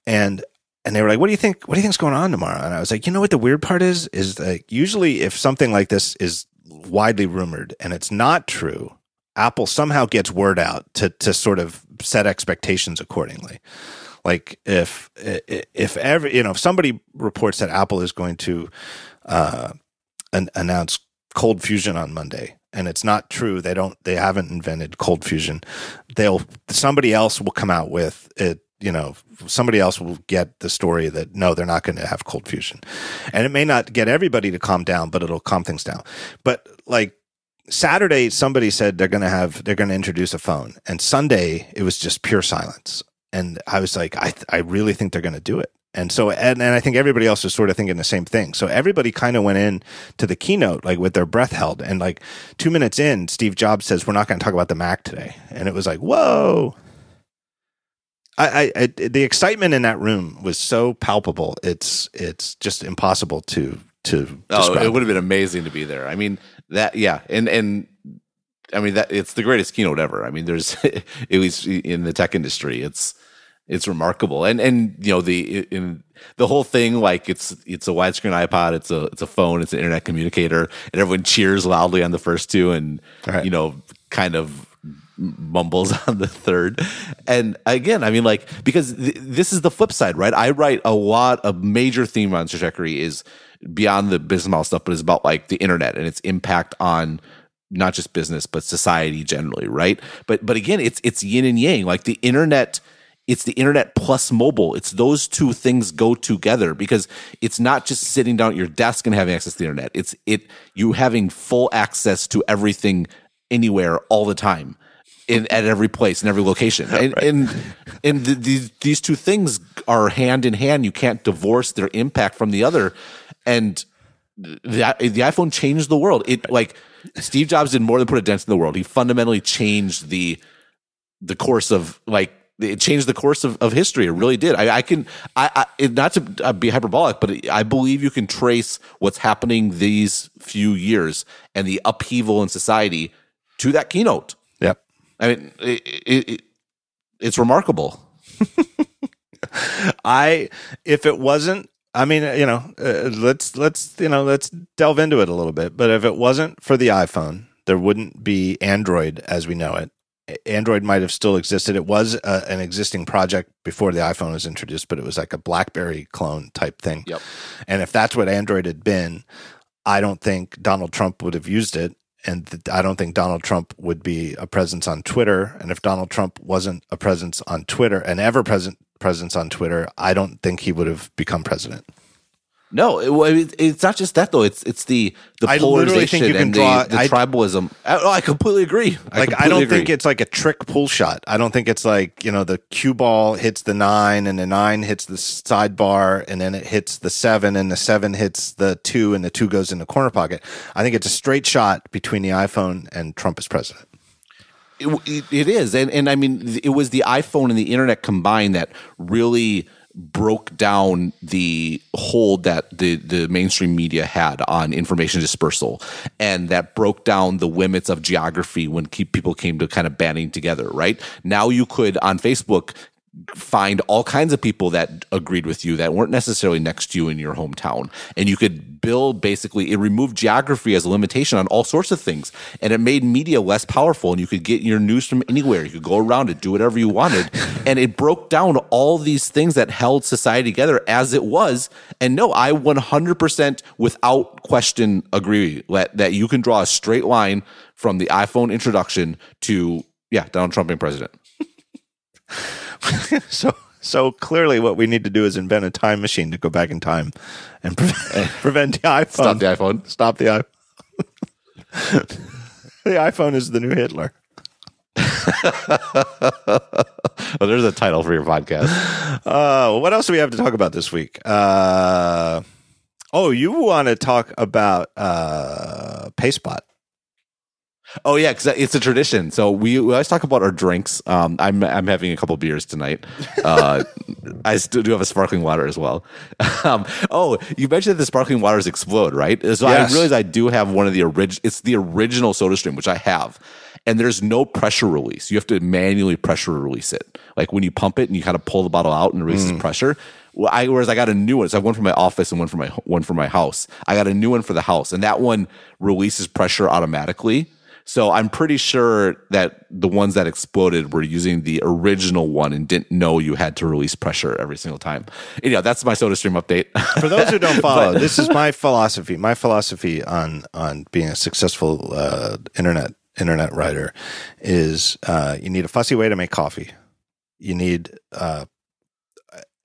and and they were like, "What do you think? What do you think's going on tomorrow?" And I was like, "You know what? The weird part is, is that usually if something like this is widely rumored and it's not true, Apple somehow gets word out to to sort of set expectations accordingly. Like if if ever you know if somebody reports that Apple is going to uh, an, announce Cold Fusion on Monday and it's not true, they don't they haven't invented Cold Fusion. They'll somebody else will come out with it you know, somebody else will get the story that no, they're not going to have cold fusion. And it may not get everybody to calm down, but it'll calm things down. But like Saturday, somebody said they're going to have, they're going to introduce a phone. And Sunday, it was just pure silence. And I was like, I, I really think they're going to do it. And so, and, and I think everybody else is sort of thinking the same thing. So everybody kind of went in to the keynote, like with their breath held. And like two minutes in, Steve Jobs says, we're not going to talk about the Mac today. And it was like, whoa. I, I, the excitement in that room was so palpable. It's, it's just impossible to, to. Oh, describe. it would have been amazing to be there. I mean, that, yeah. And, and, I mean that it's the greatest keynote ever. I mean, there's at least in the tech industry, it's it's remarkable. And and you know the in the whole thing like it's it's a widescreen iPod, it's a it's a phone, it's an internet communicator, and everyone cheers loudly on the first two, and Right. you know kind of mumbles on the third. And again, I mean, like because th- this is the flip side, right? I write a lot of major theme on Stratechery is beyond the business model stuff, but it's about like the internet and its impact on not just business but society generally, right? But but again, it's it's yin and yang. Like the internet, it's the internet plus mobile. It's those two things go together because it's not just sitting down at your desk and having access to the internet. It's it you having full access to everything anywhere all the time. In, at every place in every location and and, and the, these these two things are hand in hand you can't divorce their impact from the other and the the iPhone changed the world. It like Steve Jobs did more than put a dent in the world. He fundamentally changed the the course of like it changed the course of, of history. It really did. I, I can I, I it, not to uh, be hyperbolic, but I believe you can trace what's happening these few years and the upheaval in society to that keynote. I mean, it, it, it, it's remarkable. I if it wasn't I mean, you know, uh, let's let's you know, let's delve into it a little bit. But if it wasn't for the iPhone, there wouldn't be Android as we know it. Android might have still existed. It was uh, an existing project before the iPhone was introduced, but it was like a BlackBerry clone type thing. Yep. And if that's what Android had been, I don't think Donald Trump would have used it. And I don't think Donald Trump would be a presence on Twitter. And if Donald Trump wasn't a presence on Twitter, an ever present presence on Twitter, I don't think he would have become president. No, it, it's not just that though. It's it's the the I polarization think you can and draw- the, the I- tribalism. I, oh, I completely agree. I Like I don't agree. think it's like a trick pull shot. I don't think it's like you know the cue ball hits the nine and the nine hits the sidebar and then it hits the seven and the seven hits the two and the two goes in the corner pocket. I think it's a straight shot between the iPhone and Trump as president. It, it- it is, and and I mean, it was the iPhone and the internet combined that really broke down the hold that the the mainstream media had on information dispersal, and that broke down the limits of geography when people came to kind of banding together. Right now, you could on Facebook find all kinds of people that agreed with you that weren't necessarily next to you in your hometown. And you could build basically, it removed geography as a limitation on all sorts of things. And it made media less powerful. And you could get your news from anywhere. You could go around it, do whatever you wanted. and it broke down all these things that held society together as it was. And no, I 100% without question agree that, that you can draw a straight line from the iPhone introduction to, yeah, Donald Trump being president. So so clearly, what we need to do is invent a time machine to go back in time and prevent, prevent the iPhone. Stop the iPhone. Stop the iPhone. the iPhone is the new Hitler. Oh, there's a title for your podcast. Uh, what else do we have to talk about this week? Uh, oh, you want to talk about uh, PasteBot? Oh yeah, because it's a tradition. So we, we always talk about our drinks. Um, I'm I'm having a couple beers tonight. Uh, I still do have a sparkling water as well. Um, oh, you mentioned that the sparkling waters explode, right? So Yes. I realize I do have one of the original. It's the original Soda Stream, which I have, and there's no pressure release. You have to manually pressure release it. Like when you pump it and you kind of pull the bottle out and it releases pressure. Well, I, whereas I got a new one. So I have one for my office and one for my one for my house. I got a new one for the house, and that one releases pressure automatically. So I'm pretty sure that the ones that exploded were using the original one and didn't know you had to release pressure every single time. Anyhow, that's my Soda Stream update. For those who don't follow, this is my philosophy. My philosophy on on being a successful uh, internet internet writer is uh, you need a fussy way to make coffee. You need uh,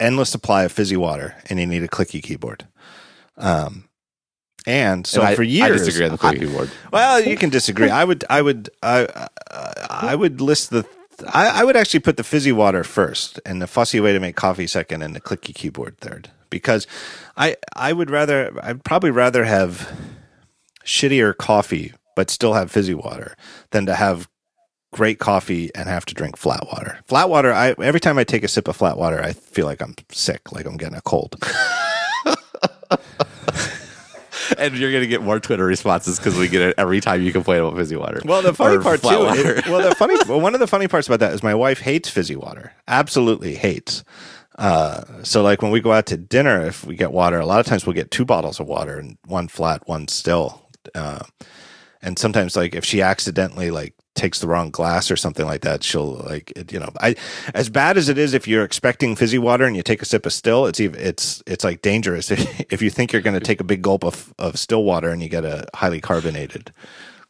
endless supply of fizzy water, and you need a clicky keyboard. Um, and so And I- for years, I disagree on the quick keyboard. Well, you can disagree. I would, I would, I, I, I would list the. I, I would actually put the fizzy water first, and the fussy way to make coffee second, and the clicky keyboard third. Because I, I would rather, I'd probably rather have shittier coffee but still have fizzy water than to have great coffee and have to drink flat water. Flat water. I every time I take a sip of flat water, I feel like I'm sick, like I'm getting a cold. and you're going to get more Twitter responses because we get it every time you complain about fizzy water. Well, the funny part too. it- well, the funny well, one of the funny parts about that is my wife hates fizzy water. Absolutely hates. Uh, so like when we go out to dinner, if we get water, a lot of times we'll get two bottles of water and one flat, one still. Uh, and sometimes like if she accidentally like takes the wrong glass or something like that, she'll like it, you know. I as bad as it is if you're expecting fizzy water and you take a sip of still, it's even it's it's like dangerous if, if you think you're going to take a big gulp of of still water and you get a highly carbonated.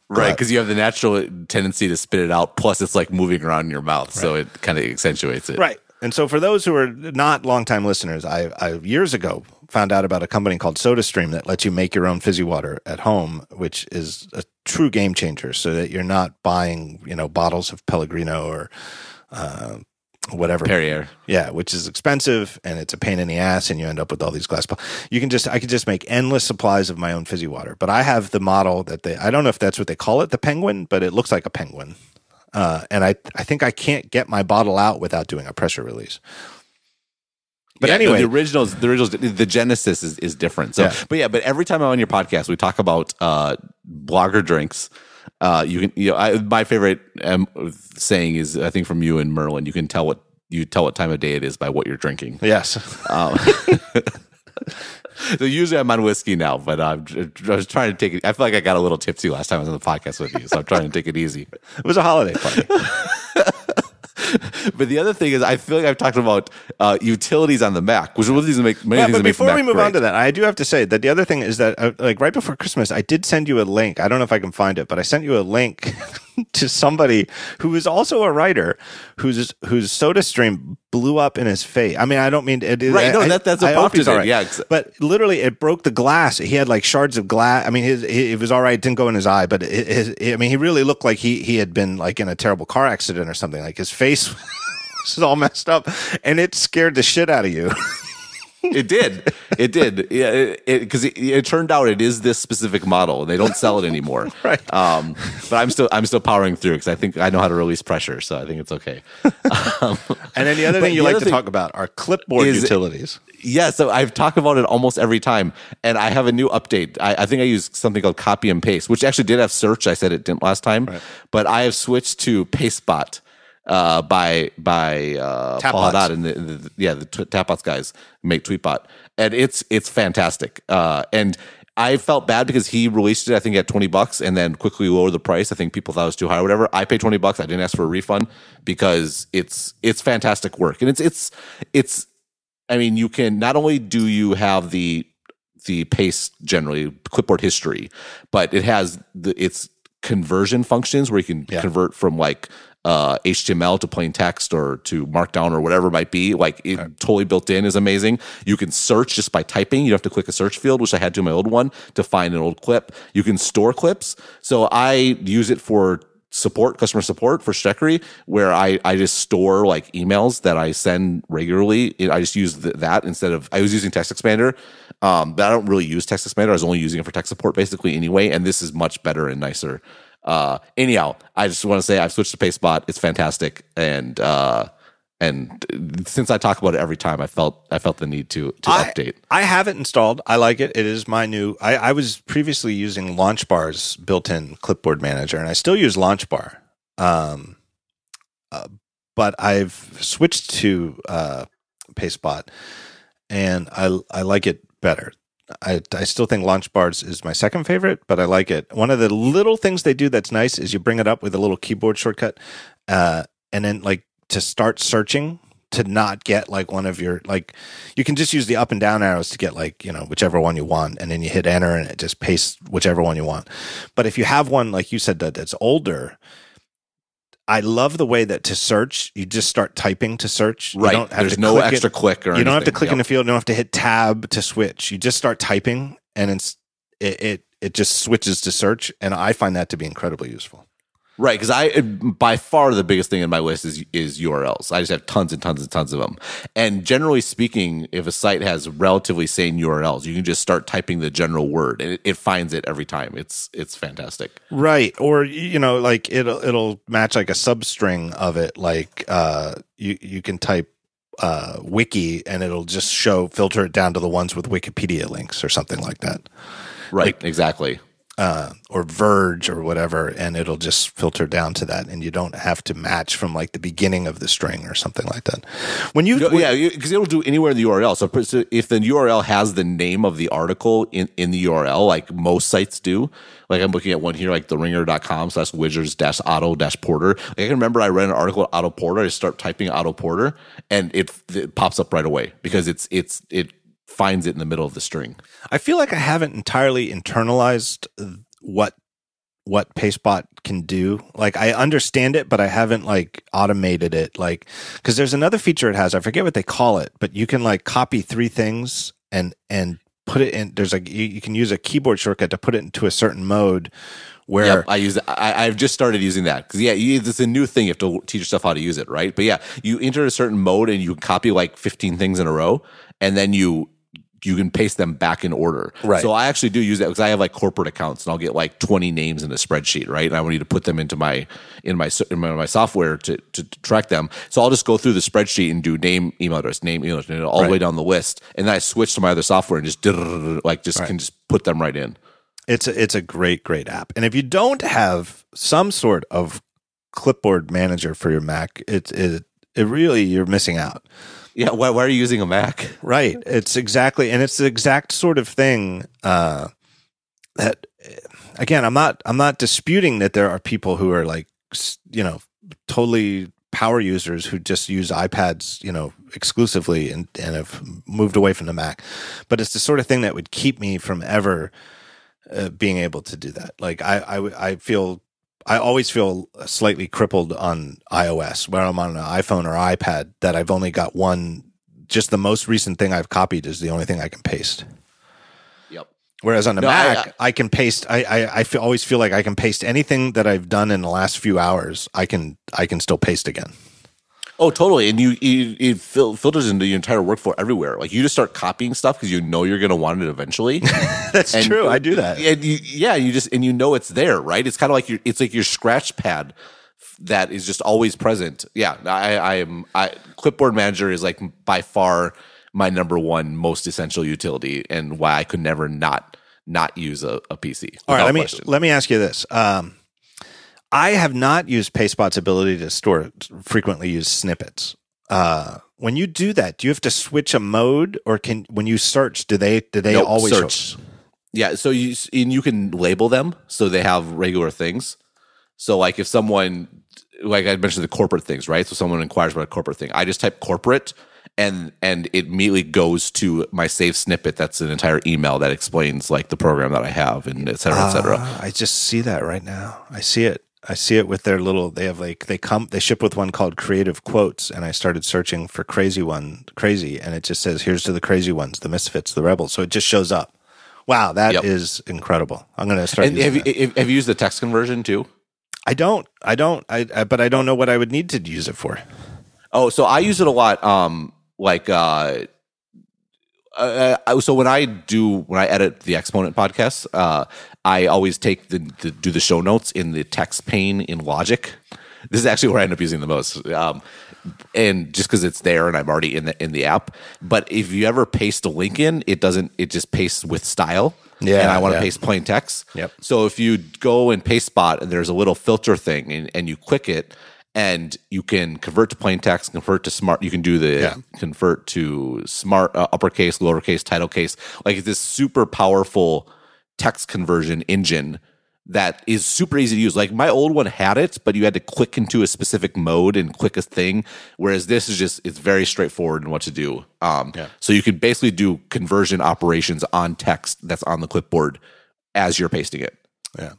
right, because you have the natural tendency to spit it out. Plus, it's like moving around in your mouth, so it kind of accentuates it. Right. And so for those who are not longtime listeners, I, I years ago found out about a company called SodaStream that lets you make your own fizzy water at home, which is a true game changer so that you're not buying, you know, bottles of Pellegrino or uh, whatever. Perrier. Yeah, which is expensive and it's a pain in the ass, and you end up with all these glass. bottles. You can just, I could just make endless supplies of my own fizzy water. But I have the model that they, I don't know if that's what they call it, the penguin, but it looks like a penguin. Uh, and I, I think I can't get my bottle out without doing a pressure release. But Yeah, no, anyway, the originals, the originals, the genesis is, is different. So, Yeah. but yeah, but every time I'm on your podcast, we talk about uh, blogger drinks. Uh, you can, you know, I, my favorite um, saying is, I think from you and Merlin, you can tell what you tell what time of day it is by what you're drinking. yes, Um, so usually I'm on whiskey now, but I'm, I was trying to take it. I feel like I got a little tipsy last time I was on the podcast with you, so I'm trying to take it easy. it was a holiday party. but the other thing is, I feel like I've talked about uh, utilities on the Mac, which will make many Yeah, things but that make the before we move great. on to that, I do have to say that the other thing is that, uh, like right before Christmas, I did send you a link. I don't know if I can find it, but I sent you a link to somebody who is also a writer whose whose Soda Stream blew up in his face. I mean, I don't mean it. Right, no, that- that's a prompted he's all right. yeah, but literally, it broke the glass. He had like shards of glass. I mean, his he, it was all right. It didn't go in his eye, but it, his, I mean, he really looked like he he had been like in a terrible car accident or something. Like his face. was all messed up and it scared the shit out of you. It did. It did. Yeah, because it, it, it turned out it is this specific model, and they don't sell it anymore. Right. Um, but I'm still I'm still powering through because I think I know how to release pressure, so I think it's okay. Um, And then the other thing you like to talk about are clipboard is- utilities. yeah, so I've talked about it almost every time, and I have a new update. I, I think I use something called copy and paste, which actually did have search. I said it didn't last time, but I have switched to PasteBot uh, by by uh, Paul. Haddad and the, the yeah the t- Tapbots guys make Tweetbot, and it's it's fantastic. Uh, and I felt bad because he released it, I think, at twenty bucks, and then quickly lowered the price. I think people thought it was too high, or whatever. I paid twenty bucks. I didn't ask for a refund because it's it's fantastic work, and it's it's it's I mean, you can not only do you have the the paste generally clipboard history, but it has the its conversion functions where you can Yeah. convert from like uh, HTML to plain text or to Markdown or whatever it might be. Like it totally built in is amazing. You can search just by typing. You don't have to click a search field, which I had to in my old one to find an old clip. You can store clips. So I use it for support, customer support for Stratechery, where I, I just store like emails that I send regularly. I just use th- that instead of, I was using Text Expander, um, but I don't really use Text Expander. I was only using it for tech support basically anyway. And this is much better and nicer. Uh, anyhow, I just want to say I've switched to PasteBot. It's fantastic. And, uh, and since I talk about it every time, I felt I felt the need to to I, update. I have it installed. I like it. It is my new. I, I was previously using LaunchBar's built-in clipboard manager, and I still use LaunchBar. Um, uh, but I've switched to uh, PasteBot, and I I like it better. I, I still think LaunchBars is my second favorite, but I like it. One of the little things they do that's nice is you bring it up with a little keyboard shortcut, uh, and then like to start searching to not get like one of your like you can just use the up and down arrows to get like you know whichever one you want, and then you hit enter and it just pastes whichever one you want. But if you have one like you said that that's older. I love the way that to search, you just start typing to search. You Right. don't have There's to no click it. extra click or You don't have to click in the field. You don't have to hit tab to switch. You just start typing, and it's it it, it just switches to search. And I find that to be incredibly useful. Right, because I by far the biggest thing in my list is is URLs. I just have tons and tons and tons of them. And generally speaking, if a site has relatively sane URLs, you can just start typing the general word, and it, it finds it every time. It's it's fantastic. Right. Or you know, like it'll it'll match like a substring of it. Like uh, you you can type uh, wiki, and it'll just show filter it down to the ones with Wikipedia links or something like that. Right, exactly. Uh, or Verge or whatever, and it'll just filter down to that, and you don't have to match from like the beginning of the string or something like that. When you, No, yeah, because it'll do anywhere in the URL. So if the URL has the name of the article in, in the URL, like most sites do, like I'm looking at one here, like theringer.com slash wizards dash otto dash porter. Like I can remember I read an article at Otto Porter. I start typing Otto Porter and it, it pops up right away because it's, it's, it finds it in the middle of the string. I feel like I haven't entirely internalized what what Pastebot can do. Like I understand it, but I haven't like automated it. Like because there's another feature it has. I forget what they call it, but you can like copy three things and and put it in. There's like you, you can use a keyboard shortcut to put it into a certain mode. Where Yep, I use. I, I've just started using that because yeah, you, it's a new thing. You have to teach yourself how to use it, right? But yeah, you enter a certain mode and you copy like 15 things in a row, and then you you can paste them back in order. Right. So I actually do use that because I have like corporate accounts and I'll get like 20 names in a spreadsheet, right? And I need to put them into my in my in my, my software to, to to track them. So I'll just go through the spreadsheet and do name, email address, name, email address, all the way down the list, and then I switch to my other software and just like just can just put them right in. It's a, it's a great great app. And if you don't have some sort of clipboard manager for your Mac, it it it really you're missing out. Yeah. Why, why are you using a Mac? Right. It's exactly and it's the exact sort of thing uh that again, I'm not I'm not disputing that there are people who are like you know totally power users who just use iPads, you know, exclusively and, and have moved away from the Mac. But it's the sort of thing that would keep me from ever uh, being able to do that. Like I, I, I feel, I always feel slightly crippled on iOS where I'm on an iPhone or iPad that I've only got one, just the most recent thing I've copied is the only thing I can paste. Yep. Whereas on the No, I- Mac, uh, I, can paste. I I, I feel, always feel like I can paste anything that I've done in the last few hours. I can I can still paste again. Oh, totally. And you, you it fil- filters into your entire workflow everywhere. Like you just start copying stuff because you know you're going to want it eventually. That's And- true. I do that. and you, yeah, you just and you know it's there, right? It's kind of like your it's like your scratch pad that is just always present. Yeah, I, I am. I clipboard manager is like by far my number one most essential utility, and why I could never not not use a, a PC. All right, let me question. let me ask you this. Um, I have not used PasteBot's ability to store frequently used snippets. Uh, when you do that, do you have to switch a mode, or can when you search, do they do they Nope, always search. Yeah, so you and you can label them so they have regular things. So like if someone like I mentioned the corporate things, right? So someone inquires about a corporate thing. I just type corporate and and it immediately goes to my save snippet that's an entire email that explains like the program that I have and et cetera, et cetera. Ah, I just see that right now. I see it. I see it with their little. They have like they come. They ship with one called Creative Quotes, and I started searching for crazy one, crazy, and it just says, "Here's to the crazy ones, the misfits, the rebels." So it just shows up. Wow, that is Yep. incredible. I'm going to start. And have you, that. have have you used the text conversion too? I don't. I don't. I, I. But I don't know what I would need to use it for. Oh, so I use it a lot. Um, like, uh, uh, uh, so when I do when I edit the Exponent podcast, uh, I always take the, the do the show notes in the text pane in Logic. This is actually where I end up using the most, um, and just because it's there and I'm already in the in the app. But if you ever paste a link in, it doesn't. It just pastes with style. Yeah, and I want to yeah. paste plain text. Yep. So if you go and PasteBot and there's a little filter thing and, and you click it and you can convert to plain text, convert to smart. You can do the Yeah. convert to smart uh, uppercase, lowercase, title case. Like it's this super powerful text conversion engine that is super easy to use. Like my old one had it, but you had to click into a specific mode and click a thing. Whereas this is just it's very straightforward in what to do. Um, Yeah. So you can basically do conversion operations on text that's on the clipboard as you're pasting it. Yeah.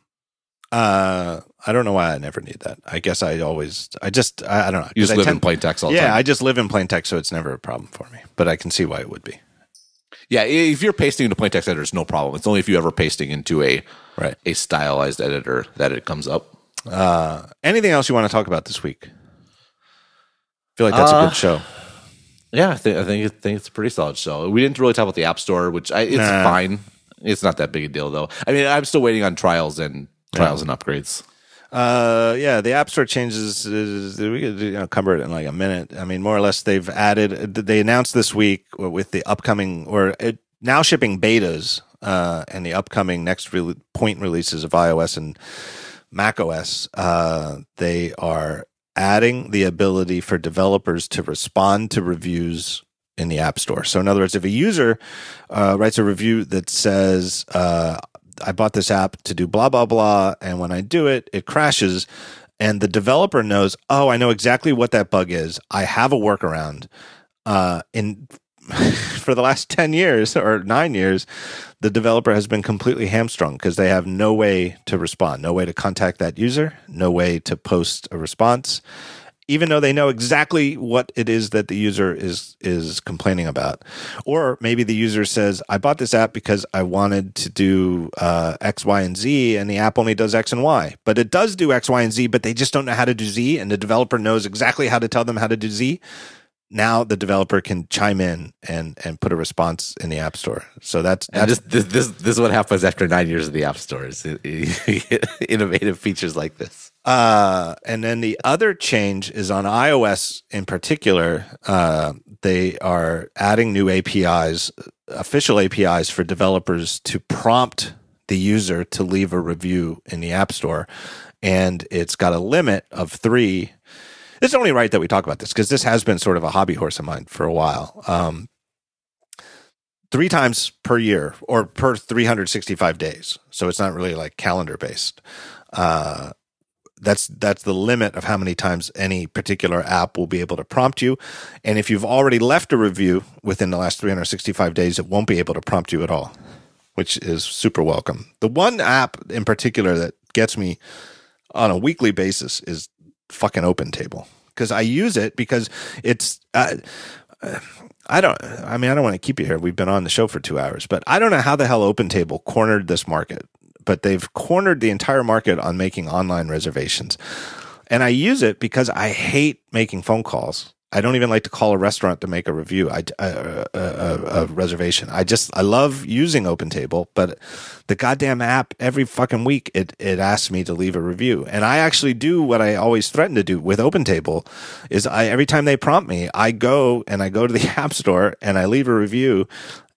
Uh, I don't know why I never need that. I guess I always. I just. I, I don't know. You just I live in plain text all the Yeah, time. I just live in plain text, so it's never a problem for me. But I can see why it would be. Yeah, if you're pasting into plain text editor, it's no problem. It's only if you ever pasting into a Right. a stylized editor that it comes up. Uh, anything else you want to talk about this week? I feel like that's a Uh, good show. Yeah, I think I think, I think it's a pretty solid show. We didn't really talk about the App Store, which I, it's Nah. fine. It's not that big a deal though. I mean, I'm still waiting on trials and trials and upgrades. Uh, yeah, the App Store changes. Is, we could you know, cover it in like a minute. I mean, more or less, they've added. They announced this week with the upcoming or it, now shipping betas uh, and the upcoming next re- point releases of iOS and Mac OS. Uh, they are adding the ability for developers to respond to reviews in the App Store. So, in other words, if a user uh, writes a review that says, uh, I bought this app to do blah, blah, blah, and when I do it, it crashes, and the developer knows, oh, I know exactly what that bug is. I have a workaround. Uh, in for the last 10 years or nine years, the developer has been completely hamstrung because they have no way to respond, no way to contact that user, no way to post a response, even though they know exactly what it is that the user is is complaining about. Or maybe the user says, "I bought this app because I wanted to do uh, X, Y, and Z, and the app only does X and Y, but it does do X, Y, and Z, but they just don't know how to do Z, and the developer knows exactly how to tell them how to do Z." Now the developer can chime in and and put a response in the app store. So that's that's just this, this this is what happens after nine years of the App Stores. Innovative features like this. Uh, and then the other change is on iOS in particular. Uh, they are adding new APIs, official APIs for developers to prompt the user to leave a review in the App Store. And it's got a limit of three. It's only right that we talk about this because this has been sort of a hobby horse of mine for a while. Um, three times per year or per 365 days. So it's not really like calendar based. Uh, that's that's the limit of how many times any particular app will be able to prompt you. And if you've already left a review within the last 365 days, it won't be able to prompt you at all, which is super welcome. The one app in particular that gets me on a weekly basis is fucking Open Table because I use it because it's. Uh, I don't. I mean, I don't want to keep you here. We've been on the show for two hours, but I don't know how the hell Open Table cornered this market. But they've cornered the entire market on making online reservations, and I use it because I hate making phone calls. I don't even like to call a restaurant to make a review. I uh, a, a, a reservation. I just I love using OpenTable, but the goddamn app every fucking week it it asks me to leave a review, and I actually do what I always threaten to do with OpenTable. Is I every time they prompt me, I go and I go to the app store and I leave a review,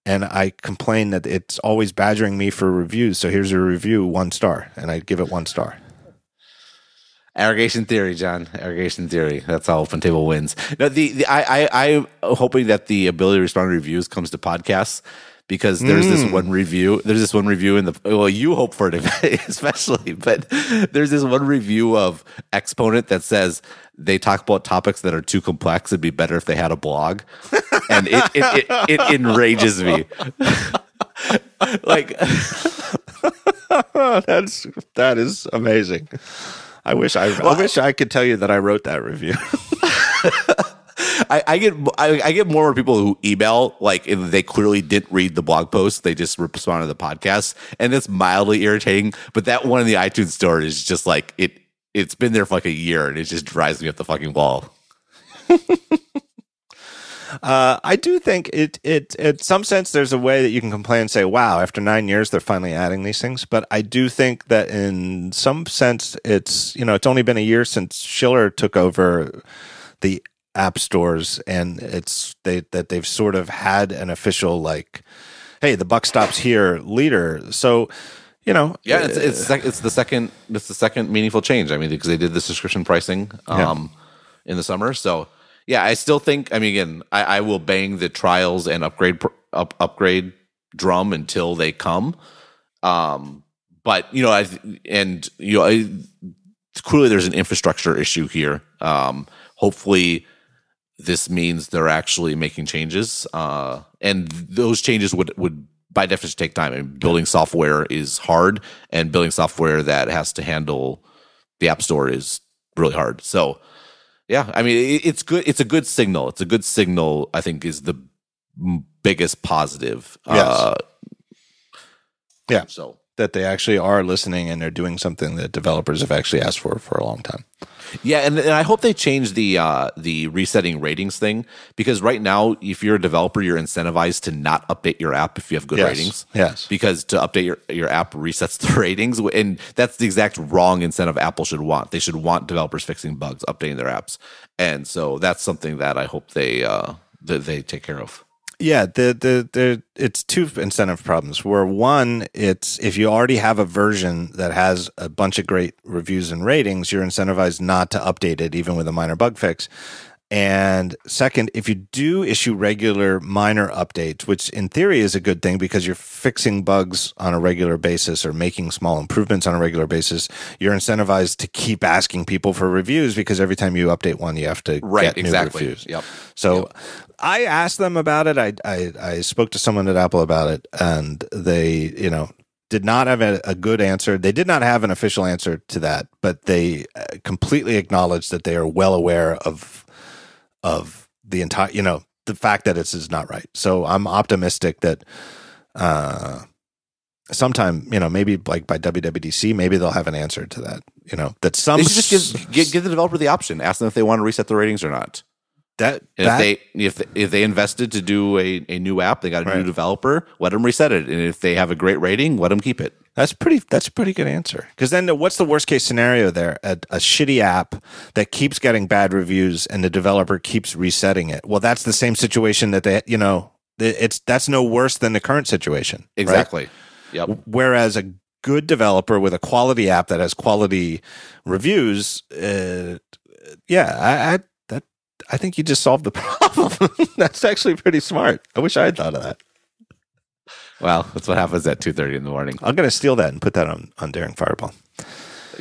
and I complain that it's always badgering me for reviews. So here's a review, one star, and I give it one star. Aggregation theory, John. Aggregation theory. That's how Open Table wins. No, the, the I, I I'm hoping that the ability to respond to reviews comes to podcasts because there's mm. this one review. There's this one review in the well, you hope for it especially, but there's this one review of Exponent that says they talk about topics that are too complex. It'd be better if they had a blog, and it it, it, it enrages me. like that's that is amazing. I wish I, I wish I could tell you that I wrote that review. I, I, get I, I, get more people who email like they clearly didn't read the blog post; they just respond to the podcast, and it's mildly irritating. But that one in the iTunes store is just like it. It's been there for like a year, and it just drives me up the fucking wall. Uh, I do think it, it, in some sense, there's a way that you can complain and say, wow, after nine years, they're finally adding these things. But I do think that in some sense, it's, you know, it's only been a year since Schiller took over the app stores and it's they, that they've sort of had an official, like, hey, the buck stops here leader. So, you know, yeah, it's, it's, it's the second, it's the second meaningful change. I mean, because they did the subscription pricing, um, yeah. in the summer. So, yeah, I still think. I mean, again, I, I will bang the trials and upgrade up, upgrade drum until they come. Um, but you know, I and you know, I, clearly there's an infrastructure issue here. Um, hopefully, this means they're actually making changes, uh, and those changes would would by definition take time. I mean, building software is hard, and building software that has to handle the App Store is really hard. So yeah, I mean, it's good. It's a good signal. It's a good signal. I think is the biggest positive. Yes. Uh, yeah. So that they actually are listening and they're doing something that developers have actually asked for for a long time. Yeah, and, and I hope they change the uh, the resetting ratings thing because right now, if you're a developer, you're incentivized to not update your app if you have good yes. ratings. Yes, because to update your your app resets the ratings, and that's the exact wrong incentive Apple should want. They should want developers fixing bugs, updating their apps, and so that's something that I hope they uh, that they take care of. Yeah, the, the the it's two incentive problems. Where one, it's if you already have a version that has a bunch of great reviews and ratings, you're incentivized not to update it, even with a minor bug fix. And second, if you do issue regular minor updates, which in theory is a good thing because you're fixing bugs on a regular basis or making small improvements on a regular basis, you're incentivized to keep asking people for reviews because every time you update one, you have to right, get exactly. new reviews. Yep. So yep. I asked them about it. I, I, I spoke to someone at Apple about it, and they, you know, did not have a, a, good answer. They did not have an official answer to that, but they uh, completely acknowledged that they are well aware of of the entire, you know, the fact that this is not right. So I'm optimistic that uh, sometime, you know, maybe like by WWDC, maybe they'll have an answer to that. You know, that some they should just give, give, give the developer the option, ask them if they want to reset the ratings or not. That, that, if they if if they invested to do a, a new app, they got a right. new developer, let them reset it. And if they have a great rating, let them keep it. That's pretty. That's a pretty good answer. Because then, what's the worst case scenario there? A, a, shitty app that keeps getting bad reviews, and the developer keeps resetting it. Well, that's the same situation that they, you know, it's that's no worse than the current situation. Exactly. Right? Yep. Whereas a good developer with a quality app that has quality reviews, uh, yeah, I, I I think you just solved the problem. that's actually pretty smart. I wish I had thought of that. Well, that's what happens at two thirty in the morning. I'm going to steal that and put that on on Daring Fireball.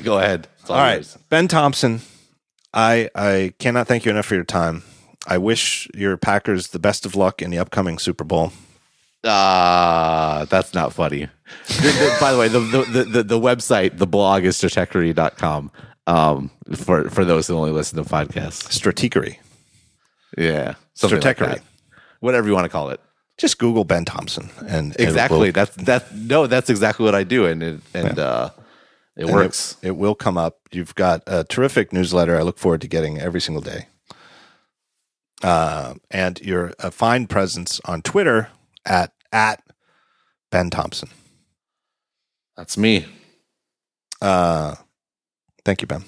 Go ahead. All, All right, yours. Ben Thompson. I I cannot thank you enough for your time. I wish your Packers the best of luck in the upcoming Super Bowl. Ah, that's not funny. By the way, the, the, the, the website, the blog is stratechery.com um, for, for those who only listen to podcasts. Stratechery. Yeah. something like Stratechery. that. Whatever you want to call it. Just Google Ben Thompson and Exactly. will- That's that's no, that's exactly what I do, and it, and uh, it and works. It, it will come up. You've got a terrific newsletter. I look forward to getting every single day. Uh, and you're a fine presence on Twitter at at Ben Thompson. That's me. Uh, thank you, Ben.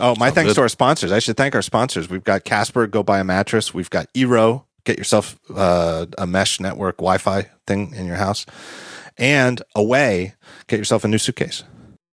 Oh, my Sounds thanks good. to our sponsors. I should thank our sponsors. We've got Casper, go buy a mattress. We've got Eero, get yourself uh, a mesh network Wi Fi thing in your house. And Away, get yourself a new suitcase.